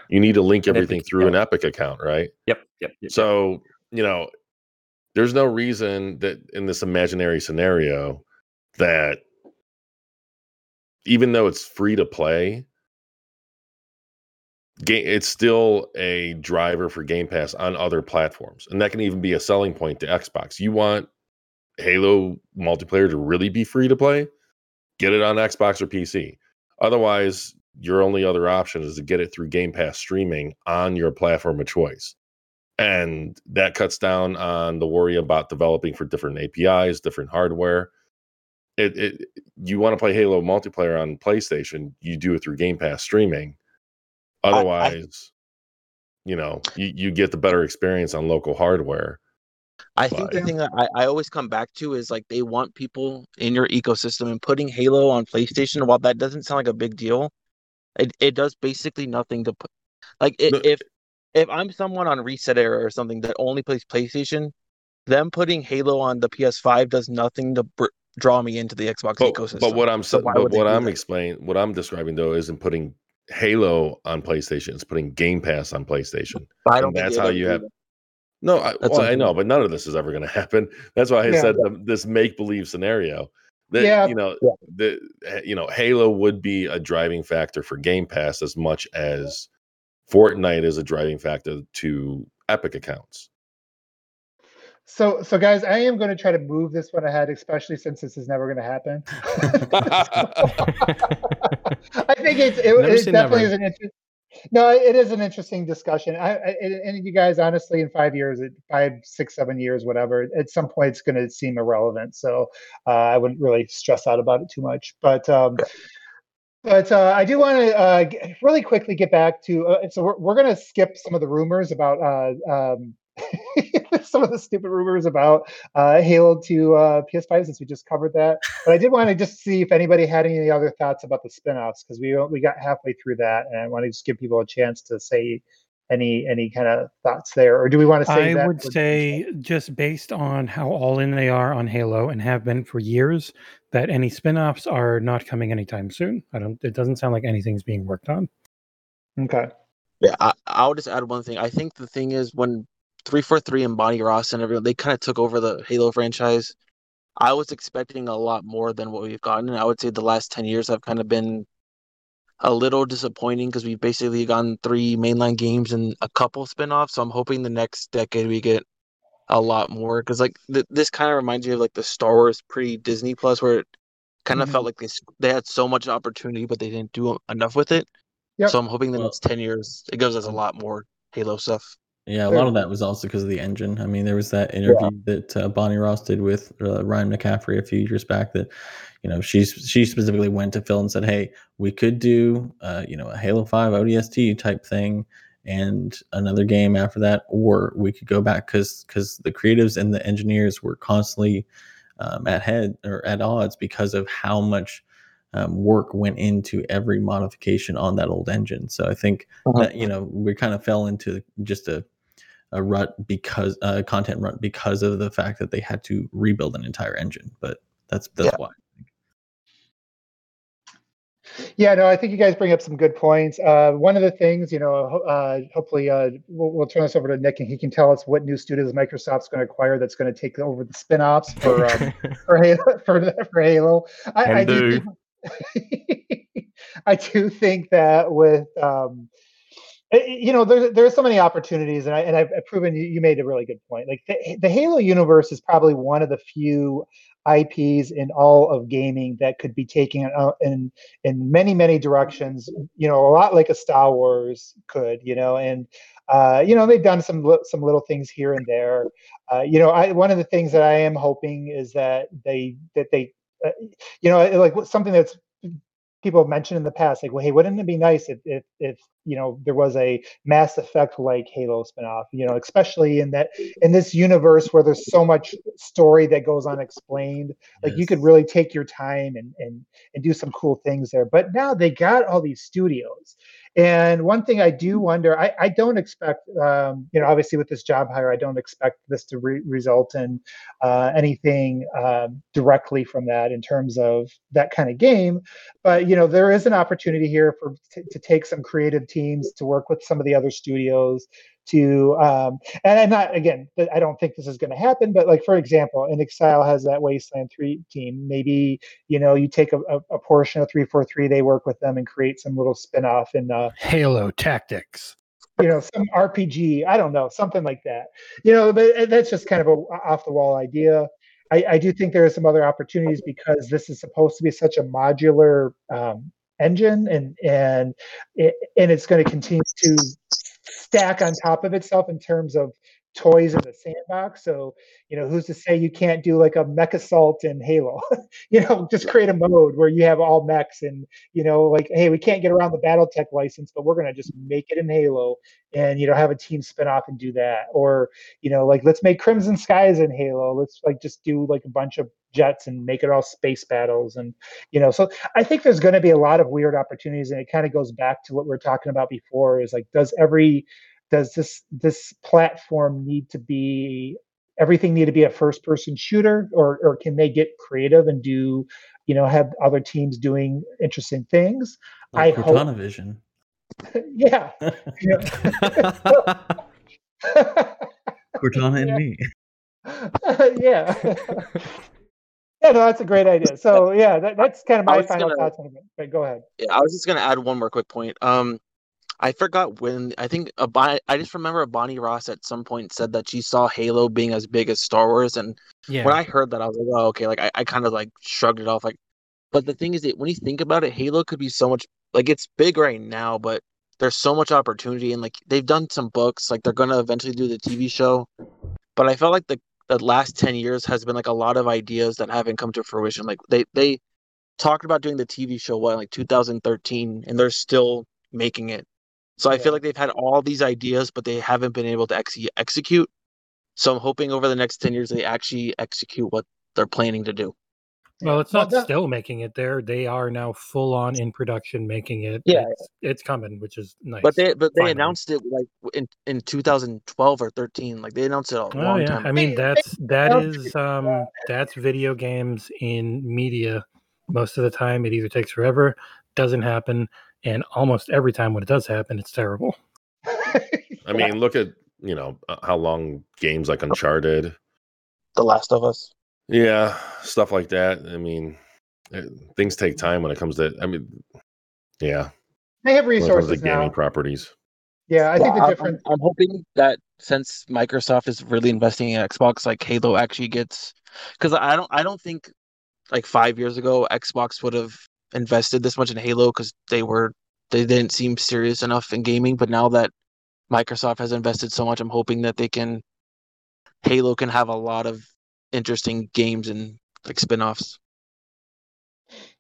[SPEAKER 2] you need to link everything
[SPEAKER 7] Epic
[SPEAKER 2] through an. Epic account, right?
[SPEAKER 7] Yep. yep, yep.
[SPEAKER 2] So, you know, there's no reason that in this imaginary scenario that even though it's free to play, game it's still a driver for Game Pass on other platforms. And that can even be a selling point to Xbox. You want Halo multiplayer to really be free to play? Get it on Xbox or PC. Otherwise, your only other option is to get it through Game Pass streaming on your platform of choice. And that cuts down on the worry about developing for different APIs, different hardware. It, it you want to play Halo multiplayer on PlayStation, you do it through Game Pass streaming.
[SPEAKER 5] I-
[SPEAKER 2] Otherwise, you know, you, you get the better experience on local hardware.
[SPEAKER 5] I think the thing that I, I always come back to is like they want people in your ecosystem and putting Halo on PlayStation. While that doesn't sound like a big deal, it, it does basically nothing to put. Like i
[SPEAKER 2] No.
[SPEAKER 5] if if I'm someone on Reset Era or something that only plays PlayStation, them putting Halo on the PS5 does nothing to br- draw me into the Xbox
[SPEAKER 2] But,
[SPEAKER 5] ecosystem.
[SPEAKER 2] but what I'm
[SPEAKER 5] So
[SPEAKER 2] but what I'm
[SPEAKER 5] that?
[SPEAKER 2] explaining, what I'm describing though, isn't putting Halo on PlayStation. It's putting Game Pass on PlayStation.
[SPEAKER 5] I don't think
[SPEAKER 2] that's how you have-
[SPEAKER 5] that.
[SPEAKER 2] No, I, well, I know, but none of this is ever going (laughs) to happen. That's why I
[SPEAKER 1] Yeah.
[SPEAKER 2] said the, this make believe scenario. That
[SPEAKER 1] Yeah.
[SPEAKER 2] you know,
[SPEAKER 5] Yeah.
[SPEAKER 2] the eh, you know, Halo would be a driving factor for Game Pass as much as Fortnite is a driving factor to Epic accounts.
[SPEAKER 1] So, so guys, I am going to try to move this one ahead, especially since this is never going to happen. (laughs) (laughs) I think it's it, it definitely
[SPEAKER 3] never.
[SPEAKER 1] is an interesting. No, it is an interesting discussion. I, I and and you guys, honestly, in five years, five, six, seven years, whatever, at some point, it's going to seem irrelevant. So uh, I wouldn't really stress out about it too much. But um, but uh, I do want to uh, really quickly get back to. Uh, so we're, we're going to skip some of the rumors about uh, um, (laughs) some of the stupid rumors about uh, Halo to uh, PS5 since we just covered that. But I did want to just see if anybody had any other thoughts about the spin-offs because we we got halfway through that, and I want to just give people a chance to say any any kind of thoughts there, or do we want to say?
[SPEAKER 4] I
[SPEAKER 1] that
[SPEAKER 4] would
[SPEAKER 1] for-
[SPEAKER 4] say, just based on how all in they are on Halo and have been for years, that any spin-offs are not coming anytime soon. I don't. It doesn't sound like anything's being worked on.
[SPEAKER 1] Okay.
[SPEAKER 5] Yeah, I, I'll just add one thing. I think the thing is when 343 and Bonnie Ross and everyone they kind of took over the Halo franchise. I was expecting a lot more than what we've gotten. I would say the last 10 years have kind of been a little disappointing because we've basically gotten three mainline games and a couple spin-offs. So I'm hoping the next decade we get a lot more because like th- this kind of reminds me of like the Star Wars pre Disney Plus where it kind of
[SPEAKER 1] Mhm.
[SPEAKER 5] felt like they they had so much opportunity but they didn't do enough with it.
[SPEAKER 1] Yep.
[SPEAKER 5] So I'm hoping the next 10 years it gives us a lot more Halo stuff.
[SPEAKER 6] Yeah, a lot of that was also because of the engine. I mean, there was that interview that uh, Bonnie Ross did with uh, Ryan McCaffrey a few years back. That you know, she's she specifically went to Phil and said, "Hey, we could do uh, you know a Halo Five ODST type thing, and another game after that, or we could go back because because the creatives and the engineers were constantly um, at head or at odds because of how much." Um, work went into every modification on that old engine. So I think
[SPEAKER 5] Uh-huh.
[SPEAKER 6] that you know we kind of fell into just a a rut because uh, content rut because of the fact that they had to rebuild an entire engine. But that's that's
[SPEAKER 5] Yeah.
[SPEAKER 6] why.
[SPEAKER 1] Yeah, no, I think you guys bring up some good points. Uh, one of the things, you know, ho- uh, hopefully uh, we'll, we'll turn this over to Nick and he can tell us what new studios Microsoft's going to acquire that's going to take over the spin-offs for um, (laughs) for Halo. For, for Halo. I, I do.
[SPEAKER 7] do.
[SPEAKER 1] Think, (laughs) I do think that with um, you know, there's there's so many opportunities, and I and I've, I've proven you, you made a really good point. Like the, the Halo universe is probably one of the few IPs in all of gaming that could be taken uh, in in many many directions. You know, a lot like a Star Wars could. You know, and uh, you know they've done some some little things here and there. Uh, you know, I one of the things that I am hoping is that they that they, uh, you know, like something that's people have mentioned in the past, like, well, hey, wouldn't it be nice if if if you know there was a Mass Effect like Halo spinoff? You know, especially in that in this universe where there's so much story that goes unexplained. Like you could really take your time and and and do some cool things there. But now they got all these studios, And one thing I do wonder, I, I don't expect, um, you know, obviously with this job hire, I don't expect this to re- result in uh, anything um, directly from that in terms of that kind of game. But you know, there is an opportunity here for t- to take some creative teams to work with some of the other studios to um, and I'm not again I don't think this is going to happen but like for example inXile has that Wasteland 3 team. Maybe you know you take a, a, portion of 343 they work with them and create some little spin-off in uh,
[SPEAKER 4] Halo Tactics.
[SPEAKER 1] you know some RPG I don't know something like that. You know but that's just kind of a off the wall idea. I, I do think there are some other opportunities because this is supposed to be such a modular um, engine and and it, and it's going to continue to stack on top of itself in terms of toys in the sandbox. So, you know, who's to say you can't do like a mech assault in Halo? (laughs) you know, just create a mode where you have all mechs and, you know, like, hey, we can't get around the Battletech license, but we're going to just make it in Halo and, you know, have a team spin off and do that. Or, you know, like, let's make Crimson Skies in Halo. Let's like just do like a bunch of jets and make it all space battles. And, you know, so I think there's going to be a lot of weird opportunities. And it kind of goes back to what we are talking about before is like, does every, does this this platform need to be everything need to be a first person shooter? Or or can they get creative and do you know have other teams doing interesting things?
[SPEAKER 6] Like i Cortana hope vision (laughs)
[SPEAKER 1] yeah, (laughs)
[SPEAKER 6] cortana and (laughs) yeah. me.
[SPEAKER 1] Yeah. Yeah no that's a great idea. So yeah that, that's kind of my final gonna, thoughts on it but go ahead.
[SPEAKER 5] Yeah i was just going to add one more quick point. Um I forgot when. I think a Bon- I just remember Bonnie Ross at some point said that she saw Halo being as big as Star Wars, and yeah. when I heard that, I was like, "Oh, okay." Like I, I kind of like shrugged it off. Like, but the thing is that when you think about it, Halo could be so much like it's big right now, but there's so much opportunity, and like they've done some books. Like they're gonna eventually do the TV show, but I felt like the the last ten years has been like a lot of ideas that haven't come to fruition. Like they they talked about doing the TV show what like 2013, and they're still making it so I feel like they've had all these ideas, but they haven't been able to ex- execute. So I'm hoping over the next 10 years they actually execute what they're planning to do.
[SPEAKER 4] Well, it's not well, still making it there. They are now full on in production making it.
[SPEAKER 5] Yeah,
[SPEAKER 4] it's, it's, coming, which is nice.
[SPEAKER 5] But they but they Finally. announced it like in, in 2012 or 13. Like they announced it a oh, long yeah. time.
[SPEAKER 4] I mean, that's that is um that's video games in media. Most of the time, it either takes forever, doesn't happen, and almost every time when it does happen, it's terrible. (laughs)
[SPEAKER 2] I mean, look at you know uh, how long games like Uncharted,
[SPEAKER 5] The Last of Us,
[SPEAKER 2] yeah, stuff like that. I mean, it, eh, things take time when it comes to. I mean, yeah,
[SPEAKER 1] they have resources
[SPEAKER 2] when gaming
[SPEAKER 1] now.
[SPEAKER 2] properties.
[SPEAKER 1] Yeah, I think the difference.
[SPEAKER 5] I'm, I'm hoping that since Microsoft is really investing in Xbox, like Halo actually gets because I don't I don't think like five years ago Xbox would have invested this much in Halo because they were they didn't seem serious enough in gaming. But now that Microsoft has invested so much, I'm hoping that they can Halo can have a lot of interesting games and like spin-offs.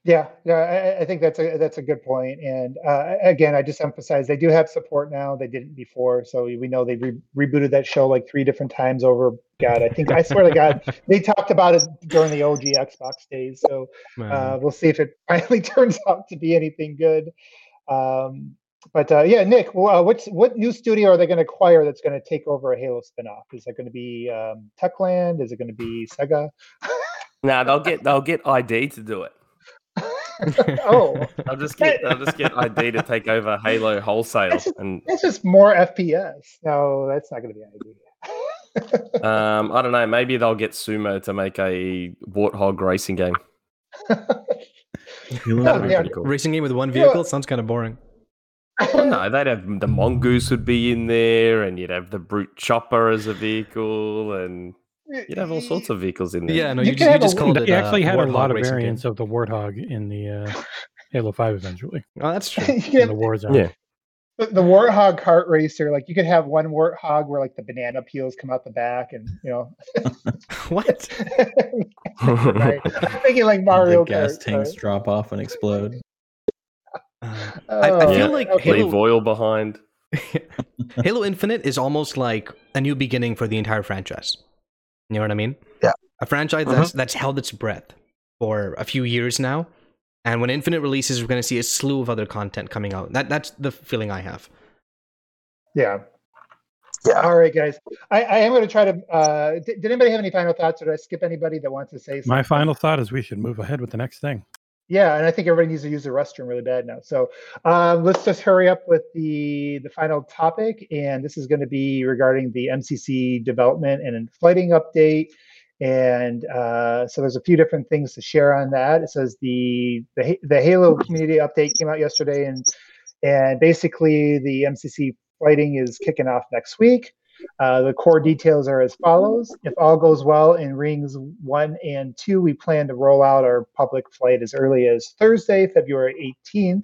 [SPEAKER 1] Yeah, yeah, I, I, think that's a that's a good point. And uh, again, I just emphasize they do have support now. They didn't before, so we know they re- rebooted that show like three different times over. God, I think I swear to God, (laughs) they talked about it during the OG Xbox days. So uh, we'll see if it (laughs) finally turns out to be anything good. Um, but uh, yeah, Nick, well, uh, what's what new studio are they going to acquire that's going to take over a Halo spinoff? Is that going to be um, Techland? Is it going to be Sega?
[SPEAKER 7] no, nah, they'll get they'll get ID to do it. (laughs)
[SPEAKER 1] oh,
[SPEAKER 7] I'll just get I'll just get ID to take over Halo wholesale,
[SPEAKER 1] that's just,
[SPEAKER 7] and
[SPEAKER 1] it's just more FPS. No, that's not going to be ID. (laughs)
[SPEAKER 7] um, I don't know. Maybe they'll get Sumo to make a Warthog racing game.
[SPEAKER 3] yeah. cool. Racing game with one vehicle sounds kind of boring.
[SPEAKER 7] Well, no, they'd have the mongoose would be in there, and you'd have the brute chopper as a vehicle, and You'd have all sorts of vehicles in there.
[SPEAKER 3] Yeah, no, you, you just, you just called it.
[SPEAKER 4] You actually uh, had a lot of variants game. of the Warthog in the uh, (laughs) Halo Five eventually.
[SPEAKER 3] Oh, that's true. (laughs)
[SPEAKER 4] in the Warzone.
[SPEAKER 7] Yeah.
[SPEAKER 1] The, the Warthog kart racer, like you could have one Warthog where like the banana peels come out the back, and you know. (laughs)
[SPEAKER 3] what?
[SPEAKER 1] right. I'm thinking like Mario.
[SPEAKER 6] The gas Kart, tanks right? drop off and explode.
[SPEAKER 3] Uh, I, I, feel like
[SPEAKER 7] okay. Halo... leave oil behind.
[SPEAKER 3] Halo Infinite is almost like a new beginning for the entire franchise. You know what I mean?
[SPEAKER 5] Yeah.
[SPEAKER 3] A franchise that's that's held its breath for a few years now, And when Infinite releases, we're going to see a slew of other content coming out. That that's the feeling I have.
[SPEAKER 1] Yeah. Yeah. All right, guys. I, I am going to try to. Uh, did, did anybody have any final thoughts, or did I skip anybody that wants to say something?
[SPEAKER 4] My final thought is we should move ahead with the next thing.
[SPEAKER 1] Yeah, and I think everybody needs to use the restroom really bad now. So um, let's just hurry up with the the final topic, and this is going to be regarding the MCC development and flighting update. And uh, so there's a few different things to share on that. It says the the, the Halo community update came out yesterday, and and basically the MCC flighting is kicking off next week. Uh, the core details are as follows. If all goes well in rings one and two, we plan to roll out our public flight as early as Thursday, February 18th.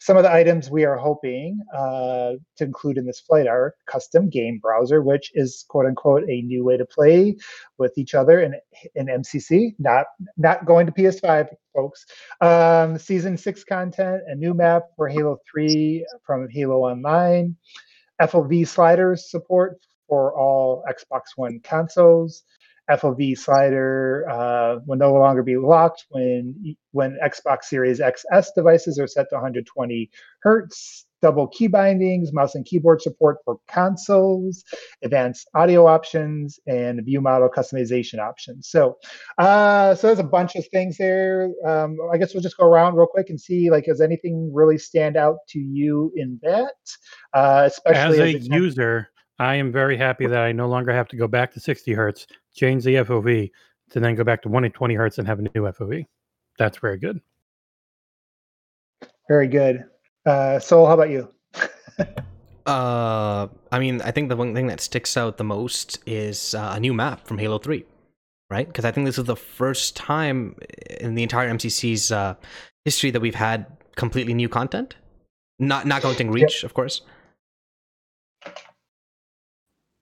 [SPEAKER 1] Some of the items we are hoping uh, to include in this flight are custom game browser, which is quote unquote a new way to play with each other in, in MCC, not, not going to PS5, folks. Um, season six content, a new map for Halo 3 from Halo Online. FOV sliders support for all Xbox One consoles. FOV slider uh, will no longer be locked when when Xbox Series XS devices are set to 120 hertz. Double key bindings, mouse and keyboard support for consoles, advanced audio options, and view model customization options. So, uh, so there's a bunch of things there. Um, I guess we'll just go around real quick and see like does anything really stand out to you in that, uh, especially
[SPEAKER 4] as a as user. I am very happy that I no longer have to go back to 60 hertz, change the FOV, to then go back to 120 hertz and have a new FOV. That's very good.
[SPEAKER 1] Very good. Uh, Soul, how about you? (laughs)
[SPEAKER 3] uh, I mean, I think the one thing that sticks out the most is uh, a new map from Halo 3, right? Because I think this is the first time in the entire MCC's uh, history that we've had completely new content. Not not counting Reach, yep. of course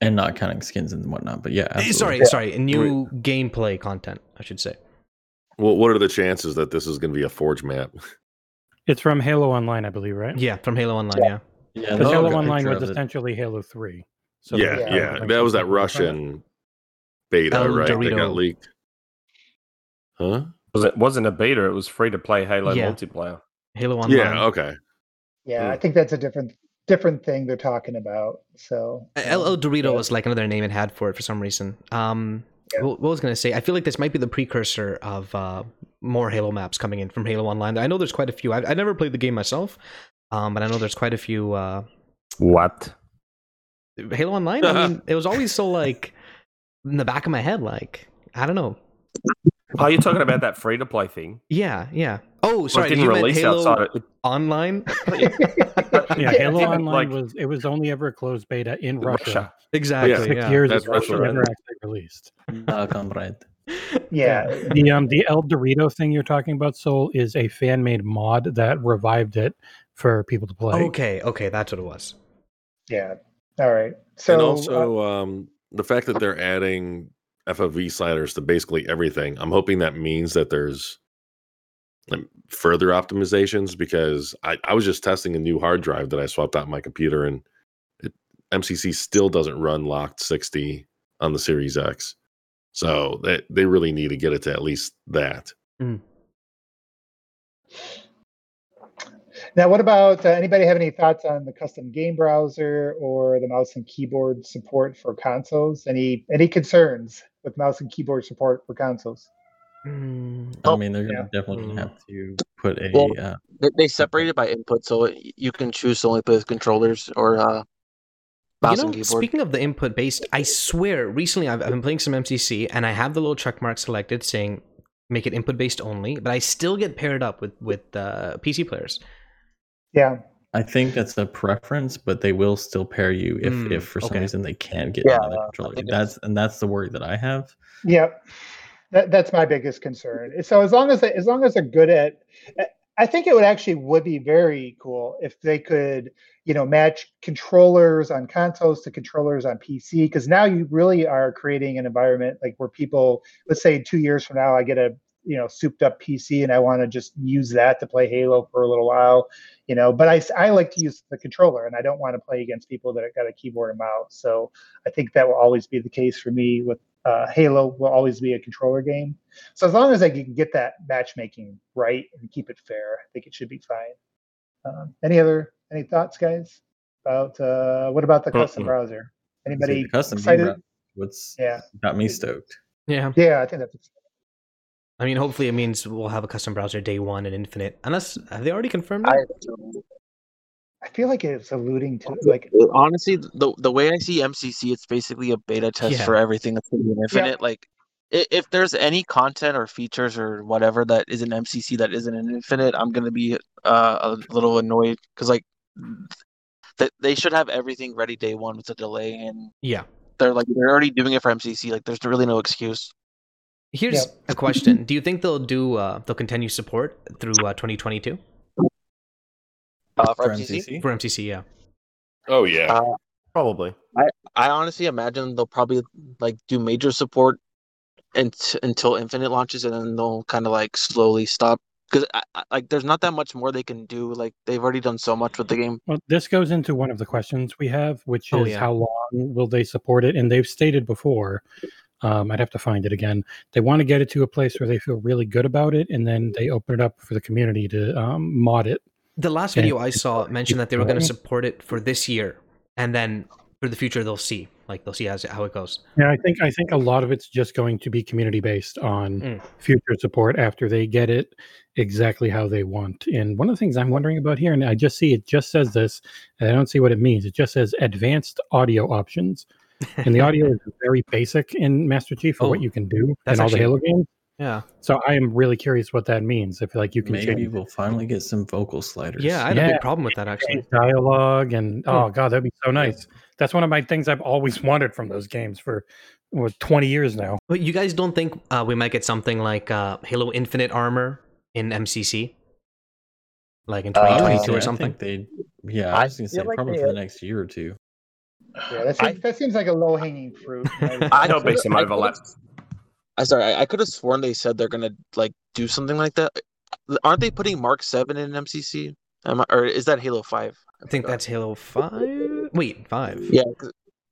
[SPEAKER 6] and not counting skins and whatnot. But yeah,
[SPEAKER 3] eh, absolutely. sorry, yeah. sorry, new gameplay content, I should say.
[SPEAKER 2] Well, what are the chances that this is going to be a Forge map?
[SPEAKER 4] It's from Halo Online, I believe, right?
[SPEAKER 3] Yeah, from Halo Online. Yeah,
[SPEAKER 4] yeah. Because Halo Online was essentially Halo Three.
[SPEAKER 2] So yeah, yeah, yeah. that was that Russian beta, El right? Dorito. That got leaked. Huh?
[SPEAKER 7] Was it wasn't a beta? It was free to play Halo yeah. multiplayer.
[SPEAKER 3] Halo Online.
[SPEAKER 2] Yeah. Okay.
[SPEAKER 1] Yeah, mm. I think that's a different different thing they're talking about. So
[SPEAKER 3] El, ElDewrito yeah. was like another name it had for it for some reason. Um, yeah. what, what was going to say? I feel like this might be the precursor of uh, more Halo maps coming in from Halo Online. I know there's quite a few. I, I never played the game myself, um, but I know there's quite a few. Uh,
[SPEAKER 7] what?
[SPEAKER 3] Halo Online. I mean, (laughs) it was always so like in the back of my head. Like I don't know.
[SPEAKER 7] Are oh, you talking about that free to play thing?
[SPEAKER 3] Yeah, yeah. Oh, sorry. Well, didn't release Halo outside of... online. (laughs)
[SPEAKER 4] yeah, Halo Online like, was it was only ever a closed beta in Russia. Russia.
[SPEAKER 3] Exactly.
[SPEAKER 4] Six
[SPEAKER 3] yeah.
[SPEAKER 4] years That's Russia never actually released.
[SPEAKER 6] Uh, (laughs) comrade.
[SPEAKER 1] Yeah.
[SPEAKER 4] The um the ElDewrito thing you're talking about, Soul, is a fan made mod that revived it for people to play.
[SPEAKER 3] Okay, okay, that's what it was.
[SPEAKER 1] Yeah. All right. So
[SPEAKER 2] and also uh, um the fact that they're adding FOV sliders to basically everything. I'm hoping that means that there's further optimizations because I, I was just testing a new hard drive that I swapped out my computer and it, MCC still doesn't run locked 60 on the Series X. So they, they really need to get it to at least that. Mm.
[SPEAKER 1] Now, what about uh, anybody have any thoughts on the custom game browser or the mouse and keyboard support for consoles? Any any concerns with mouse and keyboard support for consoles?
[SPEAKER 6] Mm, I mean, they're yeah. definitely gonna have to put a.
[SPEAKER 5] Well, uh, they, they separated by input, so you can choose to only play with controllers or uh, mouse
[SPEAKER 3] you know,
[SPEAKER 5] and keyboard.
[SPEAKER 3] Speaking of the input based, I swear, recently I've, I've been playing some MCC and I have the little check mark selected saying make it input based only, but I still get paired up with with uh, PC players.
[SPEAKER 1] Yeah.
[SPEAKER 6] I think that's a preference, but they will still pair you if, mm, if for some okay. reason they can't get
[SPEAKER 5] yeah,
[SPEAKER 6] another controller. That's and that's the worry that I have.
[SPEAKER 1] Yep, that, that's my biggest concern. So as long as they, as long as they're good at, I think it would actually would be very cool if they could, you know, match controllers on consoles to controllers on PC. Because now you really are creating an environment like where people, let's say, two years from now, I get a you know souped up PC and I want to just use that to play Halo for a little while, you know. But I I like to use the controller and I don't want to play against people that have got a keyboard and mouse. So I think that will always be the case for me with uh, Halo will always be a controller game. So as long as I can get that matchmaking right and keep it fair, I think it should be fine. Um, any other any thoughts, guys? About uh, what about the custom
[SPEAKER 2] Mm-mm.
[SPEAKER 1] browser? Anybody
[SPEAKER 6] the custom game
[SPEAKER 1] excited?
[SPEAKER 6] what's
[SPEAKER 1] Yeah,
[SPEAKER 6] got me stoked.
[SPEAKER 3] Yeah.
[SPEAKER 1] yeah, I think that's
[SPEAKER 3] I mean, hopefully it means we'll have a custom browser day one and infinite. Unless have they already confirmed
[SPEAKER 5] I,
[SPEAKER 3] it?
[SPEAKER 1] I feel like it's alluding to like
[SPEAKER 5] honestly, the the way I see MCC, it's basically a beta test
[SPEAKER 3] Yeah.
[SPEAKER 5] for everything that's going to be in Infinite. Like, i- if there's any content or features or whatever that is in MCC that isn't in Infinite, I'm going to be uh, a little annoyed because like that they should have everything ready day one with a delay, and
[SPEAKER 3] Yeah.
[SPEAKER 5] they're like they're already doing it for MCC. Like, there's really no excuse.
[SPEAKER 3] Here's a question: Do you think they'll do? Uh, they'll continue support through uh, 2022
[SPEAKER 5] Uh, for,
[SPEAKER 6] For
[SPEAKER 5] MCC,
[SPEAKER 6] MCC?
[SPEAKER 3] for MCC? Yeah.
[SPEAKER 2] Oh yeah,
[SPEAKER 5] Uh,
[SPEAKER 7] Probably.
[SPEAKER 5] I I honestly imagine they'll probably like do major support unt- until Infinite launches, and then they'll kind of like slowly stop because like there's not that much more they can do. Like they've already done so much with the game.
[SPEAKER 4] Well, this goes into one of the questions we have, which
[SPEAKER 3] Oh,
[SPEAKER 4] is
[SPEAKER 3] yeah.
[SPEAKER 4] how long will they support it? And they've stated before, um, I'd have to find it again. They want to get it to a place where they feel really good about it, and then they open it up for the community to um, mod it.
[SPEAKER 3] The last
[SPEAKER 4] Yeah.
[SPEAKER 3] video I saw mentioned that they were going to support it for this year, and then for the future they'll see, like they'll see how, how it goes.
[SPEAKER 4] Yeah, I think I think a lot of it's just going to be community based on
[SPEAKER 3] Mm.
[SPEAKER 4] future support after they get it exactly how they want. And one of the things I'm wondering about here, and I just see it just says this, and I don't see what it means. It just says advanced audio options, and the (laughs) audio is very basic in Master Chief for
[SPEAKER 3] Oh,
[SPEAKER 4] what you can do
[SPEAKER 3] that's
[SPEAKER 4] in all the Halo games.
[SPEAKER 3] Yeah.
[SPEAKER 4] So I am really curious what that means. If like you can
[SPEAKER 6] Maybe
[SPEAKER 4] change
[SPEAKER 6] we'll finally get some vocal sliders.
[SPEAKER 3] Yeah, I had a big problem with that actually.
[SPEAKER 4] dialogue, and oh god, that'd be so nice. That's one of my things I've always (laughs) wanted from those games for what, 20 years now.
[SPEAKER 3] But you guys don't think uh, we might get something like uh, Halo Infinite armor in MCC, like in
[SPEAKER 5] Uh,
[SPEAKER 3] 2022
[SPEAKER 6] Yeah,
[SPEAKER 3] or
[SPEAKER 6] I
[SPEAKER 3] something?
[SPEAKER 6] think they. Yeah, I
[SPEAKER 5] I
[SPEAKER 6] was gonna say
[SPEAKER 5] like
[SPEAKER 6] probably
[SPEAKER 5] they-
[SPEAKER 6] for the next year or two.
[SPEAKER 1] yeah, that
[SPEAKER 5] I-
[SPEAKER 1] seems, that seems like a low hanging fruit. (laughs)
[SPEAKER 5] I
[SPEAKER 7] There'll be some
[SPEAKER 5] I
[SPEAKER 7] overlap.
[SPEAKER 5] Could've- I sorry, I, I could have sworn they said they're gonna like do something like that. Aren't they putting Mark Seven in MCC? Am I, or is that Halo Five?
[SPEAKER 3] I think that's Halo Five. Wait, five.
[SPEAKER 5] Yeah,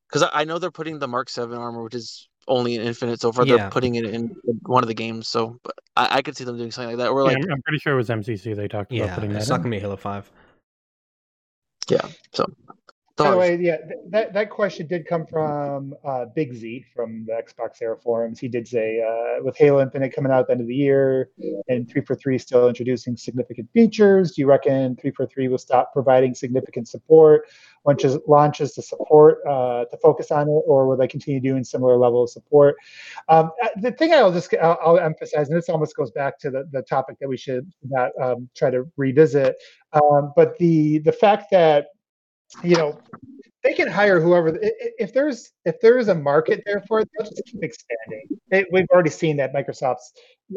[SPEAKER 5] because I I know they're putting the Mark Seven armor, which is only in Infinite so far.
[SPEAKER 3] Yeah.
[SPEAKER 5] They're putting it in one of the games, so but I, I could see them doing something like that. Or
[SPEAKER 4] Yeah,
[SPEAKER 5] like,
[SPEAKER 4] I'm, I'm pretty sure it was MCC they talked about putting that.
[SPEAKER 3] it's not
[SPEAKER 4] in.
[SPEAKER 3] gonna be Halo Five.
[SPEAKER 1] By the way, yeah, that, that question did come from uh, Big Z from the Xbox Era forums. He did say, uh, with Halo Infinite coming out at the end of the year and 343 still introducing significant features, do you reckon 343 will stop providing significant support once it launches the support, uh, to focus on it, or will they continue doing similar level of support? Um, uh, the thing I'll just I'll, I'll emphasize, and this almost goes back to the, the topic that we should not um, try to revisit, um, but the the fact that you know they can hire whoever if there's if there's a market there for it they'll just keep expanding. It, we've already seen that microsoft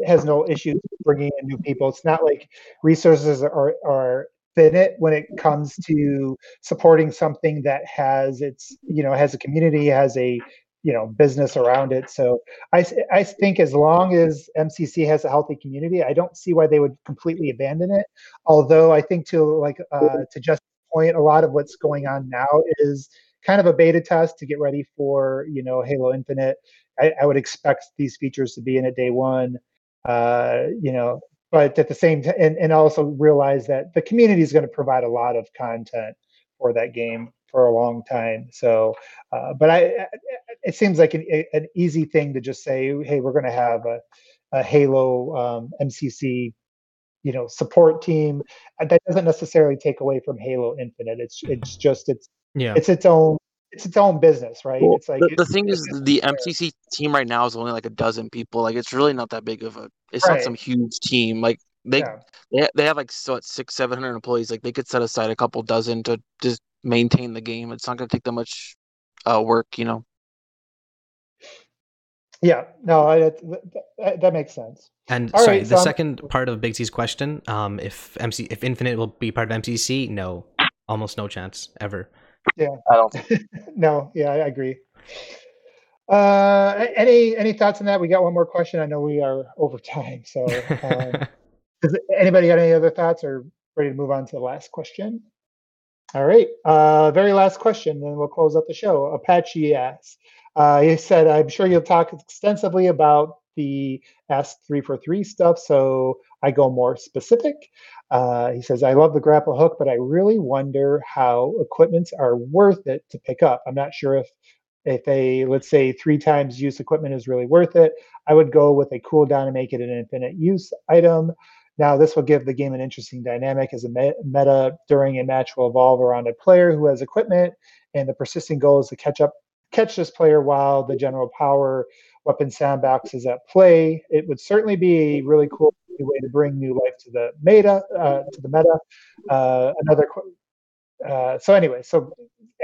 [SPEAKER 1] has no issues bringing in new people. It's not like resources are are finite when it comes to supporting something that has its you know has a community has a you know business around it. So i i think as long as mcc has a healthy community i don't see why they would completely abandon it. Although i think to like uh, to just point, a lot of what's going on now is kind of a beta test to get ready for you know Halo Infinite. I, I would expect these features to be in at day one. Uh, you know, but at the same time, and, and also realize that the community is going to provide a lot of content for that game for a long time. So, uh, but I, it seems like an, an easy thing to just say, hey, we're going to have a, a Halo um, MCC you know support team Uh, that doesn't necessarily take away from halo infinite it's it's just it's
[SPEAKER 3] Yeah.
[SPEAKER 1] it's its own it's its own business right
[SPEAKER 5] Well,
[SPEAKER 1] it's like
[SPEAKER 5] the,
[SPEAKER 1] it-
[SPEAKER 5] the thing is,
[SPEAKER 1] it's-
[SPEAKER 5] the MCC team right now is only like a dozen people. Like, it's really not that big of a. It's not some huge team. Like they
[SPEAKER 1] yeah.
[SPEAKER 5] they, they have like so what, six seven hundred employees. Like they could set aside a couple dozen to just maintain the game. It's not going to take that much uh, work, you know.
[SPEAKER 1] Yeah no I, that, that, that makes sense
[SPEAKER 3] And
[SPEAKER 1] All
[SPEAKER 3] sorry,
[SPEAKER 1] right,
[SPEAKER 3] the
[SPEAKER 1] so I'm-
[SPEAKER 3] second part of Big C's question, um, if MC if Infinite will be part of MCC, no, almost no chance ever.
[SPEAKER 5] Yeah, I don't. (laughs)
[SPEAKER 1] no yeah i agree uh any any thoughts on that we got one more question i know we are over time so um, (laughs) Does anybody got any other thoughts or ready to move on to the last question? All right. Uh, very last question, then we'll close up the show. Apache asks Uh, he said, I'm sure you'll talk extensively about the S343 stuff, so I go more specific. Uh, he says, I love the grapple hook, but I really wonder how equipments are worth it to pick up. I'm not sure if if a let's say three times use equipment is really worth it. I would go with a cooldown and make it an infinite use item. Now, this will give the game an interesting dynamic as a meta during a match will evolve around a player who has equipment, and the persisting goal is to catch up, catch this player while the general power weapon sandbox is at play. It would certainly be a really cool way to bring new life to the meta, uh, to the meta. Uh, another. Uh, so anyway, so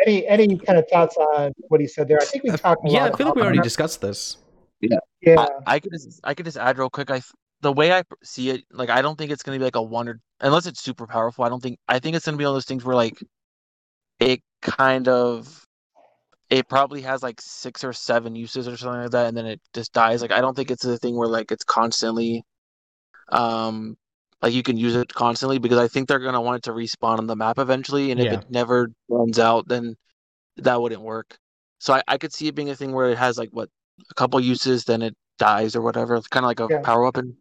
[SPEAKER 1] any any kind of thoughts on what he said there? I think we talked.
[SPEAKER 3] yeah, I feel like we already discussed this.
[SPEAKER 5] Yeah,
[SPEAKER 1] yeah.
[SPEAKER 5] I, I could just I could just add real quick. I the way I see it, like I don't think it's gonna be like a one or unless it's super powerful. I don't think I think it's gonna be one of those things where like it kind of it probably has like six or seven uses or something like that, and then it just dies. Like I don't think it's a thing where like it's constantly, um, like you can use it constantly because I think they're gonna want it to respawn on the map eventually, and if
[SPEAKER 3] Yeah.
[SPEAKER 5] it never runs out, then that wouldn't work. So I, I could see it being a thing where it has like what a couple uses, then it dies or whatever. It's kind of like a
[SPEAKER 1] Yeah.
[SPEAKER 5] power weapon.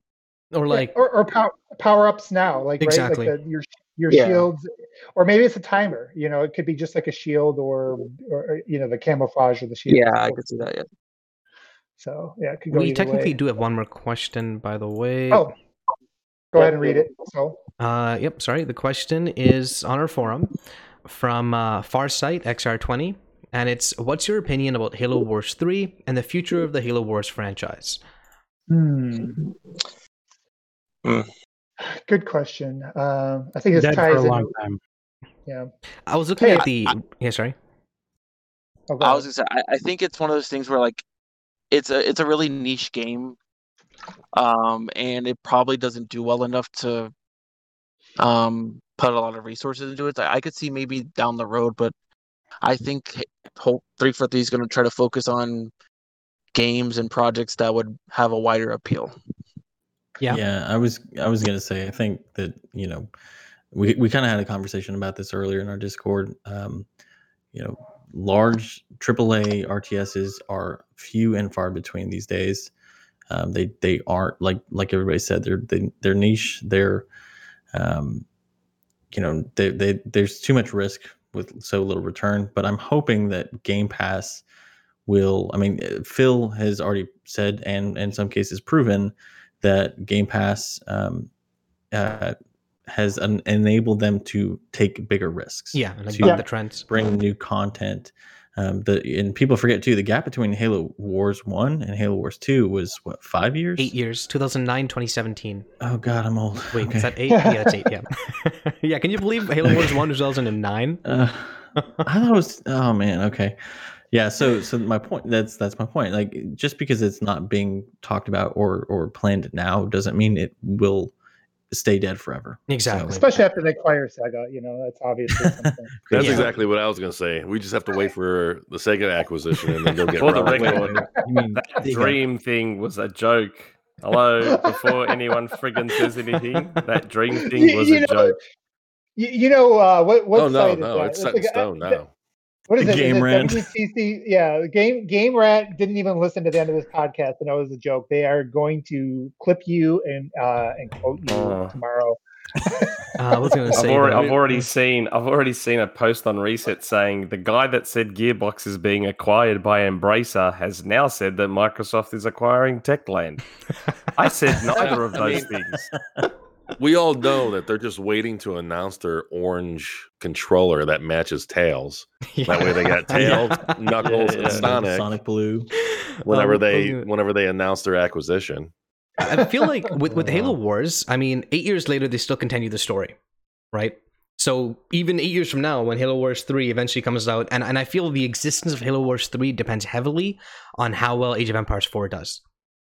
[SPEAKER 3] Or
[SPEAKER 1] Yeah,
[SPEAKER 3] like,
[SPEAKER 1] or, or power power ups now, like
[SPEAKER 3] Exactly.
[SPEAKER 1] right, like the, your your
[SPEAKER 5] Yeah.
[SPEAKER 1] shields, or maybe it's a timer. You know, it could be just like a shield, or or you know the camouflage or the shield.
[SPEAKER 5] Yeah, I could see that. Yeah.
[SPEAKER 1] So yeah, it could go
[SPEAKER 3] we technically
[SPEAKER 1] way.
[SPEAKER 3] do have one more question, by the way.
[SPEAKER 1] Oh, go ahead and read it. So
[SPEAKER 3] Uh, yep, sorry. The question is on our forum from uh, Farsight XR20, and it's what's your opinion about Halo Wars 3 and the future of the Halo Wars franchise?
[SPEAKER 1] hmm.
[SPEAKER 5] Hmm.
[SPEAKER 1] Good question. Um, I think it's
[SPEAKER 4] Dead
[SPEAKER 1] ties
[SPEAKER 4] for a
[SPEAKER 1] in.
[SPEAKER 4] long time.
[SPEAKER 1] Yeah.
[SPEAKER 3] I was looking
[SPEAKER 1] Hey,
[SPEAKER 3] at the. yeah, sorry.
[SPEAKER 1] Oh,
[SPEAKER 5] I was gonna say, I, I think it's one of those things where like it's a it's a really niche game, um, and it probably doesn't do well enough to um put a lot of resources into it. I, I could see maybe down the road, but I think Hope three for three is going to try to focus on games and projects that would have a wider appeal.
[SPEAKER 3] Yeah.
[SPEAKER 6] Yeah, I was I was gonna say I think that you know we we kind of had a conversation about this earlier in our Discord. Um, you know, large AAA RTSs are few and far between these days. Um, they they aren't like like everybody said they're they, they're niche. They're um, you know they, they there's too much risk with so little return. But I'm hoping that Game Pass will. I mean, Phil has already said and in some cases proven that Game Pass um, uh, has en- enabled them to take bigger risks.
[SPEAKER 3] Yeah, and like
[SPEAKER 6] to
[SPEAKER 3] the trends.
[SPEAKER 6] bring new content. Um, the and people forget too the gap between Halo Wars One and Halo Wars Two was what five years?
[SPEAKER 3] Eight years, 2009, 2017.
[SPEAKER 6] Oh God, I'm old.
[SPEAKER 3] Wait,
[SPEAKER 6] okay.
[SPEAKER 3] is that eight? yeah, that's eight. Yeah. (laughs) yeah, can you believe Halo Wars 1 (laughs) was 2009?
[SPEAKER 6] Uh, I thought it was. Oh man. Okay. Yeah. So so my point. That's that's my point. Like just because it's not being talked about or or planned now doesn't mean it will stay dead forever.
[SPEAKER 3] Exactly.
[SPEAKER 1] Especially after the Acquire saga, you know, that's obviously (laughs) something.
[SPEAKER 2] That's
[SPEAKER 3] Yeah.
[SPEAKER 2] exactly what I was going to say. We just have to wait for the Sega acquisition, and then they'll get
[SPEAKER 7] For the
[SPEAKER 2] probably-
[SPEAKER 7] record,
[SPEAKER 6] You mean
[SPEAKER 7] that dream thing was a joke. Hello, before (laughs) anyone friggin' says anything, that dream thing was
[SPEAKER 1] you
[SPEAKER 7] a
[SPEAKER 1] know,
[SPEAKER 7] joke.
[SPEAKER 1] You, you know uh, what? What
[SPEAKER 2] Oh no, no, it's set in
[SPEAKER 1] a-
[SPEAKER 2] stone
[SPEAKER 1] uh,
[SPEAKER 2] now.
[SPEAKER 1] What is it? Is
[SPEAKER 6] Game
[SPEAKER 1] it
[SPEAKER 6] Rant.
[SPEAKER 1] WCC? Yeah, game Game Rant didn't even listen to the end of this podcast and know it was a joke. They are going to clip you and uh, and quote you
[SPEAKER 7] Oh.
[SPEAKER 1] tomorrow. (laughs)
[SPEAKER 3] Uh, I was going to
[SPEAKER 7] I've
[SPEAKER 3] say.
[SPEAKER 7] already, I've already seen I've already seen a post on Reset saying the guy that said Gearbox is being acquired by Embracer has now said that Microsoft is acquiring Techland. (laughs) I said neither of
[SPEAKER 2] I
[SPEAKER 7] those
[SPEAKER 2] mean-
[SPEAKER 7] things. (laughs)
[SPEAKER 2] We all know that they're just waiting to announce their orange controller that matches Tails. (laughs) That way, they got (laughs) Tails, Knuckles,
[SPEAKER 7] Yeah,
[SPEAKER 2] and. Sonic.
[SPEAKER 6] Sonic Blue.
[SPEAKER 2] Whenever
[SPEAKER 3] Um,
[SPEAKER 2] they
[SPEAKER 3] I
[SPEAKER 2] whenever they announce their acquisition.
[SPEAKER 3] I feel like with, with Halo (laughs) Wars, I mean, eight years later, they still continue the story, right? So even eight years from now, when Halo Wars 3 eventually comes out, and, and I feel the existence of Halo Wars 3 depends heavily on how well Age of Empires 4 does.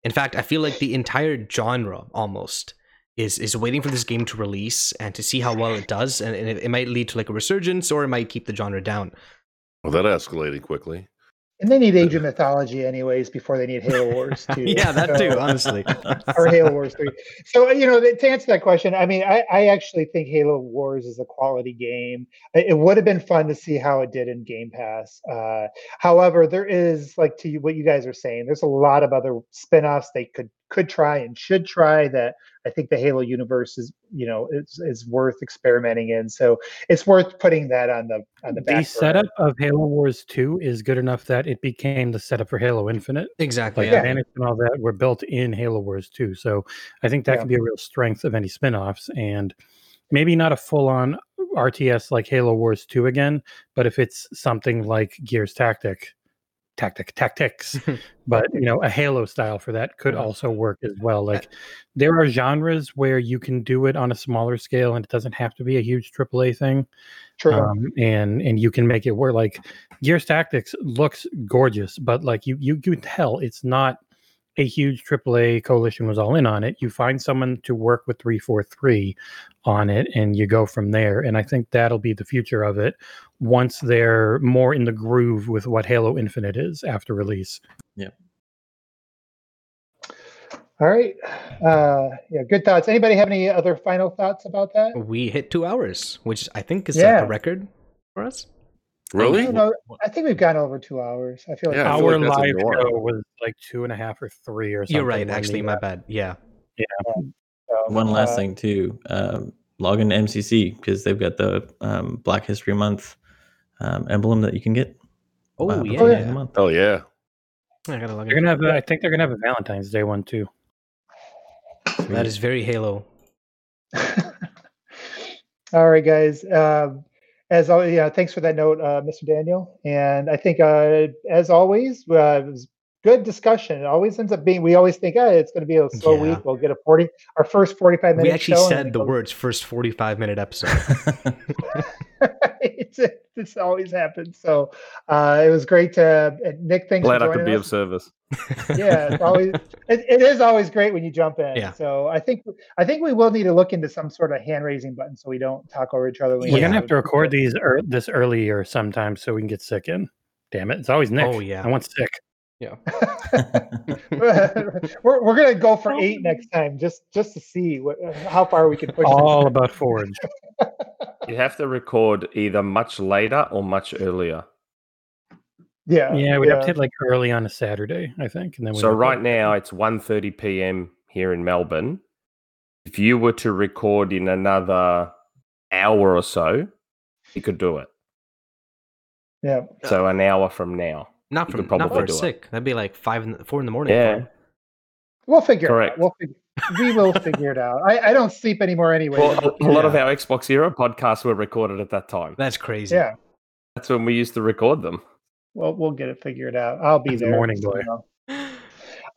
[SPEAKER 3] In fact, I feel like the entire genre almost is is waiting for this game to release and to see how well it does, and, and it, it might lead to like a resurgence or it might keep the genre down.
[SPEAKER 2] Well, that escalated quickly.
[SPEAKER 1] And they need Age of Mythology anyways before they need Halo Wars (laughs) too.
[SPEAKER 3] yeah, that too, honestly. (laughs)
[SPEAKER 1] or Halo Wars 3. So, you know, to answer that question, I mean, I, I actually think Halo Wars is a quality game. It, it would have been fun to see how it did in Game Pass. Uh, however, there is, like to what you guys are saying, there's a lot of other spin offs they could could try and should try that I think the Halo universe is, you know, is, is worth experimenting in. So it's worth putting that on the on the
[SPEAKER 4] The
[SPEAKER 1] back. burner.
[SPEAKER 4] setup of Halo Wars 2 is good enough that it became the setup for Halo Infinite.
[SPEAKER 3] Exactly.
[SPEAKER 4] Like
[SPEAKER 3] yeah.
[SPEAKER 4] the and all that were built in Halo Wars 2. So I think that
[SPEAKER 1] Yeah.
[SPEAKER 4] could be a real strength of any spin-offs and maybe not a full-on RTS like Halo Wars 2 again, but if it's something like Gears Tactic, Tactic Tactics, (laughs) but you know, a Halo style for that could
[SPEAKER 3] Yeah.
[SPEAKER 4] also work as well. Like there are genres where you can do it on a smaller scale and it doesn't have to be a huge AAA thing
[SPEAKER 1] True.
[SPEAKER 4] um, and and you can make it work. Like Gears Tactics looks gorgeous, but like you you can tell it's not a huge AAA coalition was all in on it. You find someone to work with three four three on it, and you go from there. And I think that'll be the future of it once they're more in the groove with what Halo Infinite is after release. Yeah.
[SPEAKER 1] All right. Uh, yeah, good thoughts. Anybody have any other final thoughts about that?
[SPEAKER 3] We hit two hours, which I think is
[SPEAKER 1] Yeah.
[SPEAKER 3] a record for us.
[SPEAKER 1] I
[SPEAKER 2] Really?
[SPEAKER 1] don't know. I think we've gone over two hours. I feel like
[SPEAKER 2] Yeah, I
[SPEAKER 1] that's-
[SPEAKER 2] feel
[SPEAKER 4] Our
[SPEAKER 2] like
[SPEAKER 4] live show was like two and a half or three or something.
[SPEAKER 3] You're right, actually, my
[SPEAKER 4] uh,
[SPEAKER 3] bad. Yeah.
[SPEAKER 1] so,
[SPEAKER 6] One last
[SPEAKER 1] uh,
[SPEAKER 6] thing too. Um, log into MCC because they've got the um, Black History Month um, emblem that you can get.
[SPEAKER 3] Oh,
[SPEAKER 6] uh,
[SPEAKER 3] yeah.
[SPEAKER 6] before the end of
[SPEAKER 1] yeah.
[SPEAKER 6] month.
[SPEAKER 2] Oh yeah.
[SPEAKER 3] I gotta log
[SPEAKER 4] They're
[SPEAKER 3] in.
[SPEAKER 4] gonna have. A, I think they're gonna have a Valentine's Day one too.
[SPEAKER 3] That is very Halo. (laughs)
[SPEAKER 1] All right, guys. Um, as always, yeah, thanks for that note, uh, Mr. Daniel. And I think, uh, as always, uh, it was good discussion. It always ends up being. We always think, oh, it's going to be a slow
[SPEAKER 3] Yeah.
[SPEAKER 1] week. We'll get a forty, our first forty-five minute.
[SPEAKER 3] We actually said the words first 45 minute episode. (laughs) (laughs)
[SPEAKER 1] it's it's always happens. So uh, it was great to and Nick. Thanks
[SPEAKER 7] Glad
[SPEAKER 1] for
[SPEAKER 7] I could
[SPEAKER 1] joining
[SPEAKER 7] be of service.
[SPEAKER 1] yeah, it's always (laughs) it, it is always great when you jump in.
[SPEAKER 3] Yeah.
[SPEAKER 1] So I think I think we will need to look into some sort of hand raising button so we don't talk over each other. when
[SPEAKER 4] We're
[SPEAKER 1] we
[SPEAKER 4] gonna
[SPEAKER 1] have
[SPEAKER 4] have to record these ear this earlier sometimes so we can get sick in. Damn it! It's always Nick.
[SPEAKER 3] Oh, yeah.
[SPEAKER 4] I want sick. (laughs)
[SPEAKER 1] we're, we're gonna go for eight next time just just to see what how far we can push.
[SPEAKER 4] All
[SPEAKER 1] this.
[SPEAKER 4] about Forge. (laughs)
[SPEAKER 7] You have to record either much later or much earlier.
[SPEAKER 1] Yeah,
[SPEAKER 4] Yeah, we'd have to hit like early on a Saturday, I think, and then.
[SPEAKER 7] So right
[SPEAKER 4] like,
[SPEAKER 7] now it's 1.30 p.m. here in Melbourne. If you were to record in another hour or so, you could do it.
[SPEAKER 1] yeah.
[SPEAKER 7] So an hour from now.
[SPEAKER 3] Not
[SPEAKER 7] You
[SPEAKER 3] from
[SPEAKER 7] could
[SPEAKER 3] not
[SPEAKER 7] probably
[SPEAKER 3] for
[SPEAKER 7] do it.
[SPEAKER 3] sick. That'd be like five, in the, four in the morning.
[SPEAKER 7] Yeah.
[SPEAKER 3] for.
[SPEAKER 1] We'll figure
[SPEAKER 7] Correct.
[SPEAKER 1] it out. We'll figure, we will (laughs) figure it out. I, I don't sleep anymore anyway.
[SPEAKER 7] Well, a, a lot of our Xbox Era podcasts were recorded at that time.
[SPEAKER 3] That's crazy.
[SPEAKER 1] yeah.
[SPEAKER 7] That's when we used to record them.
[SPEAKER 1] Well, we'll get it figured out. I'll be
[SPEAKER 4] As a
[SPEAKER 1] there.
[SPEAKER 4] morning boy.
[SPEAKER 1] so.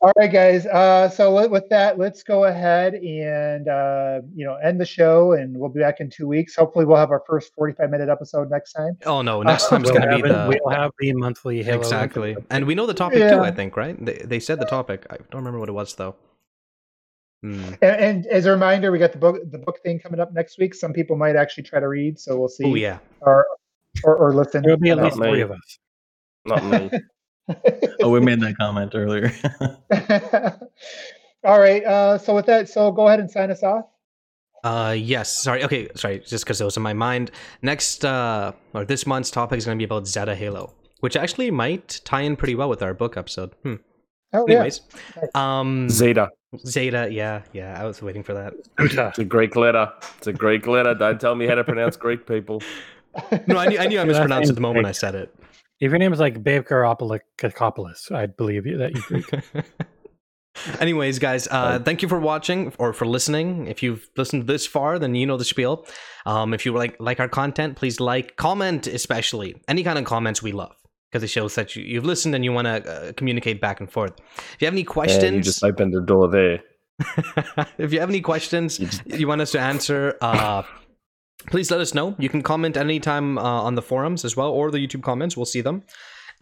[SPEAKER 1] All right, guys. Uh, so let, with that, let's go ahead and uh, you know end the show, and we'll be back in two weeks. Hopefully, we'll have our first forty-five minute episode next time.
[SPEAKER 3] Oh no, next
[SPEAKER 1] Uh, (laughs)
[SPEAKER 3] time's
[SPEAKER 4] We'll
[SPEAKER 3] gonna be the
[SPEAKER 4] we'll have the monthly Halo.
[SPEAKER 3] exactly,
[SPEAKER 4] Infinite.
[SPEAKER 3] and we know the topic too. I think right. They they said the topic. I don't remember what it was though. Hmm.
[SPEAKER 1] And, and as a reminder, we got the book the book thing coming up next week. Some people might actually try to read, so we'll see.
[SPEAKER 3] Oh yeah.
[SPEAKER 1] Or or, or listen.
[SPEAKER 4] There'll be at
[SPEAKER 1] Uh,
[SPEAKER 4] least
[SPEAKER 7] me.
[SPEAKER 4] three of us.
[SPEAKER 7] Not me. (laughs)
[SPEAKER 6] oh, we made that comment earlier. (laughs)
[SPEAKER 1] All right. Uh, so with that, so go ahead and sign us off.
[SPEAKER 3] Uh yes. Sorry. Okay. Sorry. Just because it was in my mind. Next uh or this month's topic is gonna be about Zeta Halo, which actually might tie in pretty well with our book episode. Hmm.
[SPEAKER 1] Oh yeah.
[SPEAKER 3] Anyways, um,
[SPEAKER 7] Zeta.
[SPEAKER 3] Zeta. Yeah. Yeah. I was waiting for that.
[SPEAKER 7] It's a Greek letter. It's a Greek letter. Don't tell me how to pronounce Greek, people. (laughs)
[SPEAKER 3] No, I knew I knew I (laughs) mispronounced it the moment I said it.
[SPEAKER 4] If your name is like Babe Karopoulos, I'd believe you that you Greek. (laughs)
[SPEAKER 3] Anyways, guys, uh, thank you for watching or for listening. If you've listened this far, then you know the spiel. Um, if you like like our content, please like, comment, especially any kind of comments we love because it shows that you, you've listened and you want to uh, communicate back and forth. If you have any
[SPEAKER 7] And
[SPEAKER 3] questions,
[SPEAKER 7] you just opened the door there. (laughs)
[SPEAKER 3] if you have any questions
[SPEAKER 7] You just-
[SPEAKER 3] you want us to answer, uh, please let us know. You can comment at anytime uh, on the forums as well or the YouTube comments. We'll see them.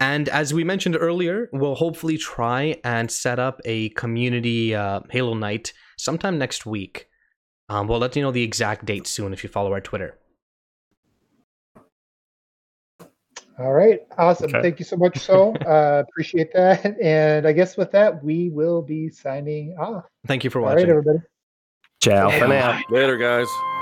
[SPEAKER 3] And as we mentioned earlier, we'll hopefully try and set up a community uh, Halo night sometime next week. Um, we'll let you know the exact date soon if you follow our Twitter.
[SPEAKER 1] All right, awesome.
[SPEAKER 7] Okay.
[SPEAKER 1] Thank you so much, so (laughs) uh, appreciate that. (laughs) And I guess with that, we will be signing off.
[SPEAKER 3] Thank you for
[SPEAKER 1] All right,
[SPEAKER 3] watching.
[SPEAKER 1] everybody.
[SPEAKER 7] Ciao for now.
[SPEAKER 2] Later, guys.